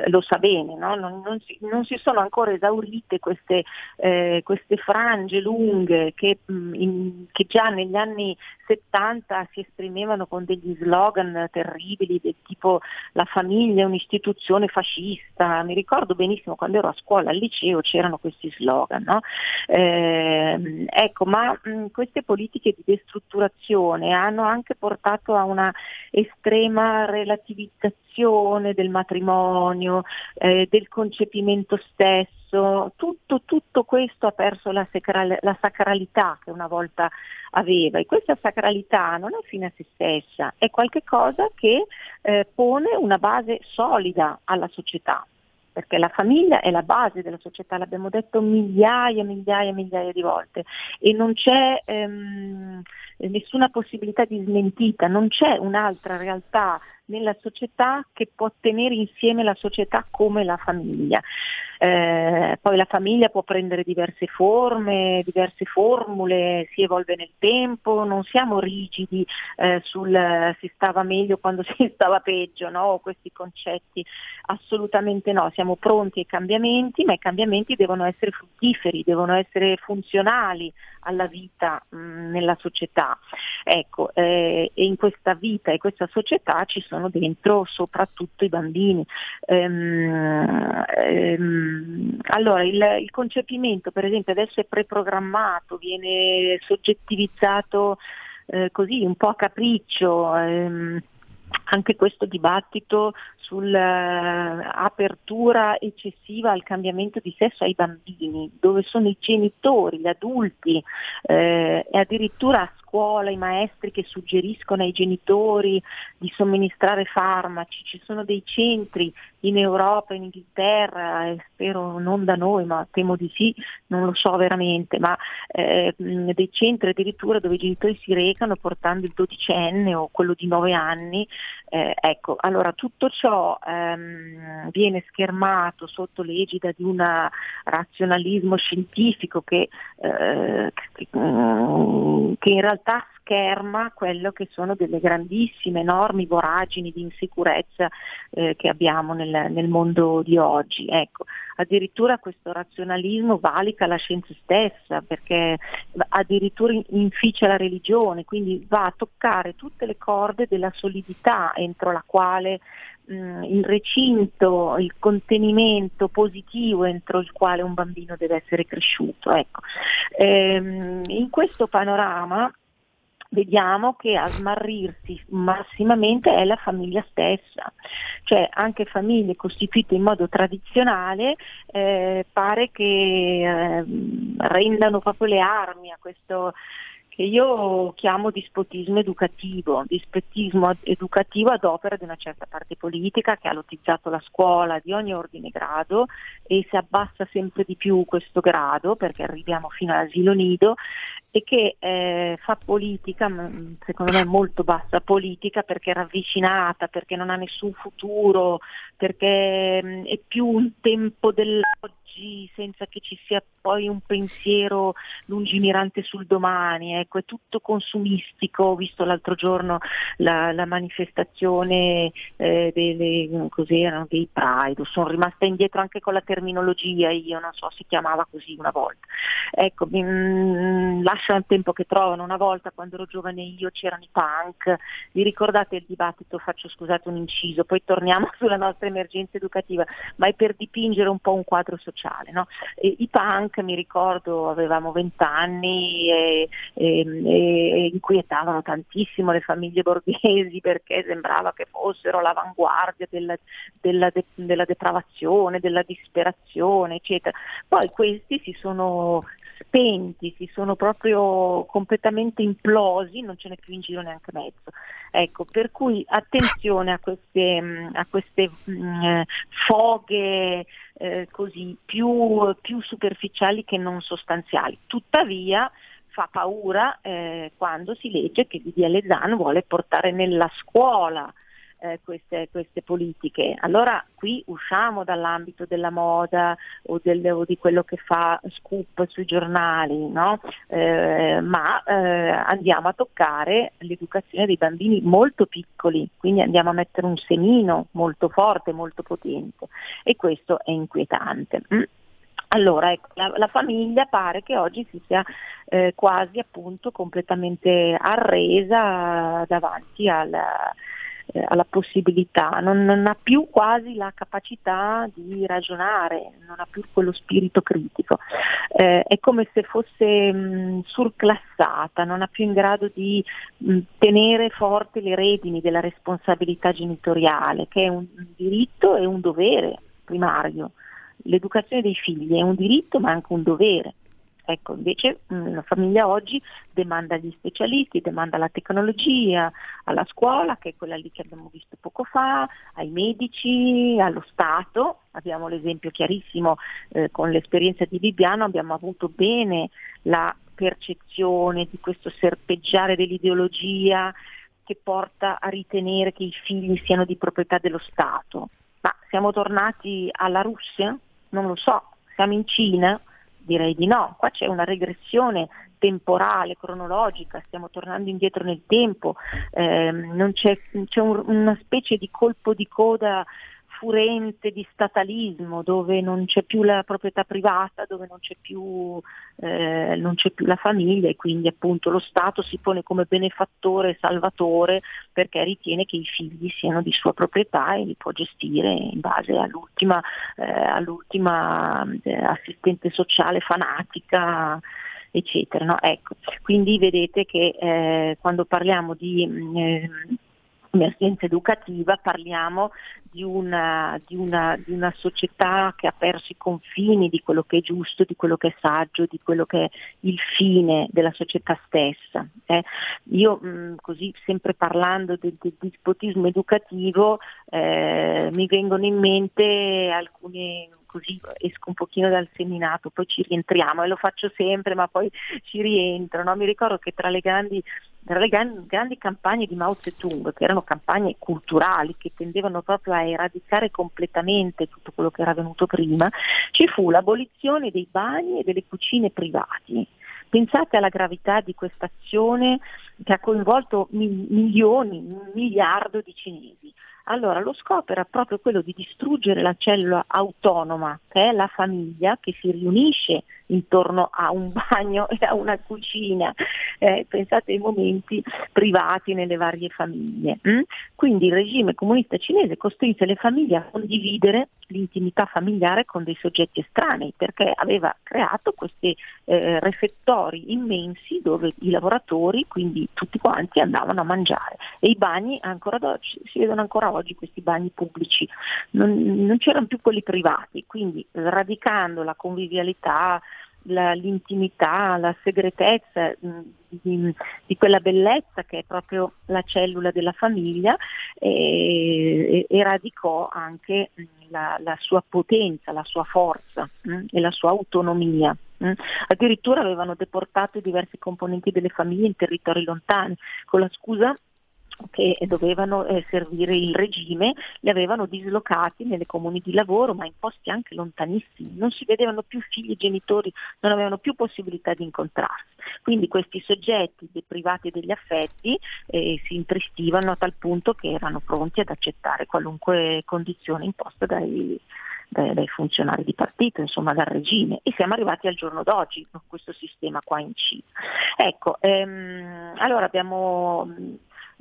lo sa bene, no? non, non, si, non, si, sono ancora esaurite queste, eh, queste frange lunghe che, mh, in, che, già negli anni 70 si esprimevano con degli slogan terribili del tipo la famiglia è un'istituzione fascista, mi ricordo benissimo quando ero a scuola al liceo c'erano questi slogan, no? Ehm, ecco, ma mh, queste politiche di destrutturazione hanno anche anche portato a una estrema relativizzazione del matrimonio, eh, del concepimento stesso, tutto, tutto, questo ha perso la, sacral- la sacralità che una volta aveva. E questa sacralità non è fine a se stessa, è qualcosa che eh, pone una base solida alla società perché la famiglia è la base della società, l'abbiamo detto migliaia, migliaia, migliaia di volte. E non c'è ehm, nessuna possibilità di smentita, non c'è un'altra realtà nella società che può tenere insieme la società come la famiglia. Eh, poi la famiglia può prendere diverse forme, diverse formule, si evolve nel tempo, non siamo rigidi eh, sul si stava meglio quando si stava peggio, no? questi concetti, assolutamente no, siamo pronti ai cambiamenti, ma i cambiamenti devono essere fruttiferi, devono essere funzionali alla vita mh, nella società. Ecco, eh, e in questa vita e questa società ci sono dentro soprattutto i bambini. Ehm, ehm, allora, il, il, concepimento per esempio adesso è preprogrammato, viene soggettivizzato eh, così un po' a capriccio. Ehm, anche questo dibattito sull'apertura eccessiva al cambiamento di sesso ai bambini, dove sono i genitori, gli adulti eh, e addirittura a scuola i maestri che suggeriscono ai genitori di somministrare farmaci, ci sono dei centri in Europa, in Inghilterra, e spero non da noi, ma temo di sì, non lo so veramente, ma eh, dei centri addirittura dove i genitori si recano portando il dodicenne o quello di nove anni. Eh, ecco, allora tutto ciò ehm, viene schermato sotto l'egida di un razionalismo scientifico che, eh, che, che in realtà scherma quello che sono delle grandissime, enormi voragini di insicurezza eh, che abbiamo nel, nel, mondo di oggi. Ecco, addirittura questo razionalismo valica la scienza stessa perché addirittura inficia la religione, quindi va a toccare tutte le corde della solidità entro la quale il recinto, il contenimento positivo entro il quale un bambino deve essere cresciuto. Ecco. Ehm, in questo panorama vediamo che a smarrirsi massimamente è la famiglia stessa, cioè anche famiglie costituite in modo tradizionale eh, pare che eh, rendano proprio le armi a questo che io chiamo dispotismo educativo, dispotismo educativo ad opera di una certa parte politica che ha lotizzato la scuola di ogni ordine grado e si abbassa sempre di più questo grado perché arriviamo fino all'asilo nido e che eh, fa politica, secondo me molto bassa politica perché è ravvicinata, perché non ha nessun futuro, perché mh, è più un tempo dell'oggi senza che ci sia poi un pensiero lungimirante sul domani, ecco, è tutto consumistico, ho visto l'altro giorno la, la manifestazione eh, delle, cos'erano, dei Pride, sono rimasta indietro anche con la terminologia, io non so, si chiamava così una volta. Ecco, mh, lascia un tempo che trovano, una volta quando ero giovane io c'erano i punk, vi ricordate il dibattito, faccio scusate un inciso, poi torniamo sulla nostra emergenza educativa, ma è per dipingere un po' un quadro sociale. No? E, I punk, mi ricordo, avevamo vent'anni e, e, e inquietavano tantissimo le famiglie borghesi perché sembrava che fossero l'avanguardia della, della, de, della depravazione, della disperazione, eccetera. Poi questi si sono spenti, si sono proprio completamente implosi, non ce n'è più in giro neanche mezzo. Ecco, per cui attenzione a queste, mm, a queste mh, mm, foghe eh, così più, più superficiali che non sostanziali. Tuttavia fa paura eh, quando si legge che Didier Zan vuole portare nella scuola eh, queste, queste, politiche. Allora qui usciamo dall'ambito della moda o, del, o di quello che fa scoop sui giornali, no? eh, ma eh, andiamo a toccare l'educazione dei bambini molto piccoli, quindi andiamo a mettere un semino molto forte, molto potente e questo è inquietante. Mm. Allora, ecco, la, la, famiglia pare che oggi si sia eh, quasi appunto completamente arresa davanti alla, eh, alla possibilità, non, non, ha più quasi la capacità di ragionare, non ha più quello spirito critico, eh, è come se fosse mh, surclassata, non ha più in grado di mh, tenere forte le redini della responsabilità genitoriale, che è un diritto e un dovere primario. L'educazione dei figli è un diritto ma anche un dovere. Ecco, invece mh, la famiglia oggi demanda gli specialisti, demanda la tecnologia, alla scuola, che è quella lì che abbiamo visto poco fa, ai medici, allo Stato. Abbiamo l'esempio chiarissimo eh, con l'esperienza di Bibiano, abbiamo avuto bene la percezione di questo serpeggiare dell'ideologia che porta a ritenere che i figli siano di proprietà dello Stato. Ma siamo tornati alla Russia? Non lo so. Siamo in Cina? Direi di no, qua c'è una regressione temporale, cronologica, stiamo tornando indietro nel tempo, ehm, c'è, c'è un, una specie di colpo di coda furente di statalismo dove non c'è più la proprietà privata, dove non c'è più, eh, non c'è più la famiglia e quindi appunto lo Stato si pone come benefattore e salvatore perché ritiene che i figli siano di sua proprietà e li può gestire in base all'ultima, eh, all'ultima eh, assistente sociale fanatica eccetera. No? Ecco. Quindi vedete che eh, quando parliamo di eh, emergenza educativa parliamo di una, di, una, di una, società che ha perso i confini di quello che è giusto, di quello che è saggio, di quello che è il fine della società stessa. Eh. Io mh, così sempre parlando del, del dispotismo educativo eh, mi vengono in mente alcune così esco un pochino dal seminato, poi ci rientriamo e lo faccio sempre, ma poi ci rientro. No? Mi ricordo che tra le grandi tra le grandi, grandi, campagne di Mao Zedong, che erano campagne culturali, che tendevano proprio a eradicare completamente tutto quello che era venuto prima, ci fu l'abolizione dei bagni e delle cucine privati. Pensate alla gravità di questa azione che ha coinvolto milioni, un miliardo di cinesi. Allora lo scopo era proprio quello di distruggere la cellula autonoma, che è la famiglia che si riunisce intorno a un bagno e a una cucina. Eh, pensate ai momenti privati nelle varie famiglie. Hm? Quindi il regime comunista cinese costrinse le famiglie a condividere l'intimità familiare con dei soggetti estranei perché aveva creato questi eh, refettori immensi dove i lavoratori, quindi tutti quanti, andavano a mangiare e i bagni ancora oggi, si vedono ancora oggi questi bagni pubblici, non, non c'erano più quelli privati, quindi sradicando la convivialità la- l'intimità, la segretezza mh, di, di quella bellezza che è proprio la cellula della famiglia e, e radicò anche mh, la, la sua potenza, la sua forza mh, e la sua autonomia. mh. Addirittura avevano deportato diversi componenti delle famiglie in territori lontani con la scusa che dovevano eh, servire il regime, li avevano dislocati nelle comuni di lavoro, ma in posti anche lontanissimi, non si vedevano più figli e genitori, non avevano più possibilità di incontrarsi. Quindi questi soggetti deprivati degli affetti eh, si intristivano a tal punto che erano pronti ad accettare qualunque condizione imposta dai, dai, funzionari di partito, insomma dal regime e siamo arrivati al giorno d'oggi con questo sistema qua in Cina. Ecco, ehm, allora abbiamo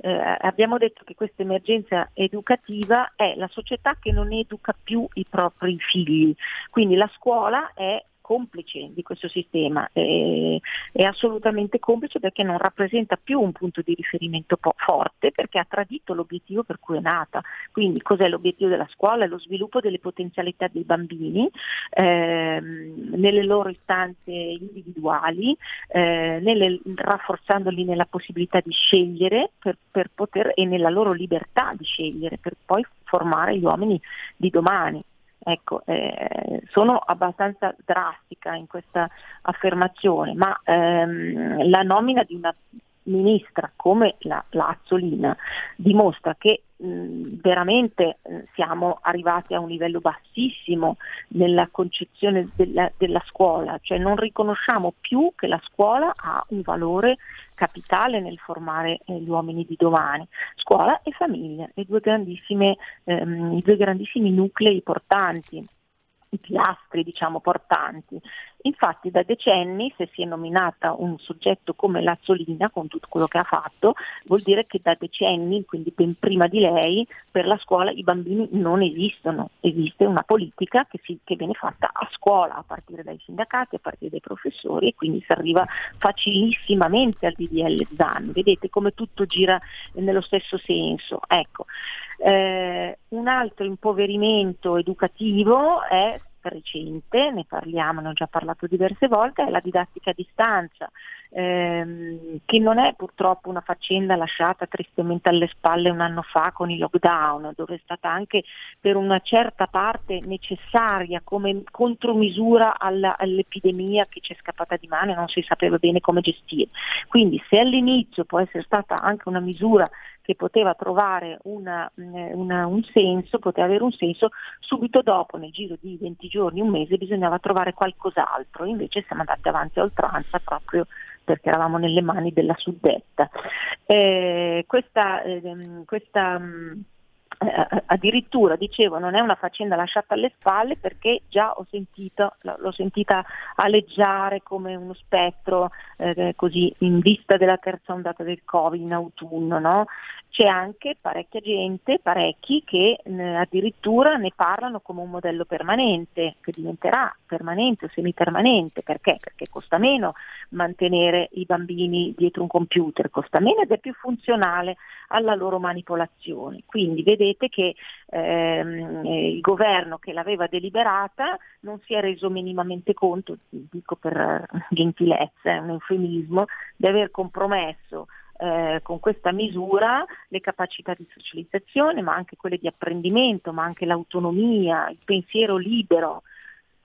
eh, abbiamo detto che questa emergenza educativa è la società che non educa più i propri figli, quindi la scuola è complice di questo sistema, eh, è assolutamente complice perché non rappresenta più un punto di riferimento forte perché ha tradito l'obiettivo per cui è nata. Quindi cos'è l'obiettivo della scuola? È lo sviluppo delle potenzialità dei bambini ehm, nelle loro istanze individuali, eh, nelle- rafforzandoli nella possibilità di scegliere per, per poter, e nella loro libertà di scegliere per poi formare gli uomini di domani. Ecco, eh, sono abbastanza drastica in questa affermazione, ma ehm, la nomina di una ministra come la, Azzolina dimostra che veramente eh, siamo arrivati a un livello bassissimo nella concezione della, della scuola, cioè non riconosciamo più che la scuola ha un valore capitale nel formare eh, gli uomini di domani, scuola e famiglia, le due ehm, i due grandissimi nuclei portanti i pilastri diciamo portanti. Infatti da decenni se si è nominata un soggetto come Lazzolina con tutto quello che ha fatto vuol dire che da decenni, quindi ben prima di lei, per la scuola i bambini non esistono, esiste una politica che, si, che viene fatta a scuola a partire dai sindacati, a partire dai professori e quindi si arriva facilissimamente al DDL Zan, vedete come tutto gira nello stesso senso. Ecco. Eh, un altro impoverimento educativo è recente, ne parliamo, ne ho già parlato diverse volte, è la didattica a distanza, ehm, che non è purtroppo una faccenda lasciata tristemente alle spalle un anno fa con i lockdown, dove è stata anche per una certa parte necessaria come contromisura alla, all'epidemia che ci è scappata di mano e non si sapeva bene come gestire. Quindi se all'inizio può essere stata anche una misura che poteva trovare una, una, un senso, poteva avere un senso, subito dopo, nel giro di 20 giorni, un mese, bisognava trovare qualcos'altro, invece siamo andati avanti a oltranza proprio perché eravamo nelle mani della suddetta. Eh, questa, ehm, questa mh, eh, addirittura dicevo non è una faccenda lasciata alle spalle perché già ho sentito, l'ho sentita aleggiare come uno spettro eh, così in vista della terza ondata del Covid in autunno, no? C'è anche parecchia gente, parecchi che eh, addirittura ne parlano come un modello permanente, che diventerà permanente o semipermanente, perché? Perché costa meno mantenere i bambini dietro un computer, costa meno ed è più funzionale alla loro manipolazione. Quindi vedete che ehm, il governo che l'aveva deliberata non si è reso minimamente conto, dico per gentilezza, è un eufemismo, di aver compromesso eh, con questa misura le capacità di socializzazione, ma anche quelle di apprendimento, ma anche l'autonomia, il pensiero libero.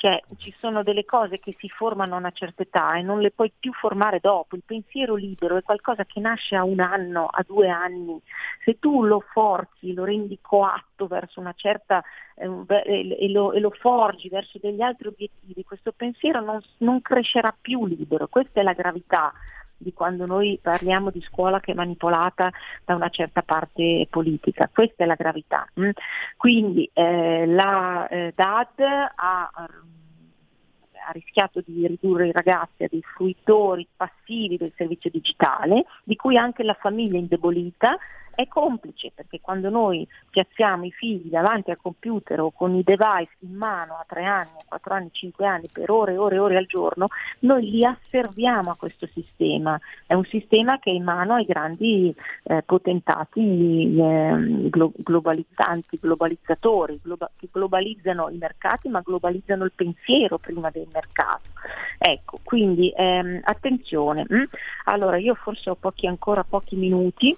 Cioè ci sono delle cose che si formano a una certa età e non le puoi più formare dopo. Il pensiero libero è qualcosa che nasce a un anno, a due anni. Se tu lo forzi, lo rendi coatto verso una certa eh, e, lo, e, lo, forgi verso degli altri obiettivi, questo pensiero non, non crescerà più libero. Questa è la gravità di quando noi parliamo di scuola che è manipolata da una certa parte politica. Questa è la gravità. Mm? Quindi eh, la eh, DAD ha, ha rischiato di ridurre i ragazzi a dei fruitori passivi del servizio digitale, di cui anche la famiglia indebolita è complice perché quando noi piazziamo i figli davanti al computer o con i device in mano a tre anni, a quattro anni, cinque anni per ore e ore e ore al giorno, noi li asserviamo a questo sistema. È un sistema che è in mano ai grandi eh, potentati eh, glo- globalizzanti, globalizzatori, globa- che globalizzano i mercati ma globalizzano il pensiero prima del mercato. Ecco, quindi ehm, attenzione. Hm? Allora io forse ho pochi, ancora pochi minuti.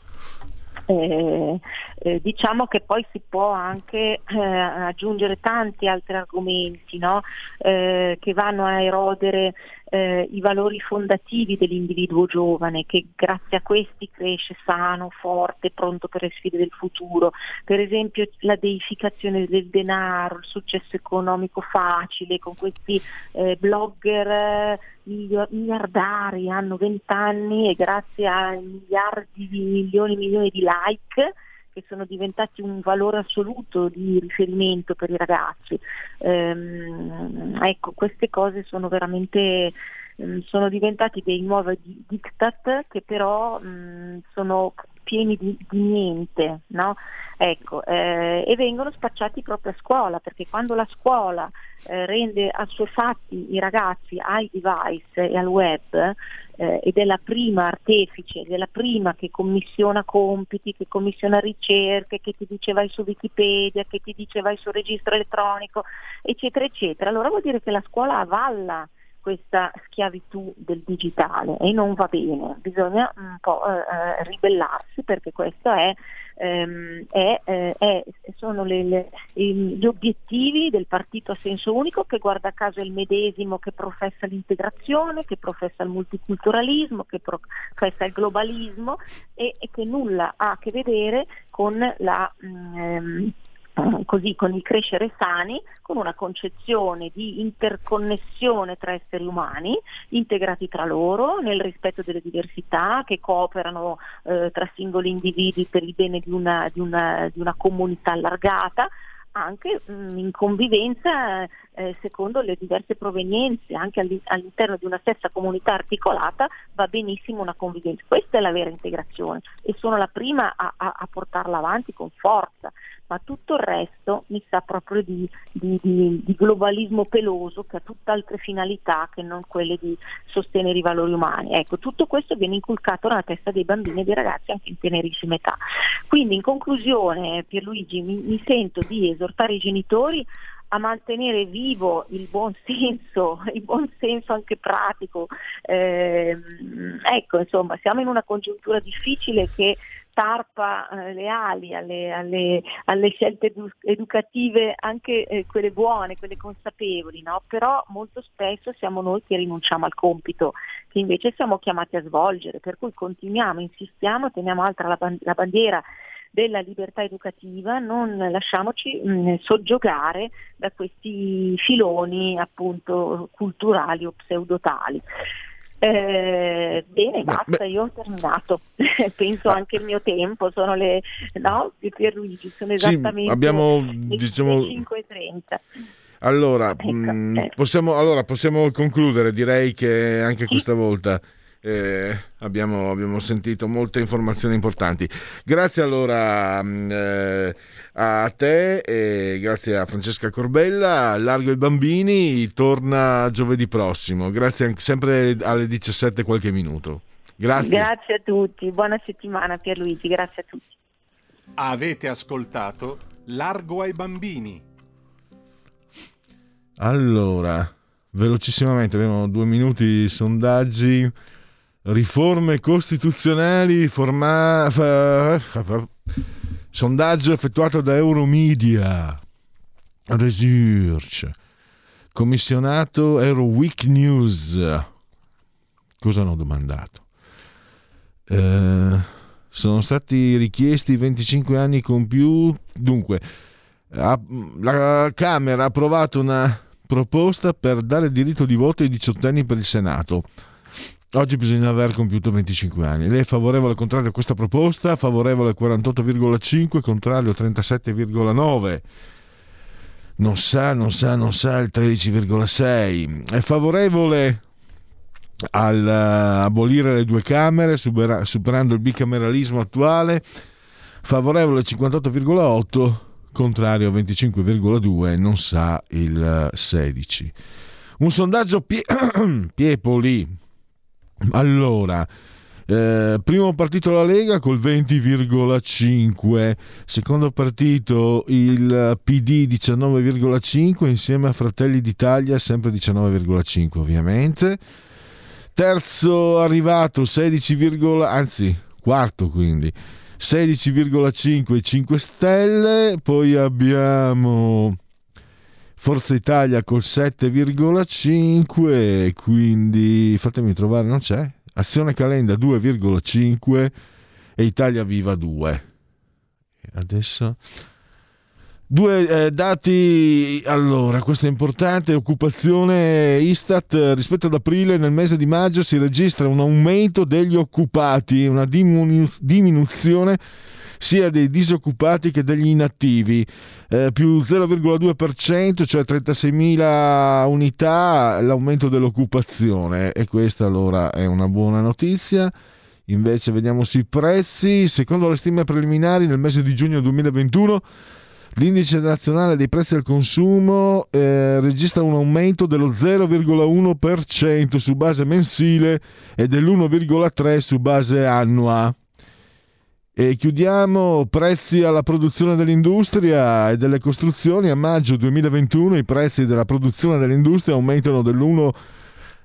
Eh, eh, diciamo che poi si può anche eh, aggiungere tanti altri argomenti no? Eh, che vanno a erodere eh, i valori fondativi dell'individuo giovane che grazie a questi cresce sano, forte, pronto per le sfide del futuro. Per esempio la deificazione del denaro, il successo economico facile con questi eh, blogger miliardari, hanno 20 anni e grazie a miliardi di milioni e milioni di like che sono diventati un valore assoluto di riferimento per i ragazzi. Ehm, ecco, queste cose sono veramente ehm, sono diventati dei nuovi diktat che però mh, sono pieni di, di niente, no? ecco, eh, e vengono spacciati proprio a scuola, perché quando la scuola eh, rende assuefatti i ragazzi ai device e al web eh, ed è la prima artefice, ed è la prima che commissiona compiti, che commissiona ricerche, che ti dice vai su Wikipedia, che ti dice vai sul registro elettronico, eccetera, eccetera, allora vuol dire che la scuola avvalla questa schiavitù del digitale e non va bene, bisogna un po' eh, eh, ribellarsi perché questo è, ehm, è, eh, è, sono le, le, gli obiettivi del partito a senso unico che guarda caso è il medesimo che professa l'integrazione, che professa il multiculturalismo, che professa il globalismo e, e che nulla ha a che vedere con la mh, ehm, così con il crescere sani, con una concezione di interconnessione tra esseri umani, integrati tra loro, nel rispetto delle diversità, che cooperano eh, tra singoli individui per il bene di una, di una, di una comunità allargata, anche mh, mm, in convivenza eh, secondo le diverse provenienze, anche all'interno di una stessa comunità articolata va benissimo una convivenza. Questa è la vera integrazione e sono la prima a, a, a portarla avanti con forza, ma tutto il resto mi sa proprio di, di, di, di, globalismo peloso che ha tutt'altre finalità che non quelle di sostenere i valori umani. Ecco, tutto questo viene inculcato nella testa dei bambini e dei ragazzi anche in tenerissima età. Quindi in conclusione Pierluigi mi, mi sento di esortare i genitori a mantenere vivo il buon senso, il buon senso anche pratico. Eh, ecco, insomma, siamo in una congiuntura difficile che tarpa eh, le ali alle, alle, alle scelte edu- educative, anche eh, quelle buone, quelle consapevoli, no? però molto spesso siamo noi che rinunciamo al compito che invece siamo chiamati a svolgere, per cui continuiamo, insistiamo, teniamo alta la, ban- la bandiera della libertà educativa, non lasciamoci mm, soggiogare da questi filoni appunto culturali o pseudotali. Eh, bene, basta, io ho terminato. Penso anche il mio tempo, sono le no, di Pierluigi, sono esattamente sì, abbiamo, le, diciamo... le 5.30. Allora, Ecco, mh, eh. possiamo, allora, possiamo concludere, direi che anche questa volta eh, abbiamo, abbiamo sentito molte informazioni importanti. Grazie allora mh, eh, a te e grazie a Francesca Corbella. Largo i bambini torna giovedì prossimo. Grazie anche, sempre alle 17 qualche minuto. Grazie. Grazie a tutti, buona settimana Pierluigi, grazie a tutti. Avete ascoltato Largo ai bambini. Allora, velocissimamente, abbiamo due minuti sondaggi. Riforme costituzionali, forma... sondaggio effettuato da Euromedia, Research, commissionato Euroweek News. Cosa hanno domandato? Eh, sono stati richiesti 25 anni con più. Dunque, la Camera ha approvato una proposta per dare diritto di voto ai diciottenni per il Senato. Oggi bisogna aver compiuto 25 anni. Lei è favorevole o contrario a questa proposta? Favorevole 48,5, contrario 37,9. Non sa, non sa, non sa il 13,6. È favorevole al uh, abolire le due camere, supera- superando il bicameralismo attuale? favorevole 58,8, contrario 25,2, non sa il 16. Un sondaggio pie- Piepoli. Allora, eh, primo partito la Lega col 20,5, secondo partito il PD 19,5 insieme a Fratelli d'Italia sempre 19,5 ovviamente. Terzo arrivato 16, anzi quarto quindi 16,5 5 Stelle, poi abbiamo Forza Italia col 7,5, quindi fatemi trovare, non c'è? Azione Calenda 2,5 e Italia Viva 2. Adesso Due eh, dati, allora, questo è importante, occupazione Istat rispetto ad aprile nel mese di maggio si registra un aumento degli occupati, una diminu- diminuzione sia dei disoccupati che degli inattivi, eh, più 0,2%, cioè 36.000 unità l'aumento dell'occupazione e questa allora è una buona notizia. Invece vediamo sui prezzi, secondo le stime preliminari nel mese di giugno 2021 L'indice nazionale dei prezzi al consumo eh, registra un aumento dello 0,1% su base mensile e dell'1,3% su base annua. E chiudiamo prezzi alla produzione dell'industria e delle costruzioni. A maggio 2021 i prezzi della produzione dell'industria aumentano dell'1%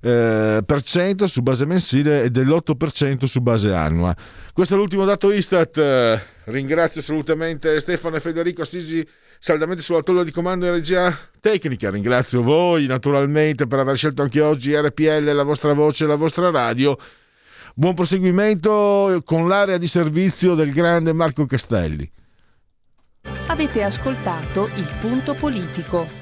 eh, su base mensile e dell'8% su base annua. Questo è l'ultimo dato Istat. Ringrazio assolutamente Stefano e Federico Assisi saldamente sulla tolla di comando in regia tecnica. Ringrazio voi naturalmente per aver scelto anche oggi RPL, la vostra voce, la vostra radio. Buon proseguimento con l'area di servizio del grande Marco Castelli. Avete ascoltato il punto politico.